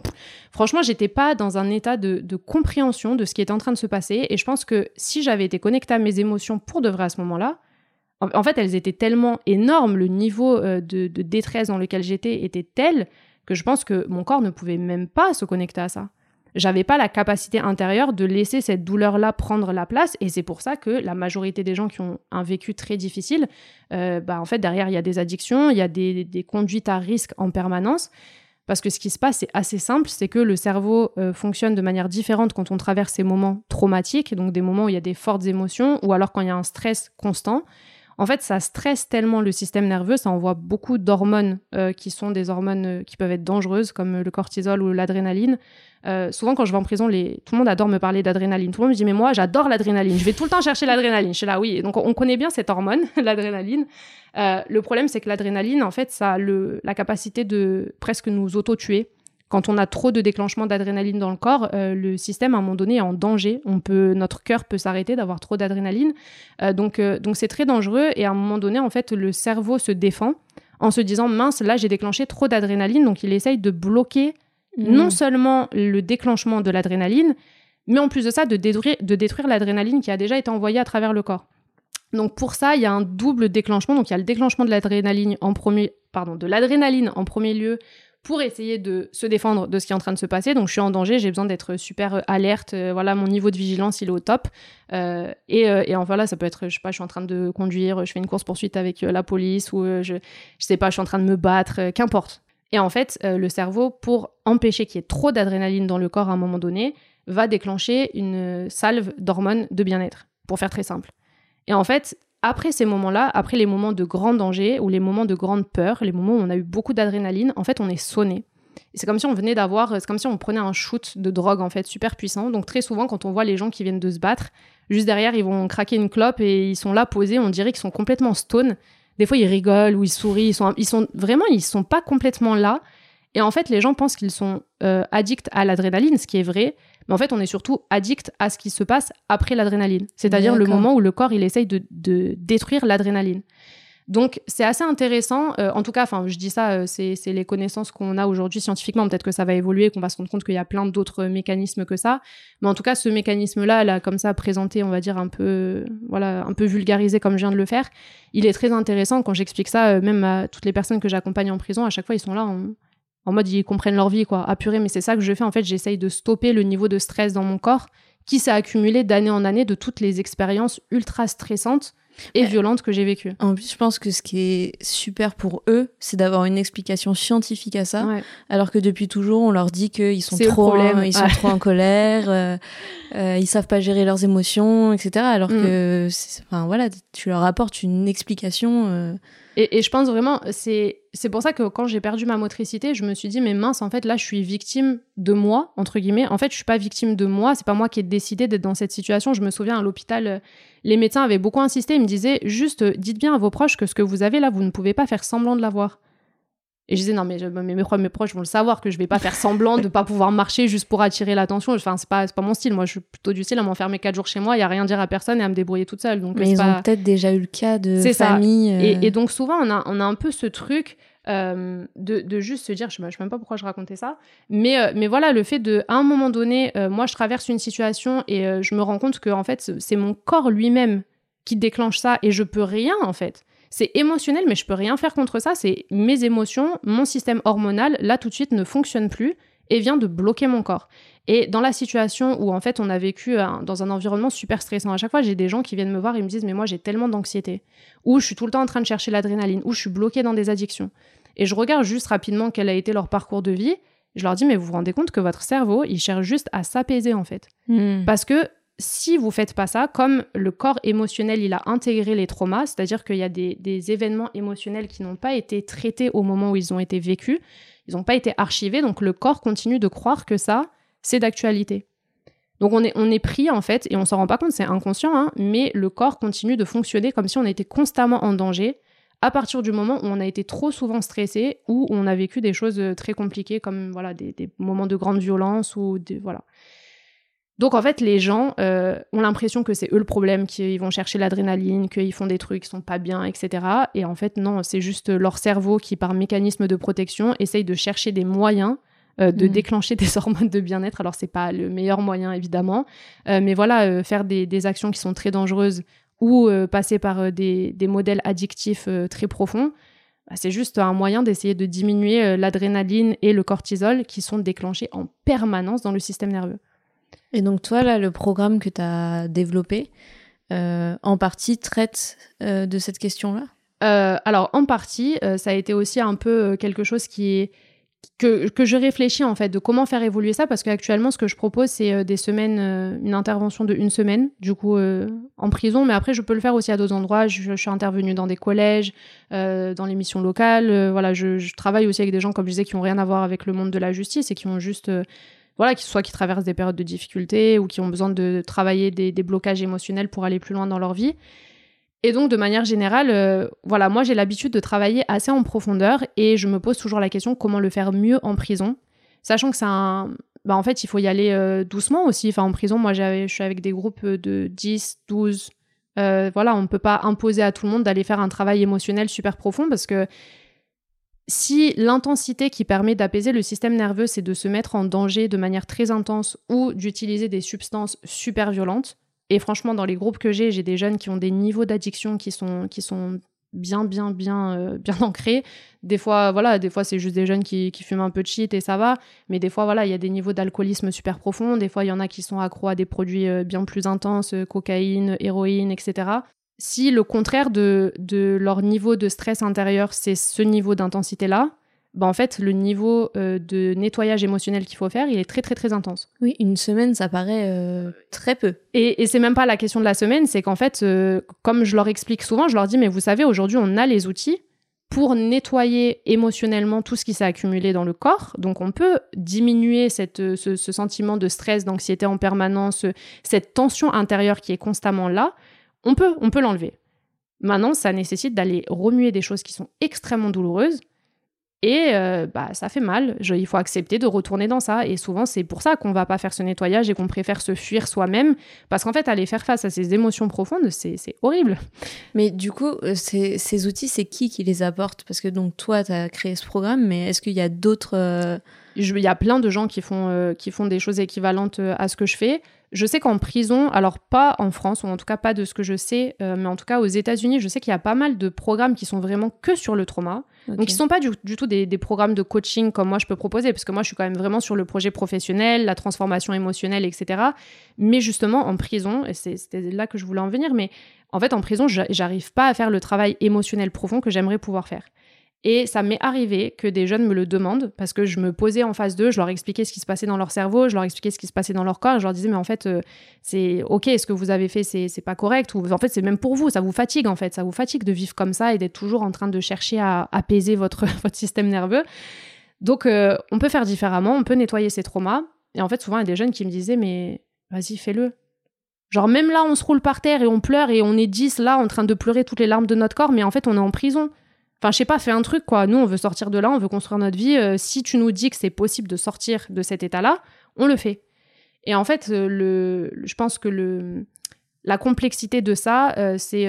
B: Franchement, j'étais pas dans un état de, compréhension de ce qui était en train de se passer. Et je pense que si j'avais été connectée à mes émotions pour de vrai à ce moment-là, en, fait, elles étaient tellement énormes, le niveau euh, de détresse dans lequel j'étais était tel que je pense que mon corps ne pouvait même pas se connecter à ça j'avais pas la capacité intérieure de laisser cette douleur-là prendre la place. Et c'est pour ça que la majorité des gens qui ont un vécu très difficile, euh, bah, en fait, derrière, il y a des addictions, il y a des, des conduites à risque en permanence. Parce que ce qui se passe, c'est assez simple, c'est que le cerveau fonctionne de manière différente quand on traverse ces moments traumatiques, donc des moments où il y a des fortes émotions, ou alors quand il y a un stress constant en fait, ça stresse tellement le système nerveux, ça envoie beaucoup d'hormones euh, qui sont des hormones euh, qui peuvent être dangereuses, comme le cortisol ou l'adrénaline. Euh, souvent, quand je vais en prison, tout le monde adore me parler d'adrénaline. Tout le monde me dit, mais moi, j'adore l'adrénaline. Je vais tout le temps chercher l'adrénaline. Je suis là, oui. Donc, on connaît bien cette hormone, <laughs> l'adrénaline. le problème, c'est que l'adrénaline, en fait, ça a la capacité de presque nous auto-tuer quand on a trop de déclenchement d'adrénaline dans le corps, euh, le système à un moment donné est en danger. On peut, notre cœur peut s'arrêter d'avoir trop d'adrénaline. Euh, donc, euh, donc c'est très dangereux. Et à un moment donné, en fait, le cerveau se défend en se disant mince, là j'ai déclenché trop d'adrénaline. Donc il essaye de bloquer mmh. non seulement le déclenchement de l'adrénaline, mais en plus de ça, de détruire, de détruire l'adrénaline qui a déjà été envoyée à travers le corps. Donc pour ça, il y a un double déclenchement. Donc il y a le déclenchement de l'adrénaline en premier, pardon, de l'adrénaline en premier lieu pour essayer de se défendre de ce qui est en train de se passer. Donc je suis en danger, j'ai besoin d'être super euh, alerte. Euh, voilà, mon niveau de vigilance, il est au top. Euh, et, enfin là, ça peut être, je sais pas, je suis en train de conduire, je fais une course poursuite avec la police ou je, je sais pas, je suis en train de me battre, qu'importe. Et en fait, le cerveau, pour empêcher qu'il y ait trop d'adrénaline dans le corps à un moment donné, va déclencher une salve d'hormones de bien-être, pour faire très simple. Et en fait, après ces moments-là, après les moments de grand danger ou les moments de grande peur, les moments où on a eu beaucoup d'adrénaline, en fait, on est sonné. C'est comme si on venait d'avoir, c'est comme si on prenait un shoot de drogue en fait super puissant. Donc très souvent, quand on voit les gens qui viennent de se battre, juste derrière, ils vont craquer une clope et ils sont là posés. On dirait qu'ils sont complètement stone. Des fois, ils rigolent ou ils sourient. Ils sont, vraiment, ils sont pas complètement là. Et en fait, les gens pensent qu'ils sont euh, addicts à l'adrénaline, ce qui est vrai. Mais en fait, on est surtout addict à ce qui se passe après l'adrénaline. C'est-à-dire le moment où le corps, il essaye de, détruire l'adrénaline. Donc, c'est assez intéressant. Euh, en tout cas, enfin, je dis ça, euh, c'est les connaissances qu'on a aujourd'hui scientifiquement. Peut-être que ça va évoluer, qu'on va se rendre compte qu'il y a plein d'autres mécanismes que ça. Mais en tout cas, ce mécanisme-là, là, comme ça, présenté, on va dire un peu, voilà, un peu vulgarisé comme je viens de le faire, il est très intéressant. Quand j'explique ça, euh, même à toutes les personnes que j'accompagne en prison, à chaque fois, ils sont là en mode ils comprennent leur vie, quoi. Apuré, mais c'est ça que je fais. En fait, j'essaye de stopper le niveau de stress dans mon corps qui s'est accumulé d'année en année de toutes les expériences ultra stressantes et violentes que j'ai vécues.
A: En plus, je pense que ce qui est super pour eux, c'est d'avoir une explication scientifique à ça, alors que depuis toujours, on leur dit qu'ils sont trop, en, ils sont trop en colère, euh, euh, ils savent pas gérer leurs émotions, etc. Alors mm. que, enfin voilà, tu leur apportes une explication. Euh,
B: et, je pense vraiment, c'est pour ça que quand j'ai perdu ma motricité, je me suis dit, mais mince, en fait, là, je suis victime de moi, entre guillemets. En fait, je suis pas victime de moi, c'est pas moi qui ai décidé d'être dans cette situation. Je me souviens à l'hôpital, euh, les médecins avaient beaucoup insisté, ils me disaient, juste, dites bien à vos proches que ce que vous avez là, vous ne pouvez pas faire semblant de l'avoir. Et je disais, non, mais, mes, mes, proches vont le savoir que je vais pas faire semblant de pas pouvoir marcher juste pour attirer l'attention. Enfin, c'est pas, pas mon style. Moi, je suis plutôt du style à m'enfermer quatre jours chez moi, il y a rien à dire à personne et à me débrouiller toute seule. Donc,
A: mais ils ont peut-être déjà eu le cas de famille.
B: Euh. Et, donc, souvent, on a, on a un peu ce truc. Euh, de, de, juste se dire, je ne sais même pas pourquoi je racontais ça, mais, euh, mais voilà, le fait de, à un moment donné, moi je traverse une situation et je me rends compte que en fait, c'est mon corps lui-même qui déclenche ça et je peux rien en fait. C'est émotionnel, mais je peux rien faire contre ça. C'est mes émotions, mon système hormonal, là tout de suite ne fonctionne plus et vient de bloquer mon corps. Et dans la situation où en fait on a vécu dans un environnement super stressant, à chaque fois j'ai des gens qui viennent me voir et me disent mais moi j'ai tellement d'anxiété, ou je suis tout le temps en train de chercher l'adrénaline, ou je suis bloqué dans des addictions. Et je regarde juste rapidement quel a été leur parcours de vie. Je leur dis mais vous vous rendez compte que votre cerveau il cherche juste à s'apaiser en fait, hmm. parce que si vous faites pas ça, comme le corps émotionnel, il a intégré les traumas, c'est-à-dire qu'il y a des, événements émotionnels qui n'ont pas été traités au moment où ils ont été vécus, ils n'ont pas été archivés, donc le corps continue de croire que ça, c'est d'actualité. Donc on est, on est pris en fait, et on s'en rend pas compte, c'est inconscient, hein, mais le corps continue de fonctionner comme si on était constamment en danger à partir du moment où on a été trop souvent stressé ou on a vécu des choses très compliquées comme voilà des, des moments de grande violence ou des, voilà. Donc en fait, les gens euh, ont l'impression que c'est eux le problème, qu'ils vont chercher l'adrénaline, qu'ils font des trucs qui sont pas bien, etc. Et en fait, non, c'est juste leur cerveau qui, par mécanisme de protection, essaye de chercher des moyens euh, de mm. déclencher <laughs> des hormones de bien-être. Alors c'est pas le meilleur moyen évidemment, euh, mais voilà, faire des, actions qui sont très dangereuses ou passer par des, modèles addictifs très profonds. Bah, c'est juste un moyen d'essayer de diminuer l'adrénaline et le cortisol qui sont déclenchés en permanence dans le système nerveux.
A: Et donc toi, là, le programme que tu as développé, euh, en partie traite euh, de cette question-là?
B: Euh, Alors, en partie, ça a été aussi un peu quelque chose qui est que, que, je réfléchis en fait de comment faire évoluer ça parce qu'actuellement ce que je propose c'est des semaines une intervention de une semaine du coup en prison. Mais après je peux le faire aussi à d'autres endroits. Je, suis intervenue dans des collèges dans les missions locales. Voilà je, je, travaille aussi avec des gens comme je disais qui ont rien à voir avec le monde de la justice et qui ont juste voilà qui soit qui traversent des périodes de difficulté ou qui ont besoin de travailler des, blocages émotionnels pour aller plus loin dans leur vie et donc, de manière générale, euh, voilà, moi j'ai l'habitude de travailler assez en profondeur et je me pose toujours la question comment le faire mieux en prison, sachant que c'est un. Bah, en fait, il faut y aller euh, doucement aussi. Enfin, en prison, moi je suis avec des groupes de 10, 12. Euh, voilà, on ne peut pas imposer à tout le monde d'aller faire un travail émotionnel super profond parce que si l'intensité qui permet d'apaiser le système nerveux, c'est de se mettre en danger de manière très intense ou d'utiliser des substances super violentes, et franchement, dans les groupes que j'ai, j'ai des jeunes qui ont des niveaux d'addiction qui sont, qui sont bien, bien, bien, euh, bien <laughs> ancrés. Des fois, voilà, des fois, c'est juste des jeunes qui, qui, fument un peu de shit et ça va. Mais des fois, voilà, il y a des niveaux d'alcoolisme super profonds. Des fois, il y en a qui sont accros à des produits euh, bien plus intenses, euh, cocaïne, héroïne, etc. Si le contraire de, de leur niveau de stress intérieur, c'est ce niveau d'intensité-là, bah en fait, le niveau euh, de nettoyage émotionnel qu'il faut faire, il est très très très intense.
A: Oui, une semaine, ça paraît euh, très peu.
B: Et, et c'est même pas la question de la semaine, c'est qu'en fait, euh, comme je leur explique souvent, je leur dis, mais vous savez, aujourd'hui, on a les outils pour nettoyer émotionnellement tout ce qui s'est accumulé dans le corps. Donc on peut diminuer cette, ce, ce sentiment de stress, d'anxiété en permanence, cette tension intérieure qui est constamment là. On peut, on peut l'enlever. Maintenant, ça nécessite d'aller remuer des choses qui sont extrêmement douloureuses et euh, bah, ça fait mal. il faut accepter de retourner dans ça. Et souvent, c'est pour ça qu'on va pas faire ce nettoyage et qu'on préfère se fuir soi-même. Parce qu'en fait, aller faire face à ces émotions profondes, c'est horrible.
A: Mais du coup, euh, ces, outils, c'est qui qui les apporte? Parce que donc, toi, tu as créé ce programme, mais est-ce qu'il y a d'autres. Euh,
B: il y a plein de gens qui font, qui font des choses équivalentes à ce que je fais. Je sais qu'en prison, alors pas en France, ou en tout cas pas de ce que je sais, mais en tout cas aux États-Unis, je sais qu'il y a pas mal de programmes qui sont vraiment que sur le trauma. Donc, ils ne sont pas du, tout des, programmes de coaching comme moi je peux proposer, parce que moi, je suis quand même vraiment sur le projet professionnel, la transformation émotionnelle, etc. Mais justement, en prison, et c'était là que je voulais en venir, mais en fait, en prison, j'arrive pas à faire le travail émotionnel profond que j'aimerais pouvoir faire. Et ça m'est arrivé que des jeunes me le demandent parce que je me posais en face d'eux, je leur expliquais ce qui se passait dans leur cerveau, je leur expliquais ce qui se passait dans leur corps, je leur disais mais en fait euh, c'est ok, ce que vous avez fait c'est pas correct ou en fait c'est même pour vous, ça vous fatigue en fait, ça vous fatigue de vivre comme ça et d'être toujours en train de chercher à apaiser votre <laughs> votre système nerveux. Donc euh, on peut faire différemment, on peut nettoyer ces traumas. Et en fait souvent il y a des jeunes qui me disaient mais vas-y fais-le. Genre même là on se roule par terre et on pleure et on est 10 là en train de pleurer toutes les larmes de notre corps mais en fait on est en prison. Enfin, je sais pas, fais un truc, quoi. Nous, on veut sortir de là, on veut construire notre vie. Euh, si tu nous dis que c'est possible de sortir de cet état-là, on le fait. Et en fait, euh, le, je pense que le, la complexité de ça, euh, c'est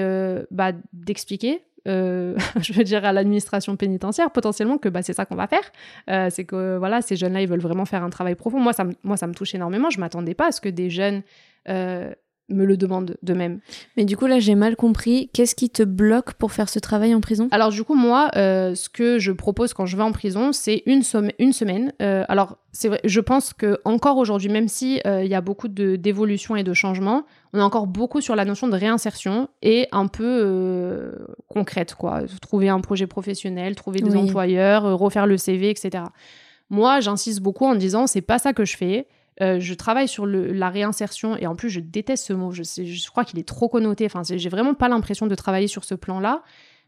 B: bah, d'expliquer, <laughs> je veux dire à l'administration pénitentiaire potentiellement que bah, c'est ça qu'on va faire. c'est que voilà, ces jeunes-là, ils veulent vraiment faire un travail profond. Moi, ça, moi, ça me touche énormément. Je m'attendais pas à ce que des jeunes me le demande de même.
A: Mais du coup, là, j'ai mal compris. Qu'est-ce qui te bloque pour faire ce travail en prison?
B: Alors, du coup, moi, euh, ce que je propose quand je vais en prison, c'est une, une semaine. Euh, alors, c'est vrai, je pense que encore aujourd'hui, même si euh, il y a beaucoup d'évolution et de changements, on est encore beaucoup sur la notion de réinsertion et un peu concrète, quoi. Trouver un projet professionnel, trouver des employeurs, refaire le CV, etc. Moi, j'insiste beaucoup en disant, c'est pas ça que je fais. Euh, je travaille sur la réinsertion et en plus je déteste ce mot. Je, crois qu'il est trop connoté. Enfin, j'ai vraiment pas l'impression de travailler sur ce plan-là.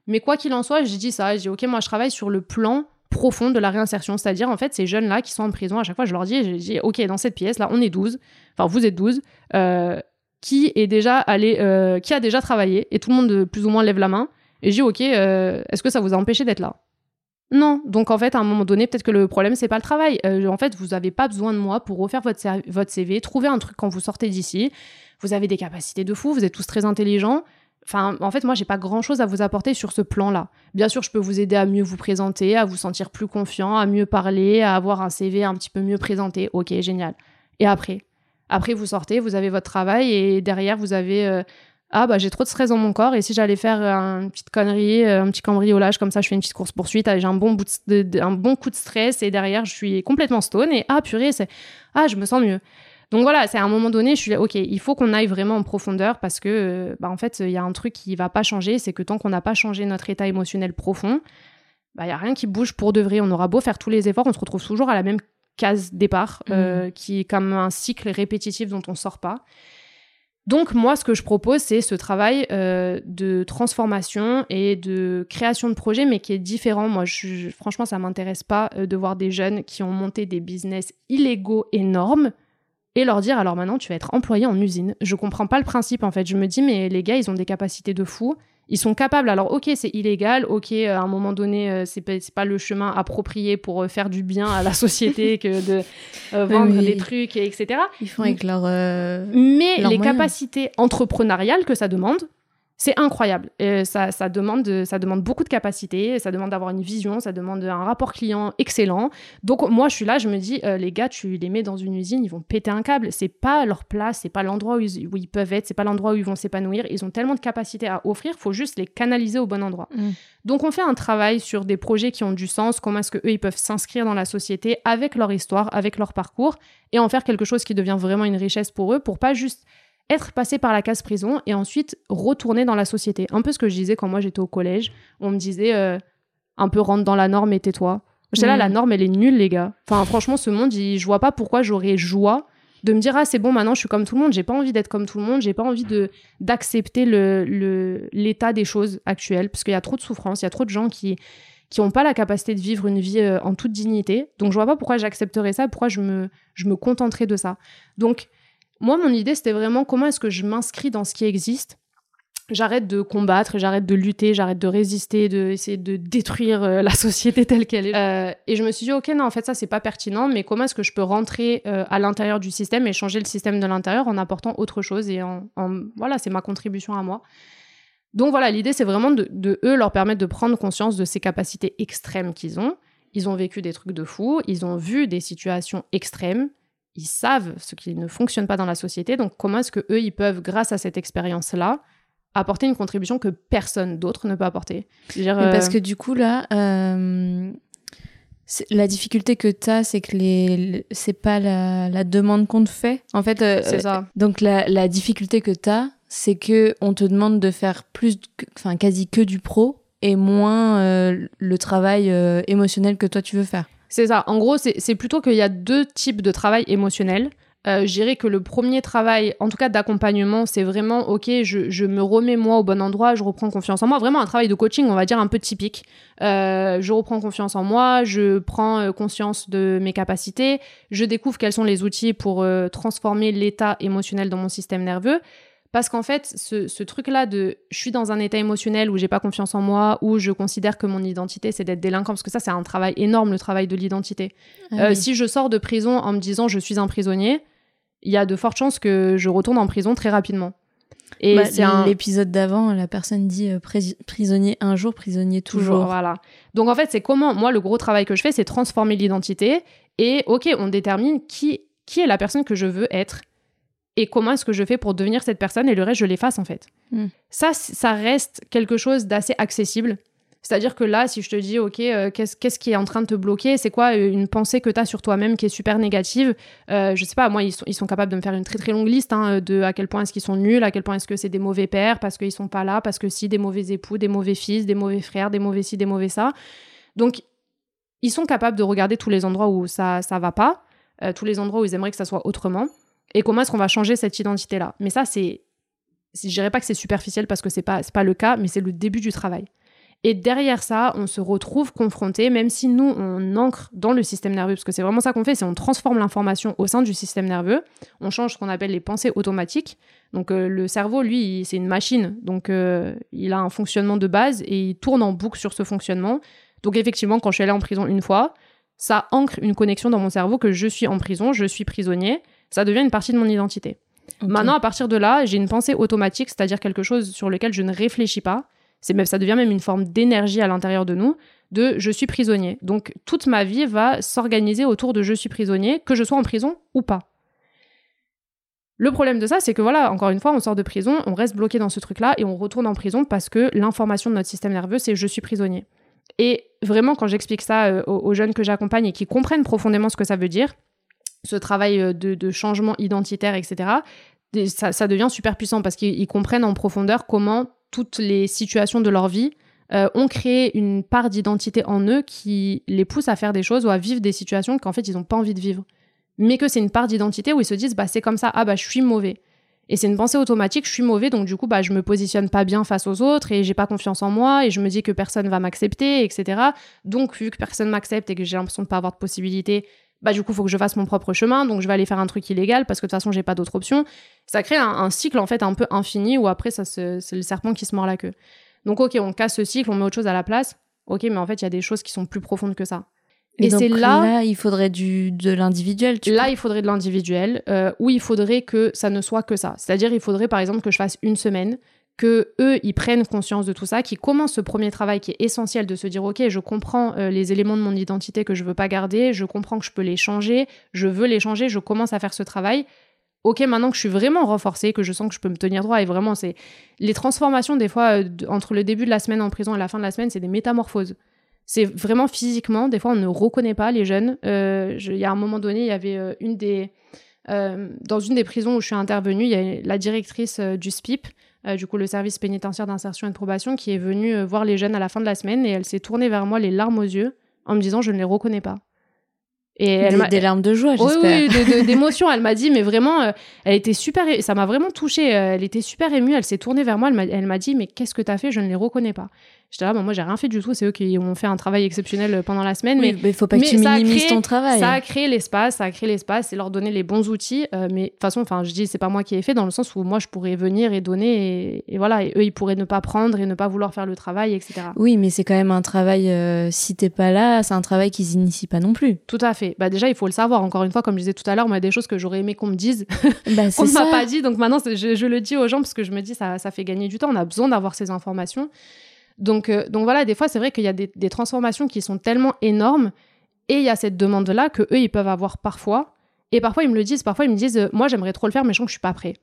B: Mais quoi qu'il en soit, j'ai dit ça. J'ai dit ok, moi je travaille sur le plan profond de la réinsertion, c'est-à-dire en fait ces jeunes-là qui sont en prison. À chaque fois, je leur dis, ok, dans cette pièce là, on est 12. Enfin, vous êtes 12. Euh, qui est déjà allé, euh, qui a déjà travaillé et tout le monde plus ou moins lève la main. Et je dis ok, est-ce que ça vous a empêché d'être là? Non. Donc en fait, à un moment donné, peut-être que le problème, c'est pas le travail. Euh, en fait, vous n'avez pas besoin de moi pour refaire votre, votre CV, trouver un truc quand vous sortez d'ici. Vous avez des capacités de fou, vous êtes tous très intelligents. Enfin, en fait, moi, j'ai pas grand chose à vous apporter sur ce plan-là. Bien sûr, je peux vous aider à mieux vous présenter, à vous sentir plus confiant, à mieux parler, à avoir un CV un petit peu mieux présenté. Ok, génial. Et après? Après, vous sortez, vous avez votre travail et derrière, vous avez euh, ah bah j'ai trop de stress dans mon corps et si j'allais faire une petite connerie, euh, un petit cambriolage comme ça, je fais une petite course poursuite, j'ai un bon un bon coup de stress et derrière je suis complètement stone et ah purée c'est ah je me sens mieux. Donc voilà, c'est à un moment donné, je suis ok, il faut qu'on aille vraiment en profondeur parce que euh, bah en fait il y a un truc qui va pas changer, c'est que tant qu'on n'a pas changé notre état émotionnel profond, bah, il n'y a rien qui bouge pour de vrai. On aura beau faire tous les efforts, on se retrouve toujours à la même case départ, euh, qui est comme un cycle répétitif dont on ne sort pas. Donc moi, ce que je propose, c'est ce travail euh, de transformation et de création de projets, mais qui est différent. Moi, je, franchement, ça m'intéresse pas euh, de voir des jeunes qui ont monté des business illégaux énormes et leur dire alors maintenant tu vas être employé en usine. Je comprends pas le principe en fait. Je me dis mais les gars, ils ont des capacités de fou ils sont capables. Alors, ok, c'est illégal, ok, euh, à un moment donné, euh, c'est pas, pas le chemin approprié pour euh, faire du bien à la <laughs> société que de vendre des trucs, etc.
A: Ils font avec leur.
B: Mais les capacités entrepreneuriales que ça demande, c'est incroyable. Et ça, ça, demande, ça demande beaucoup de capacité, ça demande d'avoir une vision, ça demande un rapport client excellent. Donc moi, je suis là, je me dis, euh, les gars, tu les mets dans une usine, ils vont péter un câble. C'est pas leur place, c'est pas l'endroit où, ils, peuvent être, c'est pas l'endroit où ils vont s'épanouir. Ils ont tellement de capacité à offrir, il faut juste les canaliser au bon endroit. Mm. Donc on fait un travail sur des projets qui ont du sens, comment est-ce que eux ils peuvent s'inscrire dans la société avec leur histoire, avec leur parcours, et en faire quelque chose qui devient vraiment une richesse pour eux, pour pas juste être passé par la case prison et ensuite retourner dans la société. Un peu ce que je disais quand moi j'étais au collège. On me disait euh, un peu rentre dans la norme et tais-toi. J'étais là, la mm. norme elle est nulle, les gars. Enfin, franchement, ce monde, je vois pas pourquoi j'aurais joie de me dire ah c'est bon maintenant je suis comme tout le monde j'ai pas envie d'être comme tout le monde j'ai pas envie de d'accepter le l'état des choses actuelles parce qu'il y a trop de souffrance il y a trop de gens qui qui ont pas la capacité de vivre une vie euh, en toute dignité donc je vois pas pourquoi j'accepterais ça pourquoi je me je me contenterais de ça donc moi, mon idée, c'était vraiment comment est-ce que je m'inscris dans ce qui existe. J'arrête de combattre, j'arrête de lutter, j'arrête de résister, d'essayer de, détruire euh, la société telle qu'elle est. Euh, et je me suis dit, ok, non, en fait, ça, c'est pas pertinent, mais comment est-ce que je peux rentrer euh, à l'intérieur du système et changer le système de l'intérieur en apportant autre chose et en, voilà, c'est ma contribution à moi. Donc voilà, l'idée, c'est vraiment de, de, eux leur permettre de prendre conscience de ces capacités extrêmes qu'ils ont. Ils ont vécu des trucs de fou, ils ont vu des situations extrêmes, ils savent ce qui ne fonctionne pas dans la société. Donc, comment est-ce que eux, ils peuvent, grâce à cette expérience-là, apporter une contribution que personne d'autre ne peut apporter?
A: Parce euh, que du coup, là, euh, la difficulté que tu as, c'est que les, c'est pas la, demande qu'on te fait. En fait, euh,
B: c'est ça.
A: Donc, la, difficulté que tu as, c'est que on te demande de faire plus, enfin, quasi que du pro et moins le travail émotionnel que toi tu veux faire.
B: C'est ça. En gros, c'est plutôt qu'il y a deux types de travail émotionnel. Euh, je dirais que le premier travail, en tout cas d'accompagnement, c'est vraiment, ok, je, me remets moi au bon endroit, je reprends confiance en moi. Vraiment un travail de coaching, on va dire, un peu typique. Euh, je reprends confiance en moi, je prends euh, conscience de mes capacités, je découvre quels sont les outils pour transformer l'état émotionnel dans mon système nerveux. Parce qu'en fait, ce, truc-là de je suis dans un état émotionnel où j'ai pas confiance en moi, où je considère que mon identité c'est d'être délinquant, parce que ça c'est un travail énorme, le travail de l'identité. Ah euh, si je sors de prison en me disant je suis un prisonnier, il y a de fortes chances que je retourne en prison très rapidement.
A: Et bah, c'est un... l'épisode d'avant, la personne dit euh, prisonnier un jour, prisonnier toujours. toujours.
B: Voilà. Donc en fait, c'est comment moi le gros travail que je fais, c'est transformer l'identité et ok, on détermine qui qui est la personne que je veux être et comment est-ce que je fais pour devenir cette personne et le reste je l'efface en fait. Hmm. Ça, ça reste quelque chose d'assez accessible. C'est-à-dire que là, si je te dis, OK, euh, qu'est-ce qui est en train de te bloquer C'est quoi euh, une pensée que tu as sur toi-même qui est super négative euh, Je sais pas, moi, ils sont, ils sont, capables de me faire une très très longue liste hein, de à quel point est-ce qu'ils sont nuls, à quel point est-ce que c'est des mauvais pères, parce qu'ils sont pas là, parce que si, des mauvais époux, des mauvais fils, des mauvais frères, des mauvais ci, des mauvais ça. Donc, ils sont capables de regarder tous les endroits où ça ça va pas, tous les endroits où ils aimeraient que ça soit autrement et comment est-ce qu'on va changer cette identité-là. Mais ça, c'est, je dirais pas que c'est superficiel parce que c'est pas, pas le cas, mais c'est le début du travail. Et derrière ça, on se retrouve confronté, même si nous, on ancre dans le système nerveux, parce que c'est vraiment ça qu'on fait, c'est on transforme l'information au sein du système nerveux, on change ce qu'on appelle les pensées automatiques. Donc euh, le cerveau, lui, c'est une machine, donc euh, il a un fonctionnement de base et il tourne en boucle sur ce fonctionnement. Donc effectivement, quand je suis allée en prison une fois, ça ancre une connexion dans mon cerveau que je suis en prison, je suis prisonnier, ça devient une partie de mon identité. Maintenant, à partir de là, j'ai une pensée automatique, c'est-à-dire quelque chose sur lequel je ne réfléchis pas. C'est même, ça devient même une forme d'énergie à l'intérieur de nous, de je suis prisonnier. Donc toute ma vie va s'organiser autour de je suis prisonnier, que je sois en prison ou pas. Le problème de ça, c'est que voilà, encore une fois, on sort de prison, on reste bloqué dans ce truc-là et on retourne en prison parce que l'information de notre système nerveux, c'est je suis prisonnier. Et vraiment, quand j'explique ça euh, aux jeunes que j'accompagne et qui comprennent profondément ce que ça veut dire, ce travail euh, de, changement identitaire, etc., ça, devient super puissant parce qu'ils comprennent en profondeur comment toutes les situations de leur vie euh, ont créé une part d'identité en eux qui les pousse à faire des choses ou à vivre des situations qu'en fait ils n'ont pas envie de vivre. Mais que c'est une part d'identité où ils se disent bah c'est comme ça, ah bah je suis mauvais. Et c'est une pensée automatique, je suis mauvais, donc du coup, bah, je me positionne pas bien face aux autres et j'ai pas confiance en moi et je me dis que personne va m'accepter, etc. Donc, vu que personne m'accepte et que j'ai l'impression de pas avoir de possibilité, bah, du coup, il faut que je fasse mon propre chemin, donc je vais aller faire un truc illégal parce que de toute façon, j'ai pas d'autre option. Ça crée un, cycle, en fait, un peu infini où après, ça c'est le serpent qui se mord la queue. Donc, ok, on casse ce cycle, on met autre chose à la place. Ok, mais en fait, il y a des choses qui sont plus profondes que ça.
A: Et, c'est là, il faudrait du de l'individuel.
B: Là, il faudrait de l'individuel, euh, où il faudrait que ça ne soit que ça. C'est-à-dire, il faudrait par exemple que je fasse une semaine, que eux, ils prennent conscience de tout ça, qu'ils commencent ce premier travail qui est essentiel de se dire, ok, je comprends euh, les éléments de mon identité que je veux pas garder, je comprends que je peux les changer, je veux les changer, je commence à faire ce travail. Ok, maintenant que je suis vraiment renforcée, que je sens que je peux me tenir droit, et vraiment, c'est les transformations des fois euh, entre le début de la semaine en prison et la fin de la semaine, c'est des métamorphoses. C'est vraiment physiquement, des fois on ne reconnaît pas les jeunes. Euh, il y a un moment donné, il y avait une des... Dans une des prisons où je suis intervenue, il y a la directrice du SPIP, du coup le service pénitentiaire d'insertion et de probation, qui est venue voir les jeunes à la fin de la semaine et elle s'est tournée vers moi les larmes aux yeux en me disant je ne les reconnais pas.
A: Et elle des, des larmes de joie,
B: j'espère. Oui, oui <laughs> d'émotion. elle m'a dit, mais vraiment, elle était super, ça m'a vraiment touchée. elle était super émue. Elle s'est tournée vers moi. Elle m'a dit, mais qu'est-ce que tu as fait? Je ne les reconnais pas. J'étais là, bon, moi j'ai rien fait du tout, c'est eux qui ont fait un travail exceptionnel pendant la semaine. mais
A: il faut pas que tu minimises ton travail.
B: Ça a créé l'espace, ça a créé l'espace et leur donner les bons outils. Euh, mais de toute façon, enfin, je dis, c'est pas moi qui ai fait dans le sens où moi je pourrais venir et donner et, voilà, et eux ils pourraient ne pas prendre et ne pas vouloir faire le travail, etc.
A: Oui, mais c'est quand même un travail, euh, si t'es pas là, c'est un travail qu'ils initient pas non plus.
B: Tout à fait. Bah déjà, il faut le savoir. Encore une fois, comme je disais tout à l'heure, moi, il y a des choses que j'aurais aimé qu'on me dise, <laughs> bah, <laughs> qu'on m'a pas dit. Donc maintenant, je, je, le dis aux gens parce que je me dis, ça, ça fait gagner du temps. On a besoin d'avoir ces informations. Donc, euh, donc voilà, des fois, c'est vrai qu'il y a des, transformations qui sont tellement énormes et il y a cette demande-là que eux, ils peuvent avoir parfois. Et parfois, ils me le disent, parfois, ils me disent, euh, moi, j'aimerais trop le faire, mais je sens que je suis pas prêt.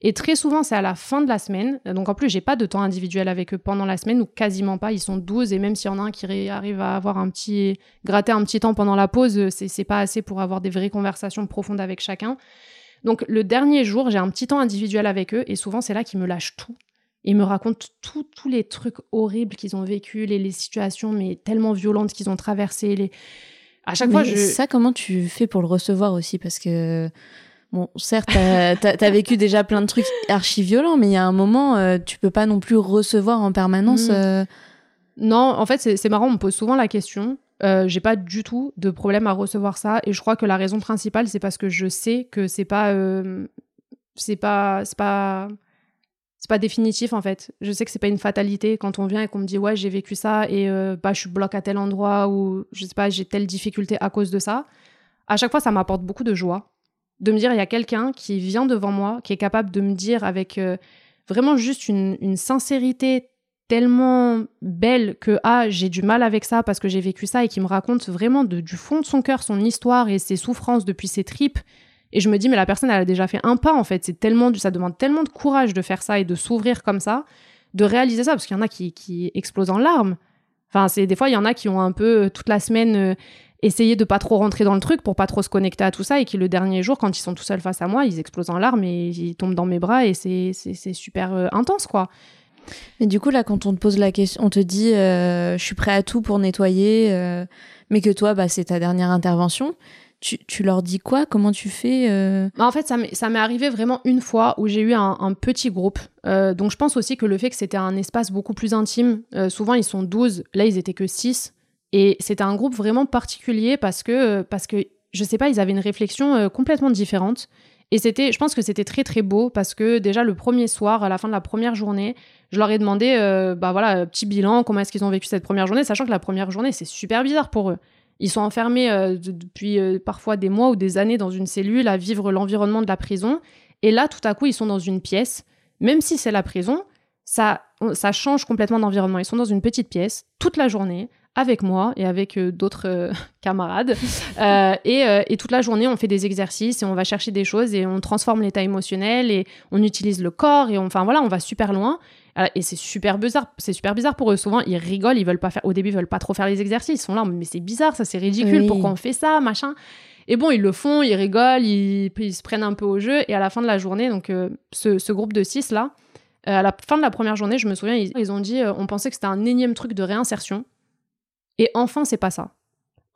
B: Et très souvent, c'est à la fin de la semaine. Donc en plus, j'ai pas de temps individuel avec eux pendant la semaine, ou quasiment pas. Ils sont 12, et même s'il y en a un qui arrive à avoir un petit. gratter un petit temps pendant la pause, euh, c'est pas assez pour avoir des vraies conversations profondes avec chacun. Donc le dernier jour, j'ai un petit temps individuel avec eux, et souvent, c'est là qu'ils me lâchent tout. Ils me racontent tous les trucs horribles qu'ils ont vécu, les, les, situations mais tellement violentes qu'ils ont traversées. Les...
A: À chaque fois, je... ça, comment tu fais pour le recevoir aussi? Parce que, bon, certes, t'as as, vécu déjà plein de trucs archi violents, mais il y a un moment, euh, tu peux pas non plus recevoir en permanence. Mm. Euh,
B: non, en fait, c'est marrant, on me pose souvent la question. Euh, j'ai pas du tout de problème à recevoir ça, et je crois que la raison principale, c'est parce que je sais que c'est pas, c'est pas, c'est pas pas définitif en fait. Je sais que c'est pas une fatalité quand on vient et qu'on me dit ouais j'ai vécu ça et euh, bah je suis bloqué à tel endroit ou je sais pas j'ai telle difficulté à cause de ça. À chaque fois ça m'apporte beaucoup de joie de me dire il y a quelqu'un qui vient devant moi qui est capable de me dire avec euh, vraiment juste une, sincérité tellement belle que ah j'ai du mal avec ça parce que j'ai vécu ça et qui me raconte vraiment de, du fond de son cœur son histoire et ses souffrances depuis ses tripes et je me dis, mais la personne, elle a déjà fait un pas, en fait. C'est tellement, ça demande tellement de courage de faire ça et de s'ouvrir comme ça, de réaliser ça, parce qu'il y en a qui, qui explosent en larmes. Enfin, c'est des fois, il y en a qui ont un peu euh, toute la semaine euh, essayé de pas trop rentrer dans le truc pour pas trop se connecter à tout ça et qui le dernier jour, quand ils sont tout seuls face à moi, ils explosent en larmes et ils tombent dans mes bras et c'est super euh, intense, quoi.
A: Mais du coup, là, quand on te pose la question, on te dit, je suis prêt à tout pour nettoyer, mais que toi, bah, c'est ta dernière intervention tu, leur dis quoi? Comment tu fais euh?
B: bah, En fait, ça m'est arrivé vraiment une fois où j'ai eu un, petit groupe. Euh, donc je pense aussi que le fait que c'était un espace beaucoup plus intime, euh, souvent ils sont 12, là ils étaient que 6. Et c'était un groupe vraiment particulier parce que, parce que, je sais pas, ils avaient une réflexion complètement différente. Et c'était, je pense que c'était très très beau parce que déjà le premier soir, à la fin de la première journée, je leur ai demandé, bah voilà, petit bilan, comment est-ce qu'ils ont vécu cette première journée, sachant que la première journée c'est super bizarre pour eux. Ils sont enfermés euh, depuis euh, parfois des mois ou des années dans une cellule à vivre l'environnement de la prison. Et là, tout à coup, ils sont dans une pièce. Même si c'est la prison, ça, ça change complètement d'environnement. Ils sont dans une petite pièce toute la journée avec moi et avec euh, d'autres <laughs> camarades. et, et, toute la journée, on fait des exercices et on va chercher des choses et on transforme l'état émotionnel et on utilise le corps et enfin voilà, on va super loin. Ah, et c'est super bizarre, c'est super bizarre pour eux. Souvent, ils rigolent, ils veulent pas faire. Au début, ils veulent pas trop faire les exercices. Ils sont là, mais c'est bizarre, ça, c'est ridicule. Pourquoi on fait ça, machin? Et bon, ils le font, ils rigolent, ils, se prennent un peu au jeu. Et à la fin de la journée, donc euh, ce, groupe de six là, à la fin de la première journée, je me souviens, ils, ont dit on pensait que c'était un énième truc de réinsertion. Et enfin, c'est pas ça.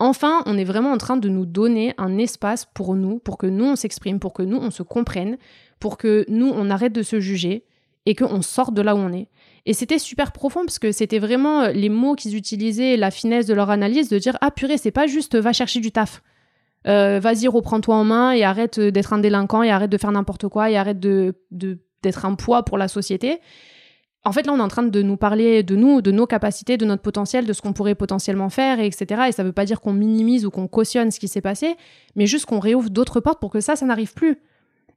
B: Enfin, on est vraiment en train de nous donner un espace pour nous, pour que nous, on s'exprime, pour que nous, on se comprenne, pour que nous, on arrête de se juger et qu'on sorte de là où on est. Et c'était super profond parce que c'était vraiment les mots qu'ils utilisaient, la finesse de leur analyse, de dire Ah purée, c'est pas juste va chercher du taf. Euh, vas-y, reprends-toi en main et arrête d'être un délinquant et arrête de faire n'importe quoi et arrête de, d'être un poids pour la société. En fait, là, on est en train de nous parler de nous, de nos capacités, de notre potentiel, de ce qu'on pourrait potentiellement faire, et etc. Et ça ne veut pas dire qu'on minimise ou qu'on cautionne ce qui s'est passé, mais juste qu'on réouvre d'autres portes pour que ça, ça n'arrive plus.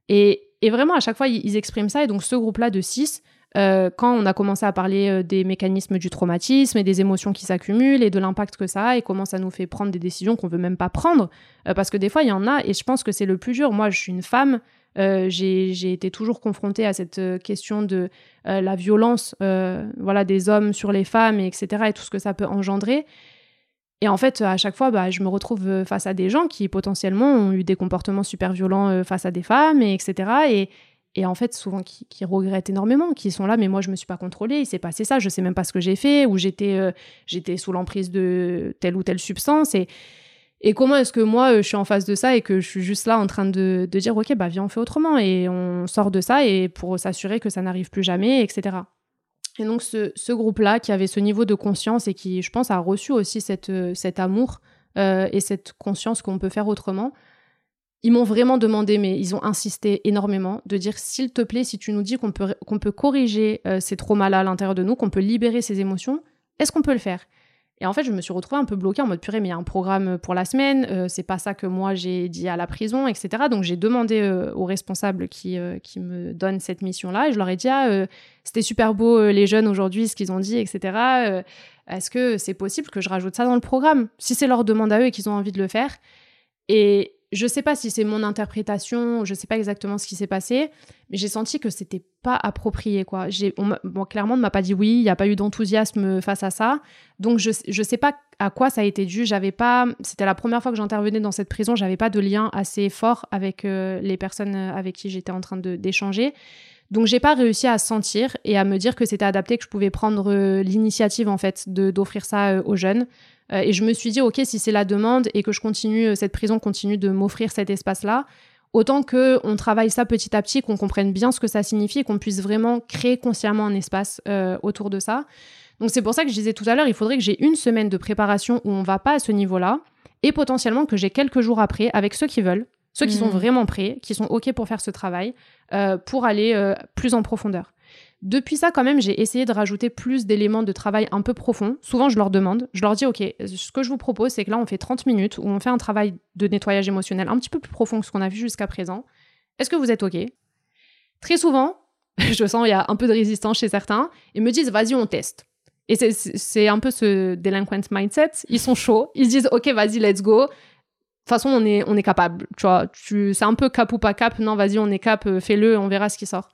B: Et, vraiment, à chaque fois, ils, expriment ça. Et donc, ce groupe-là de six, euh, quand on a commencé à parler euh, des mécanismes du traumatisme et des émotions qui s'accumulent et de l'impact que ça a et comment ça nous fait prendre des décisions qu'on veut même pas prendre, euh, parce que des fois, il y en a, et je pense que c'est le plus dur. Moi, je suis une femme, euh, j'ai été toujours confrontée à cette question de la violence voilà, des hommes sur les femmes, et etc., et tout ce que ça peut engendrer. Et en fait, à chaque fois, bah, je me retrouve face à des gens qui potentiellement ont eu des comportements super violents face à des femmes, et etc. Et, et en fait, souvent qui, regrettent énormément, qui sont là, mais moi je me suis pas contrôlée, il s'est passé ça, je sais même pas ce que j'ai fait, ou j'étais sous l'emprise de telle ou telle substance. Et, et comment est-ce que moi, euh, je suis en face de ça et que je suis juste là en train de, dire, OK, bah viens, on fait autrement et on sort de ça et pour s'assurer que ça n'arrive plus jamais, etc. Et donc ce, groupe-là qui avait ce niveau de conscience et qui, je pense, a reçu aussi cette, euh, cet amour euh, et cette conscience qu'on peut faire autrement, ils m'ont vraiment demandé, mais ils ont insisté énormément, de dire s'il te plaît, si tu nous dis qu'on peut, qu'on peut corriger ces traumas-là à l'intérieur de nous, qu'on peut libérer ces émotions, est-ce qu'on peut le faire? Et en fait, je me suis retrouvée un peu bloquée en mode purée, mais il y a un programme pour la semaine, euh, c'est pas ça que moi j'ai dit à la prison, etc. Donc j'ai demandé euh, aux responsables qui, euh, qui me donnent cette mission-là et je leur ai dit ah, c'était super beau les jeunes aujourd'hui, ce qu'ils ont dit, etc. Est-ce que c'est possible que je rajoute ça dans le programme? Si c'est leur demande à eux et qu'ils ont envie de le faire. Et, je sais pas si c'est mon interprétation, je sais pas exactement ce qui s'est passé, mais j'ai senti que c'était pas approprié quoi. J'ai clairement on ne m'a pas dit oui, il n'y a pas eu d'enthousiasme face à ça. Donc je je sais pas à quoi ça a été dû, j'avais pas c'était la première fois que j'intervenais dans cette prison, j'avais pas de lien assez fort avec euh, les personnes avec qui j'étais en train d'échanger. Donc j'ai pas réussi à sentir et à me dire que c'était adapté, que je pouvais prendre euh, l'initiative en fait de d'offrir ça euh, aux jeunes. Euh, et je me suis dit, OK, si c'est la demande et que je continue, euh, cette prison continue de m'offrir cet espace-là, autant qu'on travaille ça petit à petit, qu'on comprenne bien ce que ça signifie et qu'on puisse vraiment créer consciemment un espace euh, autour de ça. Donc c'est pour ça que je disais tout à l'heure, il faudrait que j'ai une semaine de préparation où on va pas à ce niveau-là et potentiellement que j'ai quelques jours après avec ceux qui veulent, ceux qui sont mmh. vraiment prêts, qui sont OK pour faire ce travail, pour aller plus en profondeur. Depuis ça, quand même, j'ai essayé de rajouter plus d'éléments de travail un peu profond. Souvent, je leur demande, je leur dis, OK, ce que je vous propose, c'est que là, on fait 30 minutes où on fait un travail de nettoyage émotionnel un petit peu plus profond que ce qu'on a vu jusqu'à présent. Est-ce que vous êtes OK? Très souvent, <laughs> je sens il y a un peu de résistance chez certains, ils me disent, vas-y, on teste. Et c'est un peu ce delinquent mindset. Ils sont chauds, ils se disent, OK, vas-y, let's go. De toute façon, on est, on est capable. Tu vois, c'est un peu cap ou pas cap. Non, vas-y, on est cap, euh, fais-le, on verra ce qui sort.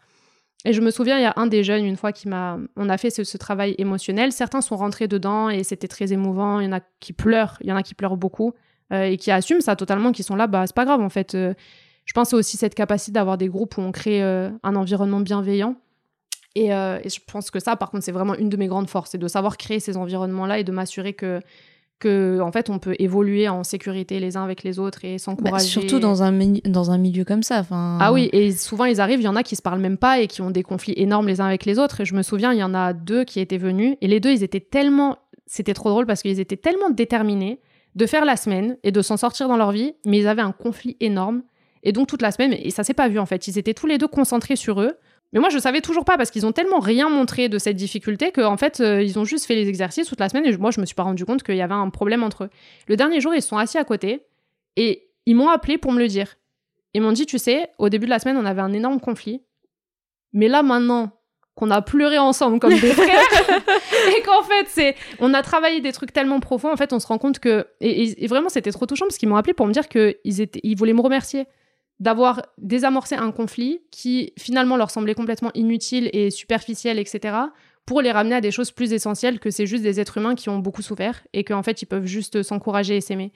B: Et je me souviens, il y a un des jeunes, une fois, qui m'a. On a fait ce, travail émotionnel. Certains sont rentrés dedans et c'était très émouvant. Il y en a qui pleurent, il y en a qui pleurent beaucoup euh, et qui assument ça totalement, qui sont là, bah, c'est pas grave en fait. Euh, je pense aussi cette capacité d'avoir des groupes où on crée euh, un environnement bienveillant. Et, et, je pense que ça, par contre, c'est vraiment une de mes grandes forces, c'est de savoir créer ces environnements-là et de m'assurer que que en fait on peut évoluer en sécurité les uns avec les autres et s'encourager. Bah,
A: surtout dans un, dans un milieu comme ça.
B: Ah oui, et souvent ils arrivent, il y en a qui se parlent même pas et qui ont des conflits énormes les uns avec les autres. Et je me souviens, il y en a deux qui étaient venus et les deux ils étaient tellement, c'était trop drôle parce qu'ils étaient tellement déterminés de faire la semaine et de s'en sortir dans leur vie, mais ils avaient un conflit énorme. Et donc toute la semaine, et ça s'est pas vu en fait, ils étaient tous les deux concentrés sur eux mais moi, je savais toujours pas parce qu'ils ont tellement rien montré de cette difficulté qu'en fait, euh, ils ont juste fait les exercices toute la semaine et moi, je me suis pas rendu compte qu'il y avait un problème entre eux. Le dernier jour, ils sont assis à côté et ils m'ont appelé pour me le dire. Ils m'ont dit, tu sais, au début de la semaine, on avait un énorme conflit. Mais là, maintenant qu'on a pleuré ensemble comme des <laughs> frères et qu'en fait, c'est, on a travaillé des trucs tellement profonds, en fait, on se rend compte que, et, et vraiment, c'était trop touchant parce qu'ils m'ont appelé pour me dire qu'ils étaient, ils voulaient me remercier d'avoir désamorcé un conflit qui finalement leur semblait complètement inutile et superficiel, etc., pour les ramener à des choses plus essentielles que c'est juste des êtres humains qui ont beaucoup souffert et qu'en fait ils peuvent juste s'encourager et s'aimer.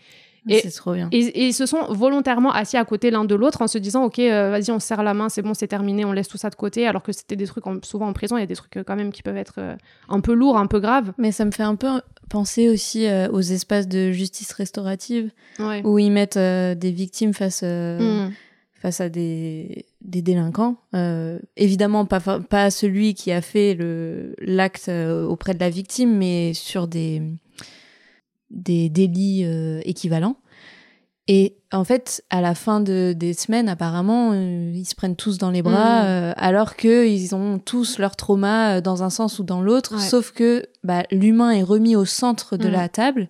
A: Et, c'est trop bien.
B: Et, ils se sont volontairement assis à côté l'un de l'autre en se disant Ok, euh, vas-y, on serre la main, c'est bon, c'est terminé, on laisse tout ça de côté. Alors que c'était des trucs, souvent en prison, il y a des trucs quand même qui peuvent être un peu lourds, un peu graves.
A: Mais ça me fait un peu penser aussi aux espaces de justice restaurative où ils mettent des victimes face. Mmh face à des, des délinquants. Euh, évidemment, pas, pas celui qui a fait l'acte euh, auprès de la victime, mais sur des, des délits euh, équivalents. Et en fait, à la fin de, des semaines, apparemment, ils se prennent tous dans les bras, mmh. alors qu'ils ont tous leur trauma dans un sens ou dans l'autre, sauf que bah, l'humain est remis au centre de mmh. la table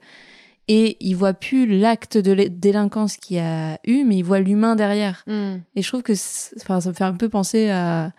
A: et il voit plus l'acte de délinquance qu'il a eu, mais il voit l'humain derrière. Hmm. Et je trouve que enfin, ça me fait un peu penser à.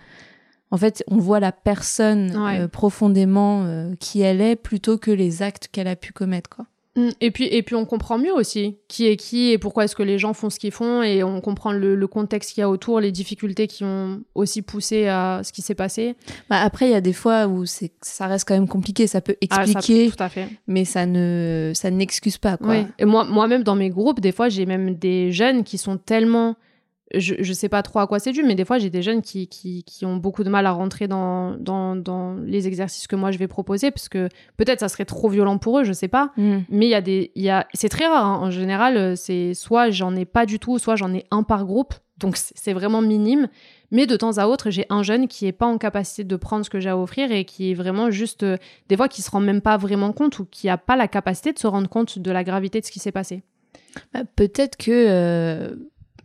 A: En fait, on voit la personne euh, profondément euh, qui elle est plutôt que les actes qu'elle a pu commettre. Quoi.
B: Mm. Et puis, et puis on comprend mieux aussi qui est qui et pourquoi est-ce que les gens font ce qu'ils font et on comprend le, contexte qu'il y a autour, les difficultés qui ont aussi poussé à ce qui s'est passé.
A: Bah après, il y a des fois où c'est, ça reste quand même compliqué, ça peut ah, expliquer, tout à fait. mais ça ne, ça n'excuse pas. Quoi.
B: Et moi, moi-même dans mes groupes, des fois, j'ai même des jeunes qui sont tellement je, je sais pas trop à quoi c'est dû, mais des fois, j'ai des jeunes qui, qui, qui, ont beaucoup de mal à rentrer dans, dans, dans, les exercices que moi je vais proposer, parce que peut-être ça serait trop violent pour eux, je sais pas. Mm. Mais il y a des. Y a, c'est très rare. Hein. En général, c'est soit j'en ai pas du tout, soit j'en ai un par groupe. Donc c'est vraiment minime. Mais de temps à autre, j'ai un jeune qui est pas en capacité de prendre ce que j'ai à offrir et qui est vraiment juste. Euh, des fois, qui se rend même pas vraiment compte ou qui a pas la capacité de se rendre compte de la gravité de ce qui s'est passé.
A: Bah, peut-être que. Euh,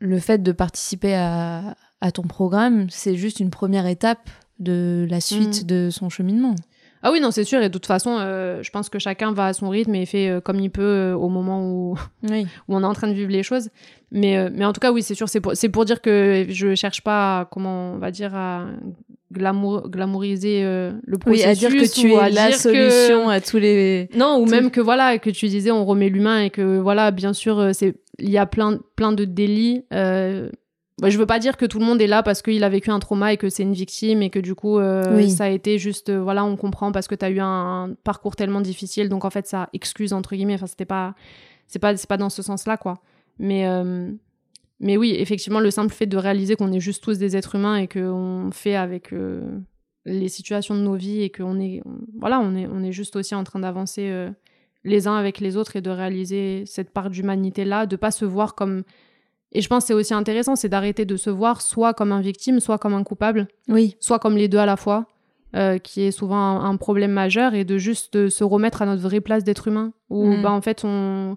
A: le fait de participer à, ton programme, c'est juste une première étape de la suite mm. de son cheminement.
B: Ah oui, non, c'est sûr. Et de toute façon, euh, je pense que chacun va à son rythme et fait euh, comme il peut euh, au moment où, <laughs> où on est en train de vivre les choses. Mais, mais en tout cas, oui, c'est sûr. C'est pour, pour dire que je cherche pas à, comment on va dire, à glamour, glamouriser le processus.
A: Oui, à dire que tu es la solution à tous les...
B: Non, ou même que voilà, que tu disais, on remet l'humain et que voilà, bien sûr, c'est il y a plein, plein de délits. Euh, bah, je veux pas dire que tout le monde est là parce qu'il a vécu un trauma et que c'est une victime et que du coup euh, ça a été juste euh, voilà on comprend parce que tu as eu un, parcours tellement difficile donc en fait ça excuse entre guillemets enfin c'était pas c'est pas c'est pas dans ce sens là quoi mais mais oui effectivement le simple fait de réaliser qu'on est juste tous des êtres humains et qu'on fait avec les situations de nos vies et qu'on est voilà on est on est juste aussi en train d'avancer les uns avec les autres et de réaliser cette part d'humanité là, de pas se voir comme et je pense que c'est aussi intéressant, c'est d'arrêter de se voir soit comme un victime, soit comme un coupable,
A: oui,
B: soit comme les deux à la fois, euh, qui est souvent un, problème majeur, et de juste se remettre à notre vraie place d'être humain, où mm. bah, en fait on,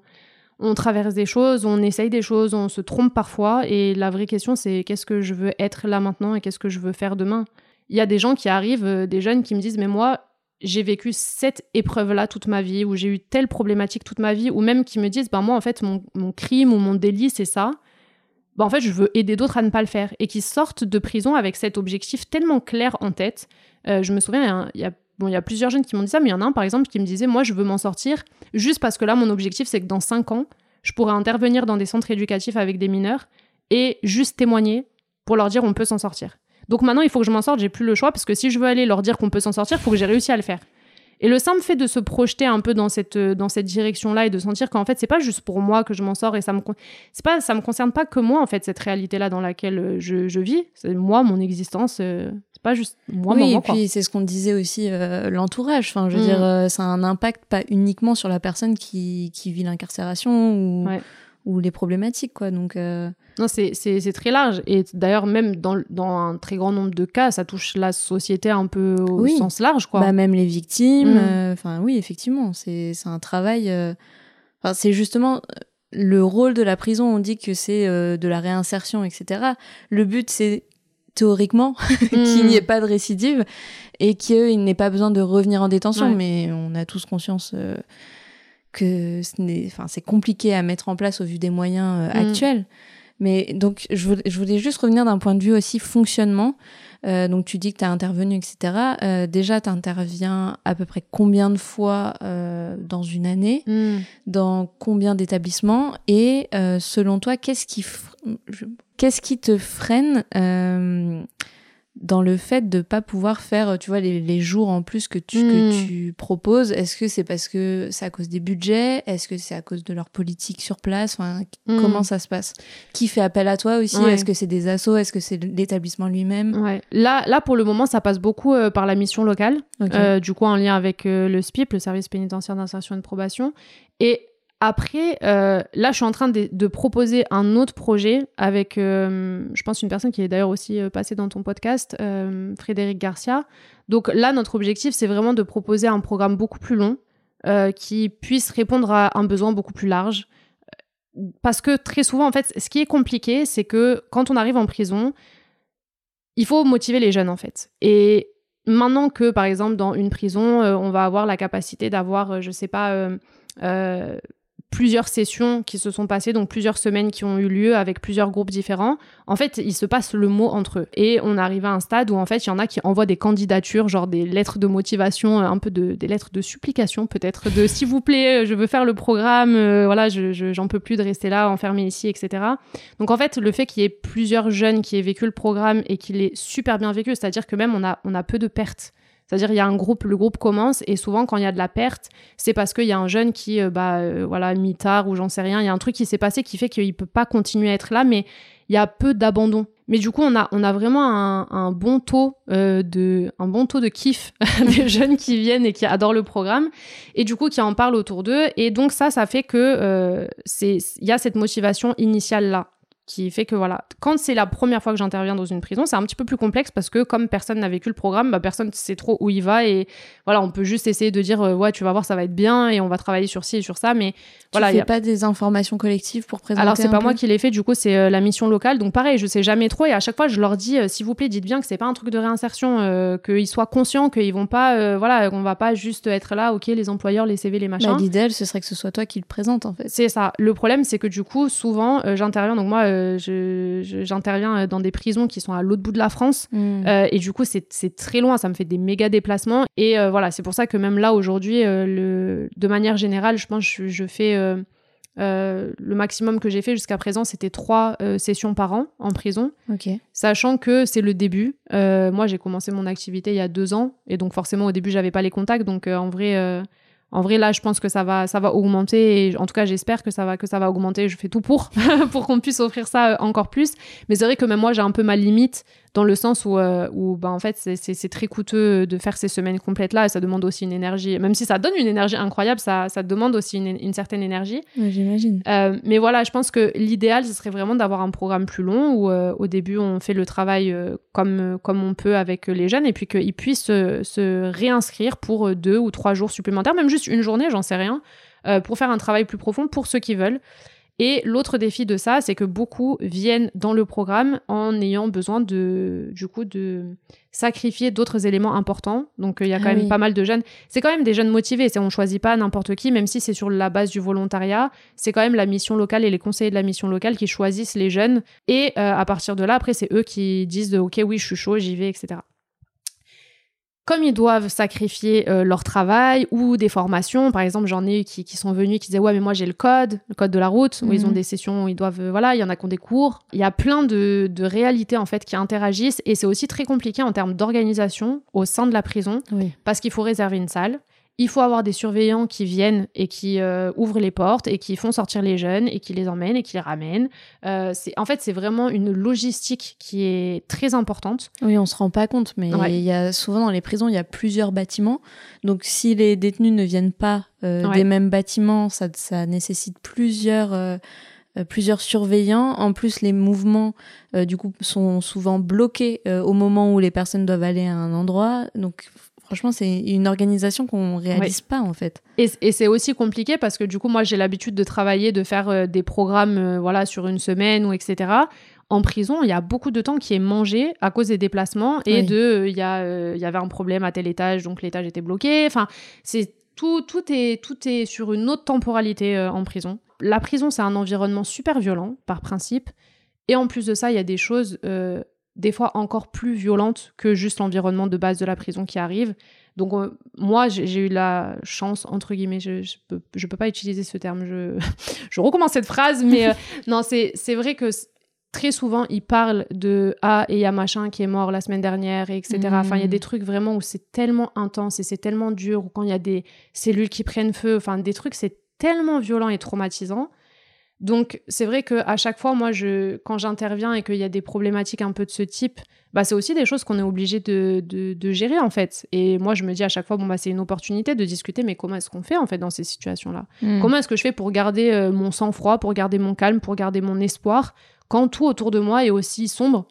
B: on traverse des choses, on essaye des choses, on se trompe parfois, et la vraie question c'est qu'est-ce que je veux être là maintenant et qu'est-ce que je veux faire demain? Il y a des gens qui arrivent, euh, des jeunes qui me disent mais moi j'ai vécu cette épreuve-là toute ma vie, ou j'ai eu telle problématique toute ma vie, ou même qui me disent, ben moi en fait mon, crime ou mon délit c'est ça, ben en fait je veux aider d'autres à ne pas le faire, et qui sortent de prison avec cet objectif tellement clair en tête. Euh, je me souviens, il y a Bon, il y a plusieurs jeunes qui m'ont dit ça, mais il y en a un, par exemple, qui me disait Moi, je veux m'en sortir juste parce que là, mon objectif, c'est que dans 5 ans, je pourrais intervenir dans des centres éducatifs avec des mineurs et juste témoigner pour leur dire on peut s'en sortir. Donc maintenant, il faut que je m'en sorte, j'ai plus le choix, parce que si je veux aller leur dire qu'on peut s'en sortir, il faut que j'ai réussi à le faire. Et le simple fait de se projeter un peu dans cette, euh, dans cette direction-là et de sentir qu'en fait, c'est pas juste pour moi que je m'en sors et ça me, ça me concerne pas que moi, en fait, cette réalité-là dans laquelle euh, je, je vis. C'est moi, mon existence. Euh, pas juste moi,
A: oui, et puis c'est ce qu'on disait aussi, l'entourage. Enfin, je veux mm. dire, ça a un impact pas uniquement sur la personne qui, qui vit l'incarcération ou, ou les problématiques, quoi. Donc.
B: Non, c'est très large. Et d'ailleurs, même dans, dans, un très grand nombre de cas, ça touche la société un peu au sens large. Quoi.
A: Bah, même les victimes. Mm. Euh, enfin, oui, effectivement, c'est un travail. Euh, enfin, c'est justement euh, le rôle de la prison. On dit que c'est de la réinsertion, etc. Le but, c'est théoriquement <laughs> qu'il n'y ait mm. pas de récidive et qu'il n'ait pas besoin de revenir en détention. Mais on a tous conscience que c'est compliqué à mettre en place au vu des moyens mm. actuels. Mais donc, je voulais, juste revenir d'un point de vue aussi fonctionnement. Euh, donc, tu dis que tu as intervenu, etc. Euh, déjà, tu interviens à peu près combien de fois euh, dans une année? Hmm. Dans combien d'établissements? Et selon toi, qu'est-ce qui, qu'est-ce qui te freine dans le fait de pas pouvoir faire, tu vois, les, jours en plus que tu, que
B: Hmm.
A: tu proposes? Est-ce que c'est parce que c'est à cause des budgets? Est-ce que c'est à cause de leur politique sur place? Enfin,
B: Hmm.
A: Comment ça se passe? Qui fait appel à toi aussi?
B: Ouais.
A: Est-ce que c'est des assos? Est-ce que c'est l'établissement lui-même?
B: Ouais. Là, là, pour le moment, ça passe beaucoup euh, par la mission locale, euh, du coup en lien avec euh, le SPIP, le service pénitentiaire d'insertion et de probation. Et après, euh, là, je suis en train de, proposer un autre projet avec, euh, je pense, une personne qui est d'ailleurs aussi euh, passée dans ton podcast, Frédéric Garcia. Donc là, notre objectif, c'est vraiment de proposer un programme beaucoup plus long qui puisse répondre à un besoin beaucoup plus large. Parce que très souvent, en fait, ce qui est compliqué, c'est que quand on arrive en prison, il faut motiver les jeunes, en fait. Et maintenant que, par exemple, dans une prison, on va avoir la capacité d'avoir, euh, je sais pas, plusieurs sessions qui se sont passées, donc plusieurs semaines qui ont eu lieu avec plusieurs groupes différents, en fait, il se passe le mot entre eux. Et on arrive à un stade où, en fait, il y en a qui envoient des candidatures, genre des lettres de motivation, euh, un peu de, des lettres de supplication, peut-être, de s'il vous plaît, euh, je veux faire le programme, euh, voilà, je, je- j'en peux plus de rester là, enfermé ici, etc. Donc, en fait, le fait qu'il y ait plusieurs jeunes qui aient vécu le programme et qu'il ait super bien vécu, c'est-à-dire que même on a, on a peu de pertes. C'est-à-dire il y a un groupe, le groupe commence et souvent quand il y a de la perte, c'est parce qu'il y a un jeune qui, euh, bah euh, voilà, mi-tard ou j'en sais rien, il y a un truc qui s'est passé qui fait qu'il peut pas continuer à être là, mais il y a peu d'abandon. Mais du coup, on a, on a vraiment un, un bon taux euh, de, un bon taux de kiff <laughs> des <laughs> jeunes qui viennent et qui adorent le programme et du coup qui en parlent autour d'eux. Et donc ça, ça fait que euh, c'est, il y a cette motivation initiale là qui fait que voilà, quand c'est la première fois que j'interviens dans une prison, c'est un petit peu plus complexe parce que comme personne n'a vécu le programme, bah, personne ne sait trop où il va et voilà, on peut juste essayer de dire euh, ouais, tu vas voir, ça va être bien et on va travailler sur ci et sur ça, mais
A: tu
B: voilà, il
A: fais
B: a-
A: pas des informations collectives pour présenter
B: alors c'est pas
A: peu
B: moi qui l'ai fait, du coup c'est euh, la mission locale. Donc pareil, je sais jamais trop et à chaque fois je leur dis euh, s'il vous plaît, dites bien que c'est pas un truc de réinsertion, qu'ils soient conscients qu'ils vont pas, voilà, qu'on va pas juste être là, ok, les employeurs, les CV, les machins.
A: Bah, L'idéal, ce serait que ce soit toi qui le présente en fait.
B: C'est ça. Le problème, c'est que du coup, souvent, j'interviens. Donc moi, euh, je- je- j'interviens euh, dans des prisons qui sont à l'autre bout de la France.
A: Mm.
B: Euh, et du coup, c'est très loin, ça me fait des méga déplacements. Et euh, voilà, c'est pour ça que même là, aujourd'hui, de manière générale, je pense que je, je fais le maximum que j'ai fait jusqu'à présent, c'était trois sessions par an en prison, sachant que c'est le début. Moi, j'ai commencé mon activité il y a deux ans, et donc forcément, au début, j'avais pas les contacts. Donc en vrai. En vrai, là, je pense que ça va, ça va augmenter. En tout cas, j'espère que ça va, que ça va augmenter. Je fais tout pour, <laughs> pour qu'on puisse offrir ça euh, encore plus. Mais c'est vrai que même moi, j'ai un peu ma limite dans le sens où, euh, où bah, en fait, c'est- très coûteux de faire ces semaines complètes-là. Et ça demande aussi une énergie. Même si ça donne une énergie incroyable, ça, ça demande aussi une, une certaine énergie.
A: Ouais, J'imagine.
B: Euh, mais voilà, je pense que l'idéal, ce serait vraiment d'avoir un programme plus long où euh, au début, on fait le travail euh, comme, comme on peut avec les jeunes et puis qu'ils puissent se réinscrire pour deux ou trois jours supplémentaires, même juste une journée, j'en sais rien, pour faire un travail plus profond pour ceux qui veulent. Et l'autre défi de ça, c'est que beaucoup viennent dans le programme en ayant besoin de, du coup, de sacrifier d'autres éléments importants. Donc, euh, il y a quand
A: Ah
B: même
A: oui.
B: pas mal de jeunes. C'est quand même des jeunes motivés. C'est, on choisit pas n'importe qui, même si c'est sur la base du volontariat. C'est quand même la mission locale et les conseillers de la mission locale qui choisissent les jeunes. Et euh, à partir de là, après, c'est eux qui disent de, OK, oui, je suis chaud, j'y vais, etc. Comme ils doivent sacrifier euh, leur travail ou des formations, par exemple, j'en ai eu qui, qui sont venus qui disaient ouais mais moi j'ai le code, le code de la route, où ils ont
A: Mhm.
B: des sessions où ils doivent euh, voilà, il y en a qui ont des cours. Il y a plein de, de réalités en fait qui interagissent et c'est aussi très compliqué en termes d'organisation au sein de la prison
A: Oui.
B: parce qu'il faut réserver une salle. Il faut avoir des surveillants qui viennent et qui euh, ouvrent les portes et qui font sortir les jeunes et qui les emmènent et qui les ramènent. Euh, en fait, c'est vraiment une logistique qui est très importante.
A: Oui, on se rend pas compte, mais
B: Ouais.
A: il y a souvent dans les prisons, il y a plusieurs bâtiments. Donc, si les détenus ne viennent pas euh,
B: Ouais.
A: des mêmes bâtiments, ça, ça nécessite plusieurs, plusieurs surveillants. En plus, les mouvements, euh, du coup, sont souvent bloqués euh, au moment où les personnes doivent aller à un endroit. Donc, franchement, c'est une organisation qu'on réalise pas, en fait.
B: Et, et c'est aussi compliqué parce que du coup, moi, j'ai l'habitude de travailler, de faire euh, des programmes euh, voilà, sur une semaine ou etc. En prison, il y a beaucoup de temps qui est mangé à cause des déplacements et
A: Oui.
B: de euh, il y, euh, y avait un problème à tel étage, donc l'étage était bloqué. Enfin, c'est tout, tout, est, tout est sur une autre temporalité euh, en prison. La prison, c'est un environnement super violent, par principe. Et en plus de ça, il y a des choses, des fois encore plus violentes que juste l'environnement de base de la prison qui arrive. Donc, euh, moi, j'ai eu la chance, entre guillemets, je, je, peux, je peux pas utiliser ce terme, je, <laughs> je recommence cette phrase, mais euh, <laughs> non, c'est vrai que très souvent, ils parlent de Ah, et il y a machin qui est mort la semaine dernière, et etc. Enfin, il y a des trucs vraiment où c'est tellement intense et c'est tellement dur, ou quand il y a des cellules qui prennent feu, enfin, des trucs, c'est tellement violent et traumatisant. Donc, c'est vrai qu'à chaque fois, moi, je, quand j'interviens et qu'il y a des problématiques un peu de ce type, bah, c'est aussi des choses qu'on est obligé de, de, gérer, en fait. Et moi, je me dis à chaque fois, bon, bah, c'est une opportunité de discuter, mais comment est-ce qu'on fait, en fait, dans ces situations-là? Hmm. Comment est-ce que je fais pour garder euh, mon sang-froid, pour garder mon calme, pour garder mon espoir, quand tout autour de moi est aussi sombre?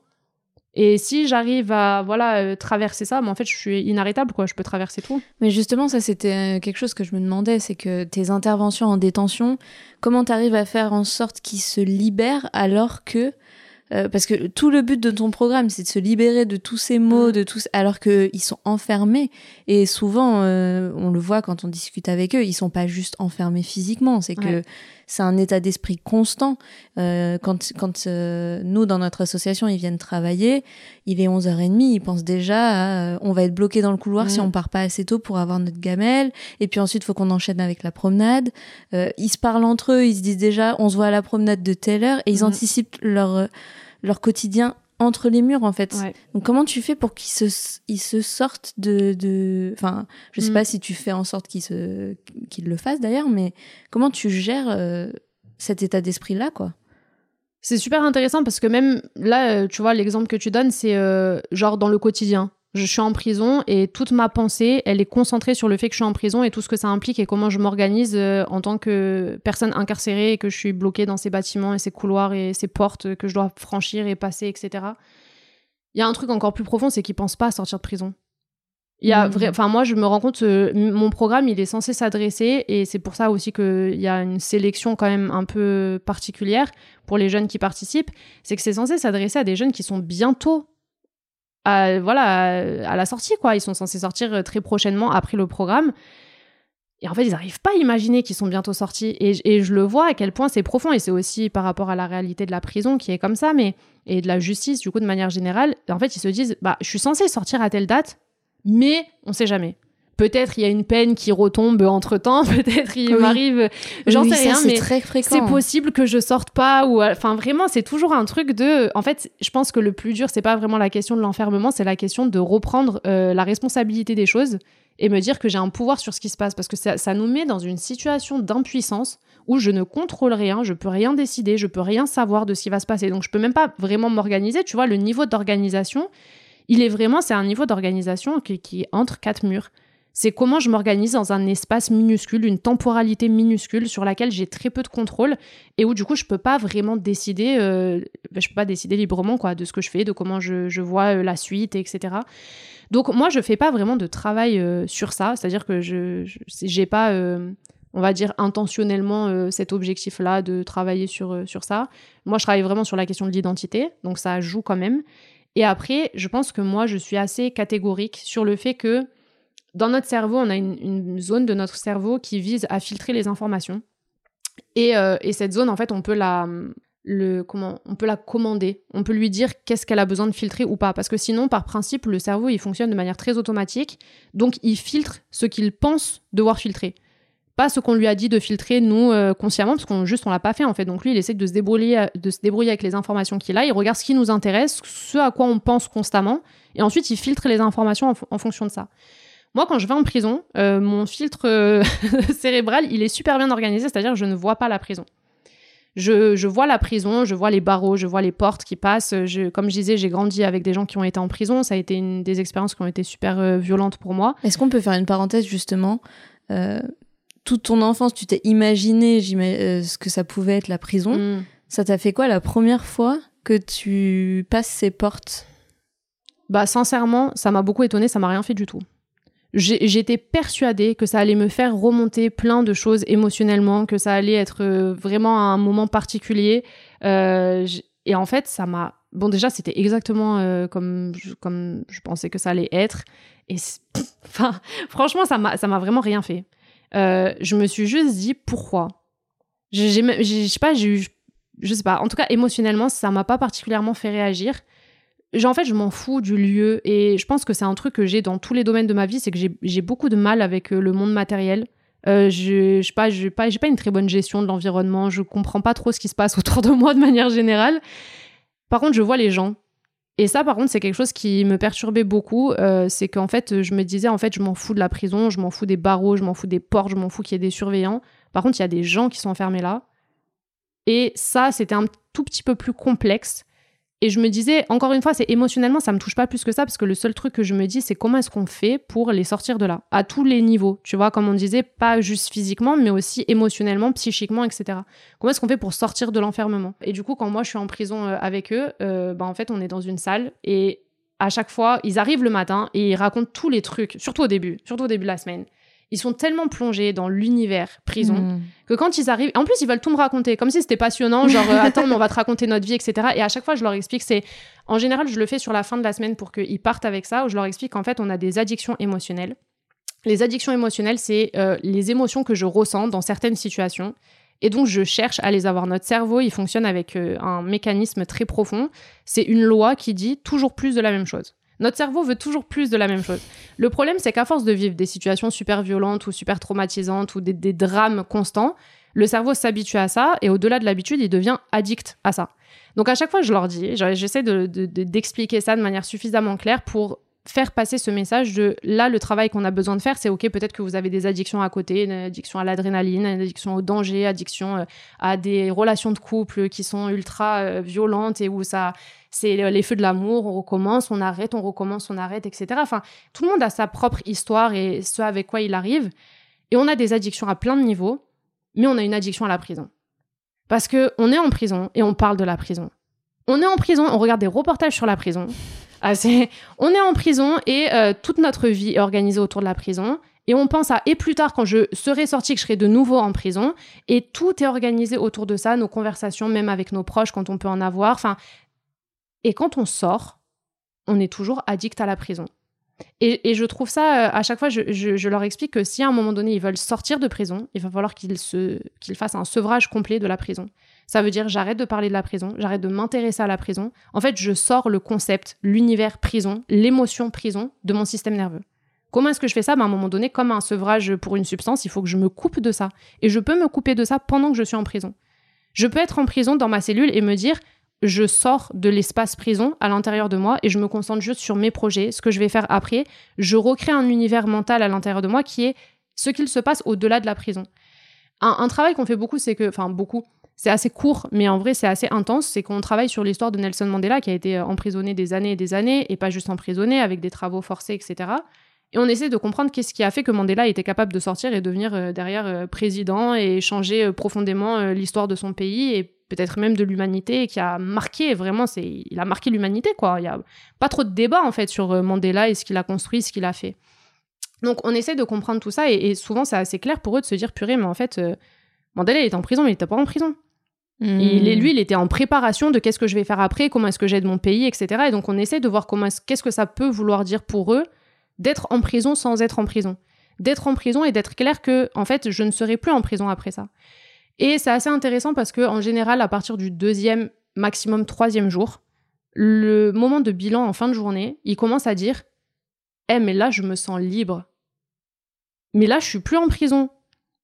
B: Et si j'arrive à voilà euh, traverser ça, mais en fait, je suis inarrêtable, quoi. Je peux traverser tout.
A: Mais justement, ça, c'était euh, quelque chose que je me demandais, c'est que tes interventions en détention, comment tu arrives à faire en sorte qu'ils se libèrent alors que euh, parce que tout le but de ton programme, c'est de se libérer de tous ces mots, mm. de tous, alors qu'ils sont enfermés. Et souvent, euh, on le voit quand on discute avec eux, ils sont pas juste enfermés physiquement, c'est que c'est un état d'esprit constant. Euh, quand quand nous, dans notre association, ils viennent travailler, il est 11h30, ils pensent déjà à, on va être bloqué dans le couloir si mm. on part pas assez tôt pour avoir notre gamelle. Et puis ensuite, faut qu'on enchaîne avec la promenade. ils se parlent entre eux, ils se disent déjà, on se voit à la promenade de telle heure, et ils mm. anticipent leur leur quotidien entre les murs en fait. Donc comment tu fais pour qu'ils se, ils se sortent de, de... Enfin, je sais mm. pas si tu fais en sorte qu'ils se... qu'ils le fassent d'ailleurs, mais comment tu gères euh, cet état d'esprit là quoi?
B: C'est super intéressant parce que même là, euh, tu vois, l'exemple que tu donnes, c'est euh, genre dans le quotidien je suis en prison et toute ma pensée, elle est concentrée sur le fait que je suis en prison et tout ce que ça implique et comment je m'organise euh, en tant que personne incarcérée et que je suis bloquée dans ces bâtiments et ces couloirs et ces portes que je dois franchir et passer, etc. Il y a un truc encore plus profond, c'est qu'ils pensent pas à sortir de prison. Il y a mmh. enfin moi je me rends compte, euh, mon programme il est censé s'adresser et c'est pour ça aussi qu'il y a une sélection quand même un peu particulière pour les jeunes qui participent, c'est que c'est censé s'adresser à des jeunes qui sont bientôt à, voilà, à, la sortie, quoi. Ils sont censés sortir euh, très prochainement après le programme. Et en fait, ils n'arrivent pas à imaginer qu'ils sont bientôt sortis. Et, je le vois à quel point c'est profond. Et c'est aussi par rapport à la réalité de la prison qui est comme ça, mais et de la justice, du coup, de manière générale. En fait, ils se disent, bah, je suis censé sortir à telle date, mais on sait jamais. Peut-être il y a une peine qui retombe entre temps, <laughs> peut-être il m'arrive, j'en sais rien, mais c'est possible que je sorte pas ou, enfin vraiment, c'est toujours un truc de, en fait, je pense que le plus dur, c'est pas vraiment la question de l'enfermement, c'est la question de reprendre euh, la responsabilité des choses et me dire que j'ai un pouvoir sur ce qui se passe parce que ça, ça nous met dans une situation d'impuissance où je ne contrôle rien, je peux rien décider, je peux rien savoir de ce qui va se passer. Donc je peux même pas vraiment m'organiser. Tu vois, le niveau d'organisation, il est vraiment, c'est un niveau d'organisation qui, qui est entre quatre murs. C'est comment je m'organise dans un espace minuscule, une temporalité minuscule sur laquelle j'ai très peu de contrôle et où du coup je peux pas vraiment décider, euh, ben, je peux pas décider librement quoi de ce que je fais, de comment je, vois euh, la suite, etc. Donc moi je fais pas vraiment de travail euh, sur ça, c'est-à-dire que je j'ai pas on va dire intentionnellement cet objectif-là de travailler sur, sur ça. Moi, je travaille vraiment sur la question de l'identité, donc ça joue quand même. Et après, je pense que moi, je suis assez catégorique sur le fait que dans notre cerveau, on a une, zone de notre cerveau qui vise à filtrer les informations. Euh, et, cette zone, en fait, on peut la, le, comment, on peut la commander. On peut lui dire qu'est-ce qu'elle a besoin de filtrer ou pas. Parce que sinon, par principe, le cerveau, il fonctionne de manière très automatique. Donc, il filtre ce qu'il pense devoir filtrer. Pas ce qu'on lui a dit de filtrer, nous, euh, consciemment, parce qu'on juste, on l'a pas fait, en fait. Donc, lui, il essaie de se débrouiller, de se débrouiller avec les informations qu'il a. Il regarde ce qui nous intéresse, ce à quoi on pense constamment. Et ensuite, il filtre les informations en fonction de ça. Moi, quand je vais en prison, euh, mon filtre euh, <laughs> cérébral, il est super bien organisé, c'est-à-dire que je ne vois pas la prison. Je, vois la prison, je vois les barreaux, je vois les portes qui passent. comme je disais, j'ai grandi avec des gens qui ont été en prison. Ça a été une des expériences qui ont été super euh, violentes pour moi.
A: Est-ce qu'on peut faire une parenthèse justement Toute ton enfance, tu t'es imaginé ce que ça pouvait être la prison. Mm. Ça t'a fait quoi la première fois que tu passes ces portes?
B: Bah sincèrement, ça m'a beaucoup étonné. Ça m'a rien fait du tout j'étais persuadée que ça allait me faire remonter plein de choses émotionnellement, que ça allait être euh, vraiment un moment particulier. Euh, et en fait, ça m'a. Bon, déjà, c'était exactement euh, comme, je, comme je pensais que ça allait être. Et <laughs> enfin, franchement, ça m'a, vraiment rien fait. je me suis juste dit pourquoi? Je sais pas, j'ai eu. Je sais pas. En tout cas, émotionnellement, ça m'a pas particulièrement fait réagir en fait, je m'en fous du lieu et je pense que c'est un truc que j'ai dans tous les domaines de ma vie, c'est que j'ai beaucoup de mal avec euh, le monde matériel. Euh, je n'ai pas, pas, pas une très bonne gestion de l'environnement, je comprends pas trop ce qui se passe <laughs> autour de moi de manière générale. Par contre, je vois les gens. Et ça, par contre, c'est quelque chose qui me perturbait beaucoup. Euh, c'est qu'en fait, je me disais, en fait, je m'en fous de la prison, je m'en fous des barreaux, je m'en fous des portes, je m'en fous qu'il y ait des surveillants. Par contre, il y a des gens qui sont enfermés là. Et ça, c'était un tout petit peu plus complexe. Et je me disais, encore une fois, c'est émotionnellement, ça me touche pas plus que ça, parce que le seul truc que je me dis, c'est comment est-ce qu'on fait pour les sortir de là, à tous les niveaux. Tu vois, comme on disait, pas juste physiquement, mais aussi émotionnellement, psychiquement, etc. Comment est-ce qu'on fait pour sortir de l'enfermement? Et du coup, quand moi je suis en prison euh, avec eux, euh, bah, en fait, on est dans une salle et à chaque fois, ils arrivent le matin et ils racontent tous les trucs, surtout au début, surtout au début de la semaine ils sont tellement plongés dans l'univers prison hmm. que quand ils arrivent, en plus ils veulent tout me raconter, comme si c'était passionnant, genre euh, <laughs> attends mais on va te raconter notre vie, etc. Et à chaque fois je leur explique, c'est en général je le fais sur la fin de la semaine pour qu'ils partent avec ça, où je leur explique qu'en fait on a des addictions émotionnelles. Les addictions émotionnelles, c'est euh, les émotions que je ressens dans certaines situations. Et donc, je cherche à les avoir. Notre cerveau, il fonctionne avec euh, un mécanisme très profond. C'est une loi qui dit toujours plus de la même chose. Notre cerveau veut toujours plus de la même chose. Le problème, c'est qu'à force de vivre des situations super violentes ou super traumatisantes ou des, drames constants, le cerveau s'habitue à ça et au-delà de l'habitude, il devient addict à ça. Donc à chaque fois, je leur dis, j'essaie d'expliquer ça de manière suffisamment claire pour faire passer ce message de là, le travail qu'on a besoin de faire, c'est OK, peut-être que vous avez des addictions à côté, une addiction à l'adrénaline, une addiction au danger, addiction euh, à des relations de couple qui sont ultra euh, violentes et où ça, c'est les feux de l'amour, on recommence, on arrête, on recommence, on arrête, etc. Enfin, tout le monde a sa propre histoire et ce avec quoi il arrive. Et on a des addictions à plein de niveaux, mais on a une addiction à la prison. Parce que on est en prison et on parle de la prison. On est en prison, on regarde des reportages sur la prison. Ah, on est en prison et euh, toute notre vie est organisée autour de la prison. Et on pense à et plus tard quand je serai sorti que je serai de nouveau en prison et tout est organisé autour de ça, nos conversations même avec nos proches quand on peut en avoir. Enfin, et quand on sort, on est toujours addict à la prison. Et, je trouve ça, euh, à chaque fois, je, leur explique que si à un moment donné ils veulent sortir de prison, il va falloir qu'ils qu'ils fassent un sevrage complet de la prison. Ça veut dire j'arrête de parler de la prison, j'arrête de m'intéresser à la prison. En fait, je sors le concept, l'univers prison, l'émotion prison de mon système nerveux. Comment est-ce que je fais ça? Ben, À un moment donné, comme un sevrage pour une substance, il faut que je me coupe de ça. Et je peux me couper de ça pendant que je suis en prison. Je peux être en prison dans ma cellule et me dire je sors de l'espace prison à l'intérieur de moi et je me concentre juste sur mes projets, ce que je vais faire après. Je recrée un univers mental à l'intérieur de moi qui est ce qu'il se passe au-delà de la prison. Un, travail qu'on fait beaucoup, c'est que, enfin beaucoup, c'est assez court, mais en vrai, c'est assez intense. C'est qu'on travaille sur l'histoire de Nelson Mandela, qui a été euh, emprisonné des années et des années, et pas juste emprisonné, avec des travaux forcés, etc. Et on essaie de comprendre qu'est-ce qui a fait que Mandela était capable de sortir et devenir euh, derrière euh, président et changer profondément l'histoire de son pays et peut-être même de l'humanité, qui a marqué vraiment, c'est, il a marqué l'humanité, quoi. Il n'y a pas trop de débat, en fait, sur Mandela et ce qu'il a construit, ce qu'il a fait. Donc, on essaie de comprendre tout ça, et, souvent, c'est assez clair pour eux de se dire, purée, mais en fait, Mandela, il était en prison, mais il n'était pas en prison. Il, lui, il était en préparation de qu'est-ce que je vais faire après, comment est-ce que j'aide mon pays, etc. Et donc, on essaie de voir comment qu'est-ce que ça peut vouloir dire pour eux d'être en prison sans être en prison. D'être en prison et d'être clair que, en fait, je ne serai plus en prison après ça. Et c'est assez intéressant parce que, en général, à partir du deuxième, maximum troisième jour, le moment de bilan en fin de journée, il commence à dire Eh, mais là, je me sens libre. Mais là, je suis plus en prison.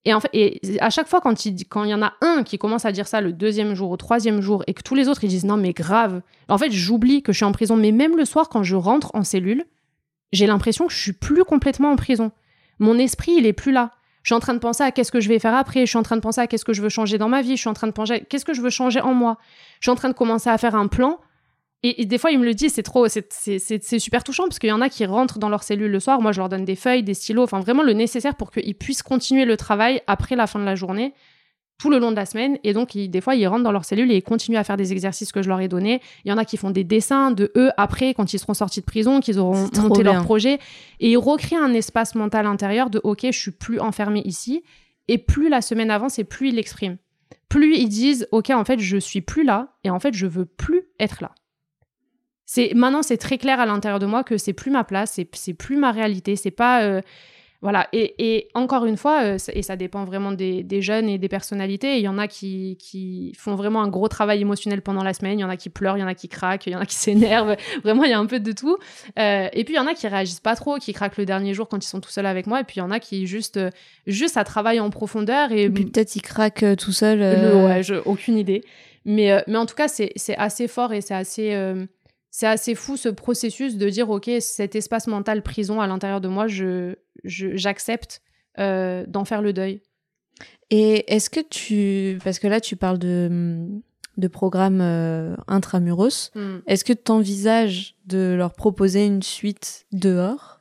B: Et, en fait, à chaque fois, quand il, quand il y en a un qui commence à dire ça le deuxième jour, au troisième jour, et que tous les autres ils disent non, mais grave, en fait, j'oublie que je suis en prison. Mais même le soir, quand je rentre en cellule, j'ai l'impression que je suis plus complètement en prison. Mon esprit, il est plus là. Je suis en train de penser à qu'est-ce que je vais faire après. Je suis en train de penser à qu'est-ce que je veux changer dans ma vie. Je suis en train de penser qu'est-ce que je veux changer en moi. Je suis en train de commencer à faire un plan et, des fois, il me le dit, c'est trop, c'est super touchant parce qu'il y en a qui rentrent dans leur cellule le soir. Moi, je leur donne des feuilles, des stylos, enfin vraiment le nécessaire pour qu'ils puissent continuer le travail après la fin de la journée, tout le long de la semaine. Et donc, des fois, ils rentrent dans leur cellule et ils continuent à faire des exercices que je leur ai donnés. Il y en a qui font des dessins de eux après, quand ils seront sortis de prison, qu'ils auront monté leur projet. Et ils recréent un espace mental intérieur de OK, je suis plus enfermé ici. Et plus la semaine avance et plus ils l'expriment. Plus ils disent OK, en fait, je suis plus là et en fait, je veux plus être là c'est maintenant c'est très clair à l'intérieur de moi que c'est plus ma place, c'est c'est plus ma réalité, c'est pas euh, Voilà, et, encore une fois, euh, et ça dépend vraiment des, jeunes et des personnalités, il y en a qui, qui, font vraiment un gros travail émotionnel pendant la semaine, il y en a qui pleurent, il y en a qui craquent, il y en a qui <laughs> s'énervent, vraiment il y a un peu de tout. Euh, et puis il y en a qui réagissent pas trop, qui craquent le dernier jour quand ils sont tout seuls avec moi, et puis il y en a qui juste, euh, juste ça travaille en profondeur. Et,
A: puis peut-être ils craquent tout seuls.
B: Ouais, aucune idée. Mais, mais en tout cas, c'est assez fort et c'est assez c'est assez fou ce processus de dire ok cet espace mental prison à l'intérieur de moi je j'accepte euh, d'en faire le deuil.
A: Et est-ce que tu parce que là tu parles de de programmes euh, intramuros. Hmm. est-ce que tu envisages de leur proposer une suite dehors?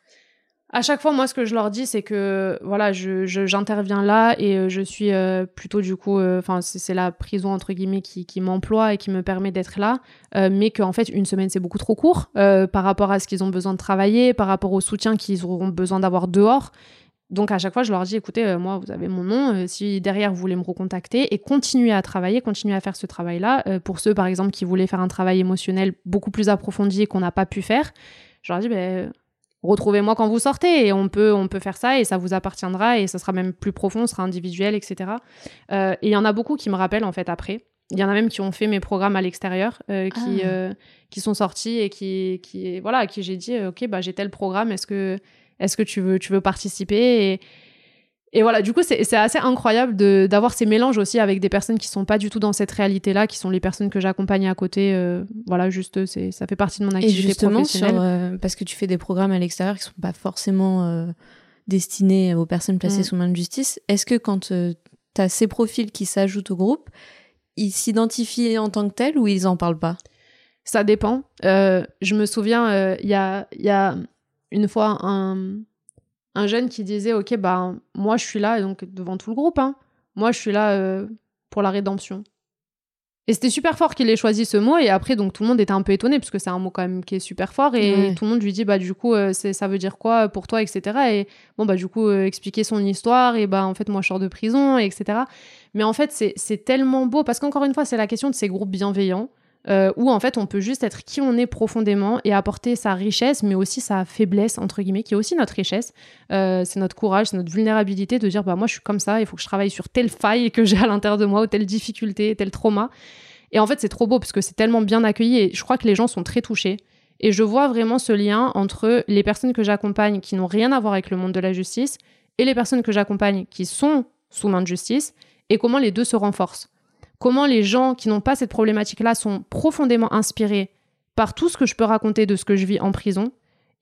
B: À chaque fois, moi, ce que je leur dis, c'est que voilà, je, j'interviens là et euh, je suis euh, plutôt du coup, euh, enfin, c'est, la prison entre guillemets qui, qui m'emploie et qui me permet d'être là, mais qu'en fait, une semaine c'est beaucoup trop court par rapport à ce qu'ils ont besoin de travailler, par rapport au soutien qu'ils auront besoin d'avoir dehors. Donc à chaque fois, je leur dis, écoutez, moi, vous avez mon nom, si derrière vous voulez me recontacter et continuer à travailler, continuer à faire ce travail-là. pour ceux, par exemple, qui voulaient faire un travail émotionnel beaucoup plus approfondi et qu'on n'a pas pu faire, je leur dis, ben retrouvez-moi quand vous sortez et on peut, on peut faire ça et ça vous appartiendra et ça sera même plus profond, sera individuel, etc. Euh, et il y en a beaucoup qui me rappellent en fait après. Il y en a même qui ont fait mes programmes à l'extérieur, euh, qui, ah. euh, qui sont sortis et qui, qui voilà, à qui j'ai dit, ok, bah j'ai tel programme, est-ce que, est-ce que tu veux, tu veux participer? Et, et voilà, du coup, c'est assez incroyable d'avoir ces mélanges aussi avec des personnes qui sont pas du tout dans cette réalité-là, qui sont les personnes que j'accompagne à côté. Euh, voilà, juste, ça fait partie de mon activité Et justement,
A: euh, parce que tu fais des programmes à l'extérieur qui sont pas forcément euh, destinés aux personnes placées mm. sous main de justice, est-ce que quand tu as ces profils qui s'ajoutent au groupe, ils s'identifient en tant que tels ou ils en parlent pas?
B: Ça dépend. je me souviens, il y a, y a une fois un un jeune qui disait ok bah moi je suis là donc devant tout le groupe hein, moi je suis là euh, pour la rédemption. Et c'était super fort qu'il ait choisi ce mot et après donc tout le monde était un peu étonné parce que c'est un mot quand même qui est super fort et tout le monde lui dit bah du coup euh, ça veut dire quoi pour toi etc et bon bah du coup euh, expliquer son histoire et bah en fait moi je sors de prison etc mais en fait c'est tellement beau parce qu'encore une fois c'est la question de ces groupes bienveillants euh, où en fait on peut juste être qui on est profondément et apporter sa richesse, mais aussi sa faiblesse, entre guillemets, qui est aussi notre richesse. Euh, c'est notre courage, c'est notre vulnérabilité de dire bah moi je suis comme ça, il faut que je travaille sur telle faille que j'ai à l'intérieur de moi, ou telle difficulté, tel trauma. Et en fait c'est trop beau parce que c'est tellement bien accueilli et je crois que les gens sont très touchés. Et je vois vraiment ce lien entre les personnes que j'accompagne qui n'ont rien à voir avec le monde de la justice et les personnes que j'accompagne qui sont sous main de justice et comment les deux se renforcent comment les gens qui n'ont pas cette problématique-là sont profondément inspirés par tout ce que je peux raconter de ce que je vis en prison,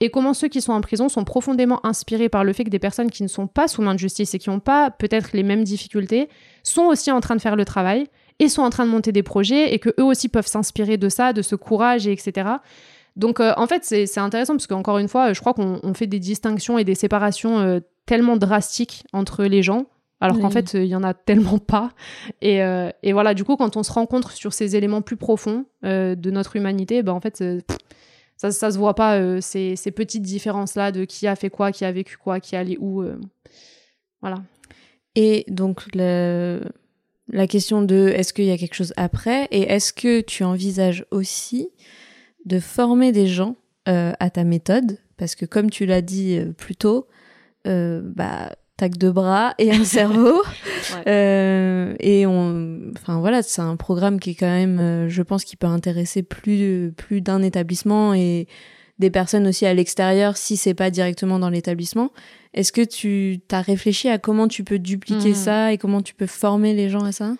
B: et comment ceux qui sont en prison sont profondément inspirés par le fait que des personnes qui ne sont pas sous main de justice et qui n'ont pas peut-être les mêmes difficultés sont aussi en train de faire le travail et sont en train de monter des projets et que eux aussi peuvent s'inspirer de ça, de ce courage, et etc. Donc euh, en fait c'est intéressant parce qu'encore une fois je crois qu'on fait des distinctions et des séparations euh, tellement drastiques entre les gens alors qu'en fait, il y en a tellement pas. Euh, et, voilà, du coup, quand on se rencontre sur ces éléments plus profonds euh, de notre humanité, ben en fait, euh, ça, ça se voit pas ces, petites différences-là de qui a fait quoi, qui a vécu quoi, qui est allé où. voilà.
A: Et donc, la question de est-ce qu'il y a quelque chose après et est-ce que tu envisages aussi de former des gens à ta méthode? Parce que comme tu l'as dit plus tôt, bah tac deux bras et un cerveau. <laughs> euh, et on, enfin voilà, c'est un programme qui est quand même, euh, je pense, qui peut intéresser plus plus d'un établissement et des personnes aussi à l'extérieur si c'est pas directement dans l'établissement. Est-ce que tu as réfléchi à comment tu peux dupliquer mmh. ça et comment tu peux former les gens à ça?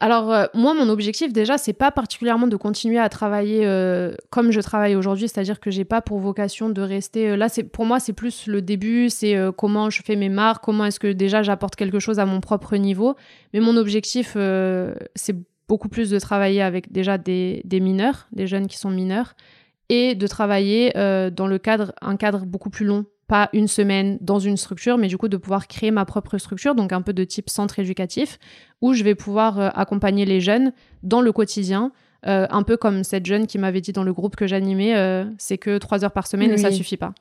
B: Alors euh, moi mon objectif déjà c'est pas particulièrement de continuer à travailler euh, comme je travaille aujourd'hui, c'est-à-dire que j'ai pas pour vocation de rester euh, là c'est pour moi c'est plus le début, c'est comment je fais mes marques, comment est-ce que déjà j'apporte quelque chose à mon propre niveau, mais mon objectif c'est beaucoup plus de travailler avec déjà des, des, mineurs, des jeunes qui sont mineurs et de travailler dans le cadre un cadre beaucoup plus long pas une semaine dans une structure, mais du coup de pouvoir créer ma propre structure, donc un peu de type centre éducatif, où je vais pouvoir euh, accompagner les jeunes dans le quotidien. Euh, un peu comme cette jeune qui m'avait dit dans le groupe que j'animais, euh, c'est que trois heures par semaine et ça suffit pas.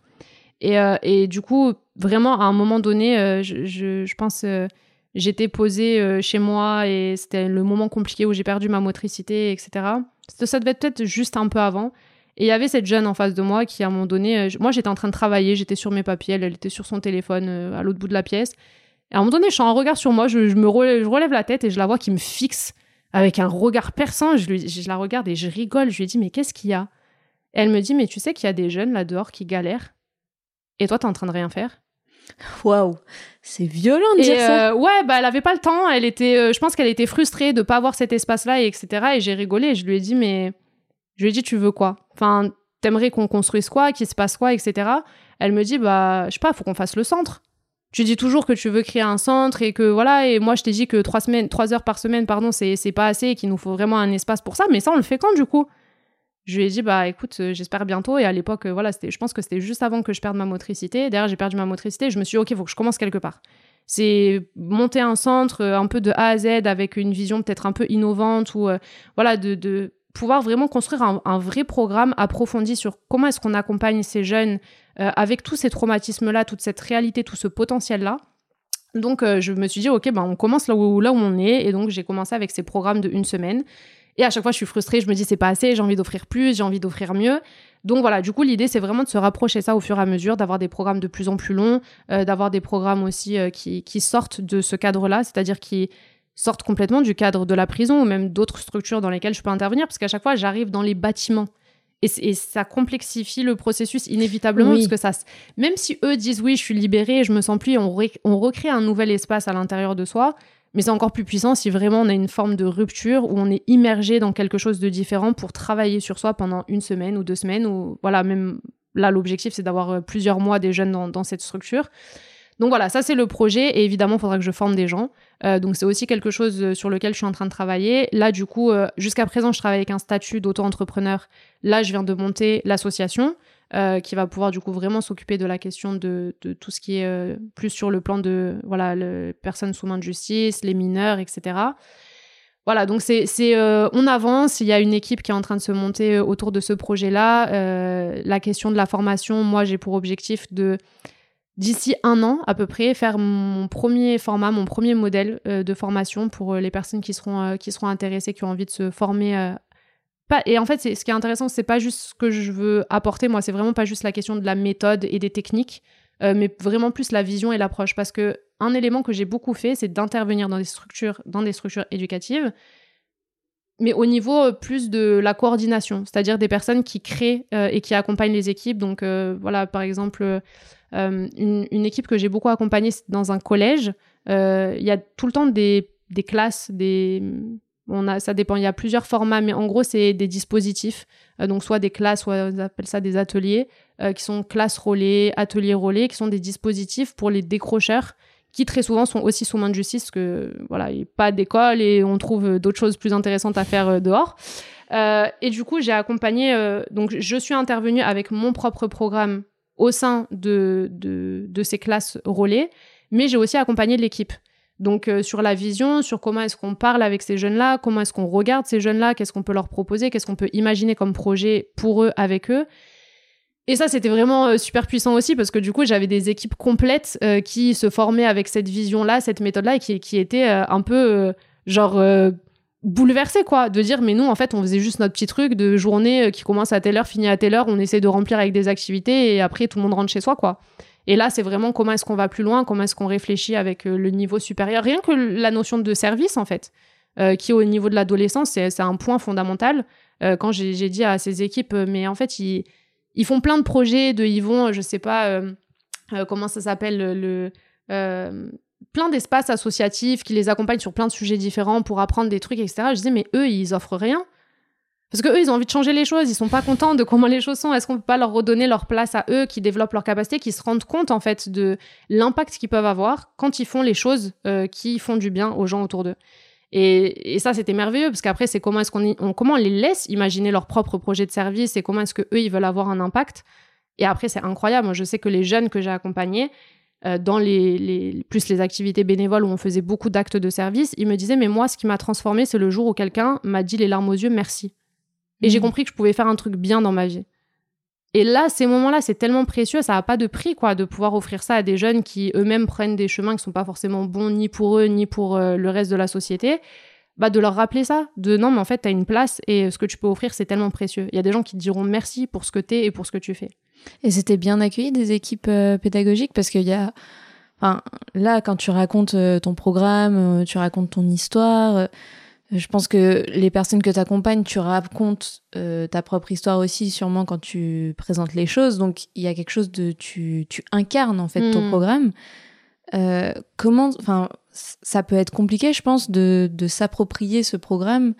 B: Et, et, du coup, vraiment, à un moment donné, je, je, pense, j'étais posée chez moi et c'était le moment compliqué où j'ai perdu ma motricité, etc. Ça devait être peut-être juste un peu avant. Et il y avait cette jeune en face de moi qui, à un moment donné, euh, moi j'étais en train de travailler, j'étais sur mes papiers, elle, elle était sur son téléphone euh, à l'autre bout de la pièce. Et à un moment donné, je suis en regard sur moi, je, me relève, je relève la tête et je la vois qui me fixe avec un regard perçant. Je, lui, je la regarde et je rigole. Je lui dis, mais qu'est-ce qu'il y a? Elle me dit, mais tu sais qu'il y a des jeunes là dehors qui galèrent. Et toi, t'es en train de rien faire?
A: Waouh, c'est violent de dire ça.
B: Euh, ouais, bah elle avait pas le temps. Elle était, je pense qu'elle était frustrée de pas avoir cet espace-là, et etc. Et j'ai rigolé. Et je lui ai dit, mais je lui ai dit, tu veux quoi? Enfin, t'aimerais qu'on construise quoi, qu'il se passe quoi, etc. Elle me dit, bah, je sais pas, faut qu'on fasse le centre. Tu dis toujours que tu veux créer un centre et que voilà, et moi je t'ai dit que trois semaines, trois heures par semaine, pardon, c'est, pas assez et qu'il nous faut vraiment un espace pour ça, mais ça on le fait quand du coup? Je lui ai dit, bah écoute, euh, j'espère bientôt, et à l'époque, euh, voilà, c'était, je pense que c'était juste avant que je perde ma motricité. Derrière, j'ai perdu ma motricité, je me suis dit, ok, faut que je commence quelque part. C'est monter un centre euh, un peu de A à Z avec une vision peut-être un peu innovante ou voilà, de pouvoir vraiment construire un, vrai programme approfondi sur comment est-ce qu'on accompagne ces jeunes euh, avec tous ces traumatismes-là, toute cette réalité, tout ce potentiel-là. Donc euh, je me suis dit, ok, ben, on commence là où, là où on est. Et donc j'ai commencé avec ces programmes de une semaine. Et à chaque fois, je suis frustrée, je me dis, c'est pas assez, j'ai envie d'offrir plus, j'ai envie d'offrir mieux. Donc voilà, du coup, l'idée, c'est vraiment de se rapprocher ça au fur et à mesure, d'avoir des programmes de plus en plus longs, euh, d'avoir des programmes aussi qui, qui, sortent de ce cadre-là, c'est-à-dire qui sortent complètement du cadre de la prison ou même d'autres structures dans lesquelles je peux intervenir, parce qu'à chaque fois, j'arrive dans les bâtiments. Et, ça complexifie le processus inévitablement, parce que ça, même si eux disent oui, je suis libérée, je me sens plus, on, on recrée un nouvel espace à l'intérieur de soi, mais c'est encore plus puissant si vraiment on a une forme de rupture où on est immergé dans quelque chose de différent pour travailler sur soi pendant une semaine ou deux semaines, ou voilà, même là, l'objectif, c'est d'avoir euh, plusieurs mois des jeunes dans, dans cette structure. Donc voilà, ça c'est le projet et évidemment, il faudra que je forme des gens. Euh, donc c'est aussi quelque chose euh, sur lequel je suis en train de travailler. Là, du coup, euh, jusqu'à présent, je travaille avec un statut d'auto-entrepreneur. Là, je viens de monter l'association qui va pouvoir du coup vraiment s'occuper de la question de, tout ce qui est plus sur le plan de voilà les personnes sous main de justice, les mineurs, etc. Voilà, donc c'est, on avance. Il y a une équipe qui est en train de se monter autour de ce projet-là. la question de la formation, moi, j'ai pour objectif de d'ici un an à peu près faire mon premier format, mon premier modèle euh, de formation pour euh, les personnes qui seront, euh, qui seront intéressées, qui ont envie de se former. Pas, et en fait, ce qui est intéressant, c'est pas juste ce que je veux apporter, moi, c'est vraiment pas juste la question de la méthode et des techniques, mais vraiment plus la vision et l'approche. Parce que un élément que j'ai beaucoup fait, c'est d'intervenir dans des structures, dans des structures éducatives, mais au niveau plus de la coordination, c'est-à-dire des personnes qui créent et qui accompagnent les équipes. Donc voilà, par exemple, euh, une, équipe que j'ai beaucoup accompagnée dans un collège. Euh, il y a tout le temps des, classes, des on a, ça dépend, il y a plusieurs formats, mais en gros, c'est des dispositifs. Euh, donc, soit des classes, soit on appelle ça des ateliers, qui sont classes relais, ateliers relais, qui sont des dispositifs pour les décrocheurs, qui très souvent sont aussi sous main de justice, parce que voilà, il n'y a pas d'école et on trouve d'autres choses plus intéressantes à faire dehors. et du coup, j'ai accompagné, donc je suis intervenue avec mon propre programme au sein de, de, ces classes relais, mais j'ai aussi accompagné l'équipe. Donc euh, sur la vision, sur comment est-ce qu'on parle avec ces jeunes-là, comment est-ce qu'on regarde ces jeunes-là, qu'est-ce qu'on peut leur proposer, qu'est-ce qu'on peut imaginer comme projet pour eux, avec eux. Et ça, c'était vraiment euh, super puissant aussi parce que du coup, j'avais des équipes complètes euh, qui se formaient avec cette vision-là, cette méthode-là, et qui, étaient un peu genre bouleversé quoi. De dire mais nous en fait on faisait juste notre petit truc de journée euh, qui commence à telle heure finit à telle heure on essaie de remplir avec des activités et après tout le monde rentre chez soi quoi. Et là c'est vraiment comment est-ce qu'on va plus loin comment est-ce qu'on réfléchit avec euh, le niveau supérieur. Rien que la notion de service en fait euh, qui au niveau de l'adolescence c'est un point fondamental. Quand j'ai dit à ces équipes mais en fait ils, ils font plein de projets de ils vont je sais pas comment ça s'appelle le plein d'espaces associatifs qui les accompagnent sur plein de sujets différents pour apprendre des trucs, etc. Je disais, mais eux, ils offrent rien. Parce que eux, ils ont envie de changer les choses, ils sont pas contents de comment les choses sont. Est-ce qu'on peut pas leur redonner leur place à eux, qui développent leur capacité, qui se rendent compte en fait de l'impact qu'ils peuvent avoir quand ils font les choses euh, qui font du bien aux gens autour d'eux? Et, ça, c'était merveilleux parce qu'après, c'est comment est-ce qu'on comment on les laisse imaginer leur propre projet de service et comment est-ce que eux ils veulent avoir un impact. Et après, c'est incroyable. Moi, je sais que les jeunes que j'ai accompagnés, euh, dans les, plus les activités bénévoles où on faisait beaucoup d'actes de service, il me disait mais moi ce qui m'a transformé c'est le jour où quelqu'un m'a dit les larmes aux yeux merci. Et j'ai mmh. compris que je pouvais faire un truc bien dans ma vie. Et là, ces moments-là, c'est tellement précieux, ça n'a pas de prix, quoi, de pouvoir offrir ça à des jeunes qui eux-mêmes prennent des chemins qui sont pas forcément bons ni pour eux, ni pour euh, le reste de la société. bah, de leur rappeler ça, de non, mais en fait, tu as une place et ce que tu peux offrir, c'est tellement précieux. Il y a des gens qui te diront merci pour ce que tu es et pour ce que tu fais.
A: Et c'était bien accueilli des équipes euh, pédagogiques parce qu'il y a. Enfin, là, quand tu racontes euh, ton programme, euh, tu racontes ton histoire, je pense que les personnes que tu accompagnes, tu racontes ta propre histoire aussi, sûrement quand tu présentes les choses. Donc, il y a quelque chose de. Tu, tu incarnes en fait ton hmm. programme. comment. Enfin, ça peut être compliqué, je pense, de, de s'approprier ce programme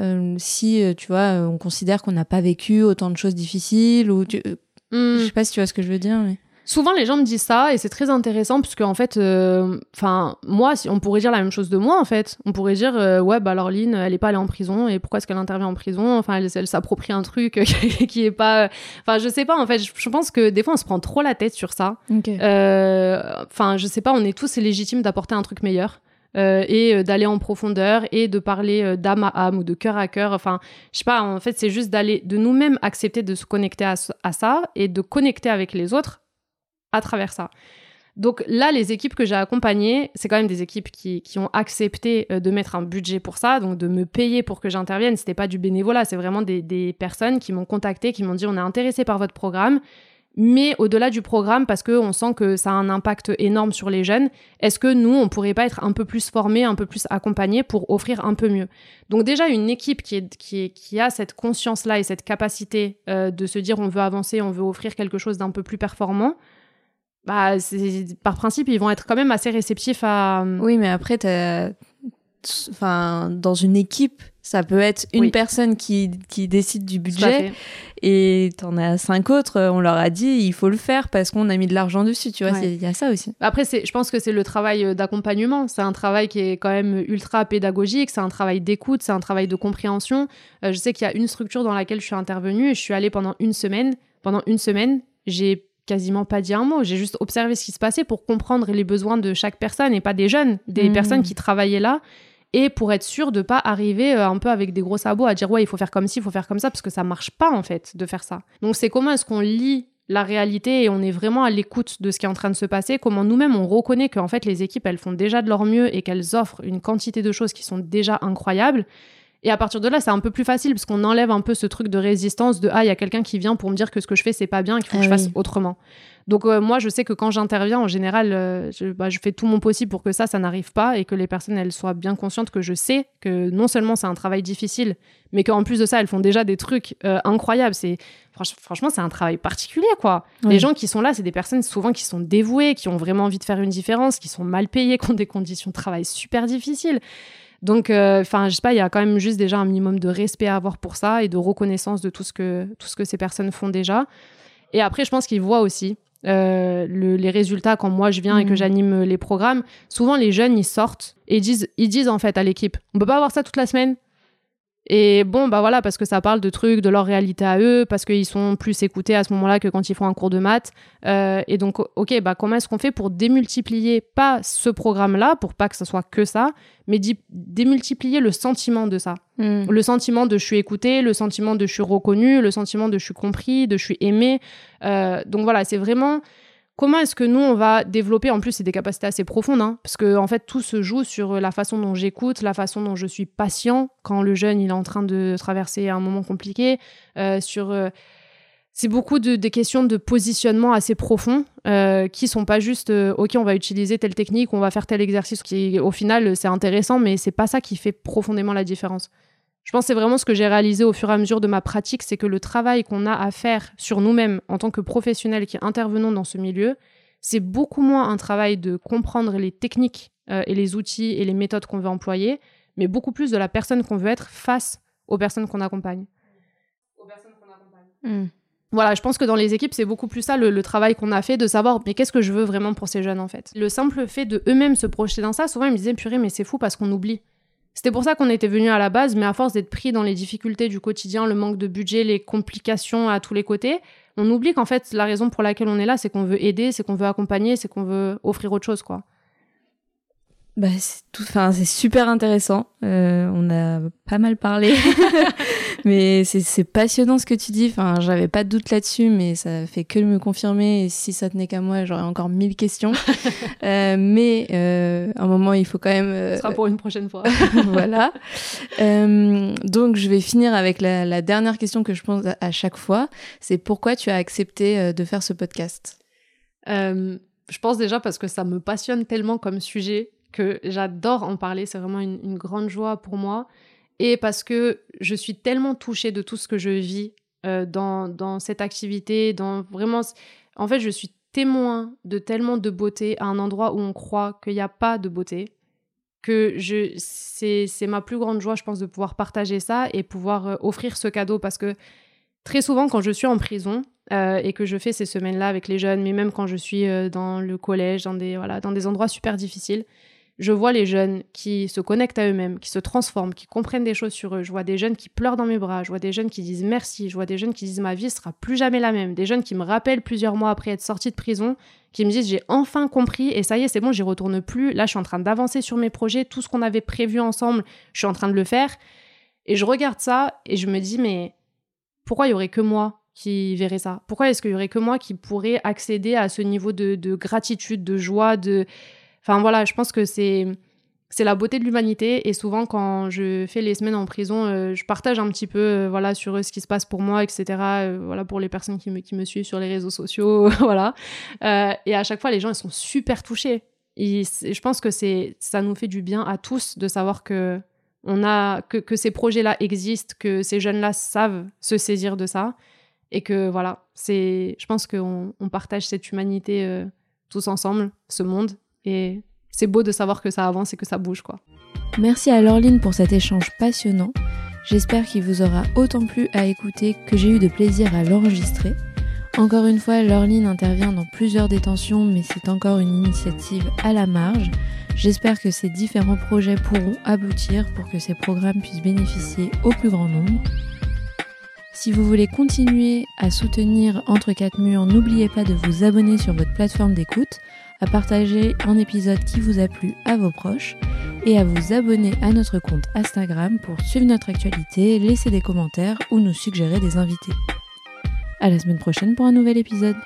A: euh, si, euh, tu vois, on considère qu'on n'a pas vécu autant de choses difficiles ou... Tu... Euh, hmm. Je sais pas si tu vois ce que je veux dire, mais...
B: Souvent, les gens me disent ça et c'est très intéressant puisque en fait, enfin, moi, si, on pourrait dire la même chose de moi en fait. On pourrait dire, ouais, bah alors Lynn, elle est pas allée en prison et pourquoi est-ce qu'elle intervient en prison? Enfin, elle, s'approprie un truc <laughs> qui est pas. Enfin, je sais pas en fait. Je, pense que des fois, on se prend trop la tête sur ça. Enfin, je sais pas. On est tous légitimes d'apporter un truc meilleur. Euh, et euh, d'aller en profondeur et de parler euh, d'âme à âme ou de cœur à cœur. Enfin, je sais pas, en fait, c'est juste d'aller, de nous-mêmes accepter de se connecter à, ça et de connecter avec les autres à travers ça. Donc là, les équipes que j'ai accompagnées, c'est quand même des équipes qui, qui, ont accepté de mettre un budget pour ça, donc de me payer pour que j'intervienne. C'était pas du bénévolat, c'est vraiment des, personnes qui m'ont contacté, qui m'ont dit on est intéressé par votre programme mais au-delà du programme, parce qu'on sent que ça a un impact énorme sur les jeunes, est-ce que nous, on pourrait pas être un peu plus formés, un peu plus accompagnés pour offrir un peu mieux? Donc déjà, une équipe qui, est, qui a cette conscience-là et cette capacité euh, de se dire on veut avancer, on veut offrir quelque chose d'un peu plus performant, bah, par principe, ils vont être quand même assez réceptifs à...
A: Oui, mais après, enfin, dans une équipe, ça peut être une personne qui, qui décide du budget et t'en as cinq autres, on leur a dit il faut le faire parce qu'on a mis de l'argent dessus, tu vois, il y a ça aussi.
B: Après, je pense que c'est le travail euh, d'accompagnement, c'est un travail qui est quand même ultra pédagogique, c'est un travail d'écoute, c'est un travail de compréhension. Euh, je sais qu'il y a une structure dans laquelle je suis intervenue et je suis allée pendant une semaine. Pendant une semaine, j'ai quasiment pas dit un mot, j'ai juste observé ce qui se passait pour comprendre les besoins de chaque personne et pas des jeunes, des mmh. personnes qui travaillaient là et pour être sûr de pas arriver euh, un peu avec des gros sabots à dire ouais il faut faire comme ci, il faut faire comme ça parce que ça marche pas en fait de faire ça. Donc c'est comment est-ce qu'on lit la réalité et on est vraiment à l'écoute de ce qui est en train de se passer, comment nous-mêmes on reconnaît qu'en fait les équipes elles font déjà de leur mieux et qu'elles offrent une quantité de choses qui sont déjà incroyables? Et à partir de là, c'est un peu plus facile parce qu'on enlève un peu ce truc de résistance de ah, il y a quelqu'un qui vient pour me dire que ce que je fais c'est pas bien, qu'il faut que je ah fasse autrement. Donc euh, moi, je sais que quand j'interviens, en général, euh, bah, je, fais tout mon possible pour que ça, ça n'arrive pas et que les personnes, elles soient bien conscientes que je sais que non seulement c'est un travail difficile, mais qu'en plus de ça, elles font déjà des trucs euh, incroyables. C'est franchement, c'est un travail particulier, quoi. Les gens qui sont là, c'est des personnes souvent qui sont dévouées, qui ont vraiment envie de faire une différence, qui sont mal payées, qui ont des conditions de travail super difficiles. Donc, enfin, je sais pas, il y a quand même juste déjà un minimum de respect à avoir pour ça et de reconnaissance de tout ce que, tout ce que ces personnes font déjà. Et après, je pense qu'ils voient aussi euh, les résultats quand moi je viens et que mm. j'anime les programmes, souvent les jeunes ils sortent et disent, ils disent en fait à l'équipe, on peut pas avoir ça toute la semaine. Et bon, bah voilà, parce que ça parle de trucs, de leur réalité à eux, parce qu'ils sont plus écoutés à ce moment-là que quand ils font un cours de maths. Euh, et donc, ok, bah comment est-ce qu'on fait pour démultiplier, pas ce programme-là, pour pas que ce soit que ça, mais démultiplier le sentiment de ça? Hmm. Le sentiment de je suis écouté, le sentiment de je suis reconnu, le sentiment de je suis compris, de je suis aimé. Euh, donc voilà, c'est vraiment Comment est-ce que nous, on va développer, en plus, c'est des capacités assez profondes, hein, parce que en fait, tout se joue sur la façon dont j'écoute, la façon dont je suis patient quand le jeune il est en train de traverser un moment compliqué, euh, sur... Euh, c'est beaucoup de, des questions de positionnement assez profonds euh, qui sont pas juste ok on va utiliser telle technique on va faire tel exercice qui au final c'est intéressant mais c'est pas ça qui fait profondément la différence je pense que c'est vraiment ce que j'ai réalisé au fur et à mesure de ma pratique, c'est que le travail qu'on a à faire sur nous-mêmes en tant que professionnels qui intervenons dans ce milieu, c'est beaucoup moins un travail de comprendre les techniques euh, et les outils et les méthodes qu'on veut employer, mais beaucoup plus de la personne qu'on veut être face aux personnes qu'on accompagne. Hmm. Voilà, je pense que dans les équipes, c'est beaucoup plus ça le, le travail qu'on a fait de savoir mais qu'est-ce que je veux vraiment pour ces jeunes en fait? Le simple fait de eux-mêmes se projeter dans ça, souvent ils me disaient purée mais c'est fou parce qu'on oublie. C'était pour ça qu'on était venu à la base, mais à force d'être pris dans les difficultés du quotidien, le manque de budget, les complications à tous les côtés, on oublie qu'en fait, la raison pour laquelle on est là, c'est qu'on veut aider, c'est qu'on veut accompagner, c'est qu'on veut offrir autre chose, quoi.
A: Bah, c'est tout, enfin, c'est super intéressant. Euh, on a pas mal parlé, <laughs> mais c'est passionnant ce que tu dis. Enfin, j'avais pas de doute là-dessus, mais ça fait que me confirmer. Et si ça tenait qu'à moi, j'aurais encore mille questions. <laughs> euh, mais euh, à un moment, il faut quand même.
B: Euh, ce sera pour une prochaine fois. <laughs>
A: voilà. Euh, donc, je vais finir avec la, la, dernière question que je pose à, chaque fois. C'est pourquoi tu as accepté euh, de faire ce podcast?
B: Je pense déjà parce que ça me passionne tellement comme sujet que j'adore en parler. C'est vraiment une, une grande joie pour moi et parce que je suis tellement touchée de tout ce que je vis euh, dans, dans cette activité, dans vraiment... En fait, je suis témoin de tellement de beauté à un endroit où on croit qu'il n'y a pas de beauté, que je c'est ma plus grande joie, je pense, de pouvoir partager ça et pouvoir euh, offrir ce cadeau. Parce que très souvent, quand je suis en prison, euh, et que je fais ces semaines-là avec les jeunes, mais même quand je suis dans le collège, dans des, voilà, dans des endroits super difficiles, je vois les jeunes qui se connectent à eux-mêmes, qui se transforment, qui comprennent des choses sur eux. Je vois des jeunes qui pleurent dans mes bras, je vois des jeunes qui disent merci, je vois des jeunes qui disent ma vie sera plus jamais la même, des jeunes qui me rappellent plusieurs mois après être sortis de prison, qui me disent j'ai enfin compris et ça y est, c'est bon, j'y retourne plus. Là, je suis en train d'avancer sur mes projets, tout ce qu'on avait prévu ensemble, je suis en train de le faire. Et je regarde ça et je me dis mais pourquoi il y aurait que moi qui verrait ça? Pourquoi est-ce qu'il y aurait que moi qui pourrait accéder à ce niveau de, de gratitude, de joie, de Enfin voilà, je pense que c'est c'est la beauté de l'humanité et souvent quand je fais les semaines en prison, euh, je partage un petit peu euh, voilà sur ce qui se passe pour moi, etc. Euh, voilà pour les personnes qui me, qui me suivent sur les réseaux sociaux, <laughs> voilà. et à chaque fois, les gens ils sont super touchés. Je pense que c'est ça nous fait du bien à tous de savoir que on a que, que ces projets-là existent, que ces jeunes-là savent se saisir de ça et que voilà, c'est je pense qu'on on partage cette humanité tous ensemble, ce monde et c'est beau de savoir que ça avance et que ça bouge, quoi.
A: Merci à Laureline pour cet échange passionnant. J'espère qu'il vous aura autant plu à écouter que j'ai eu de plaisir à l'enregistrer. Encore une fois, Laureline intervient dans plusieurs détentions, mais c'est encore une initiative à la marge. J'espère que ces différents projets pourront aboutir pour que ces programmes puissent bénéficier au plus grand nombre. Si vous voulez continuer à soutenir Entre quatre murs, n'oubliez pas de vous abonner sur votre plateforme d'écoute à partager un épisode qui vous a plu à vos proches et à vous abonner à notre compte Instagram pour suivre notre actualité, laisser des commentaires ou nous suggérer des invités. À la semaine prochaine pour un nouvel épisode.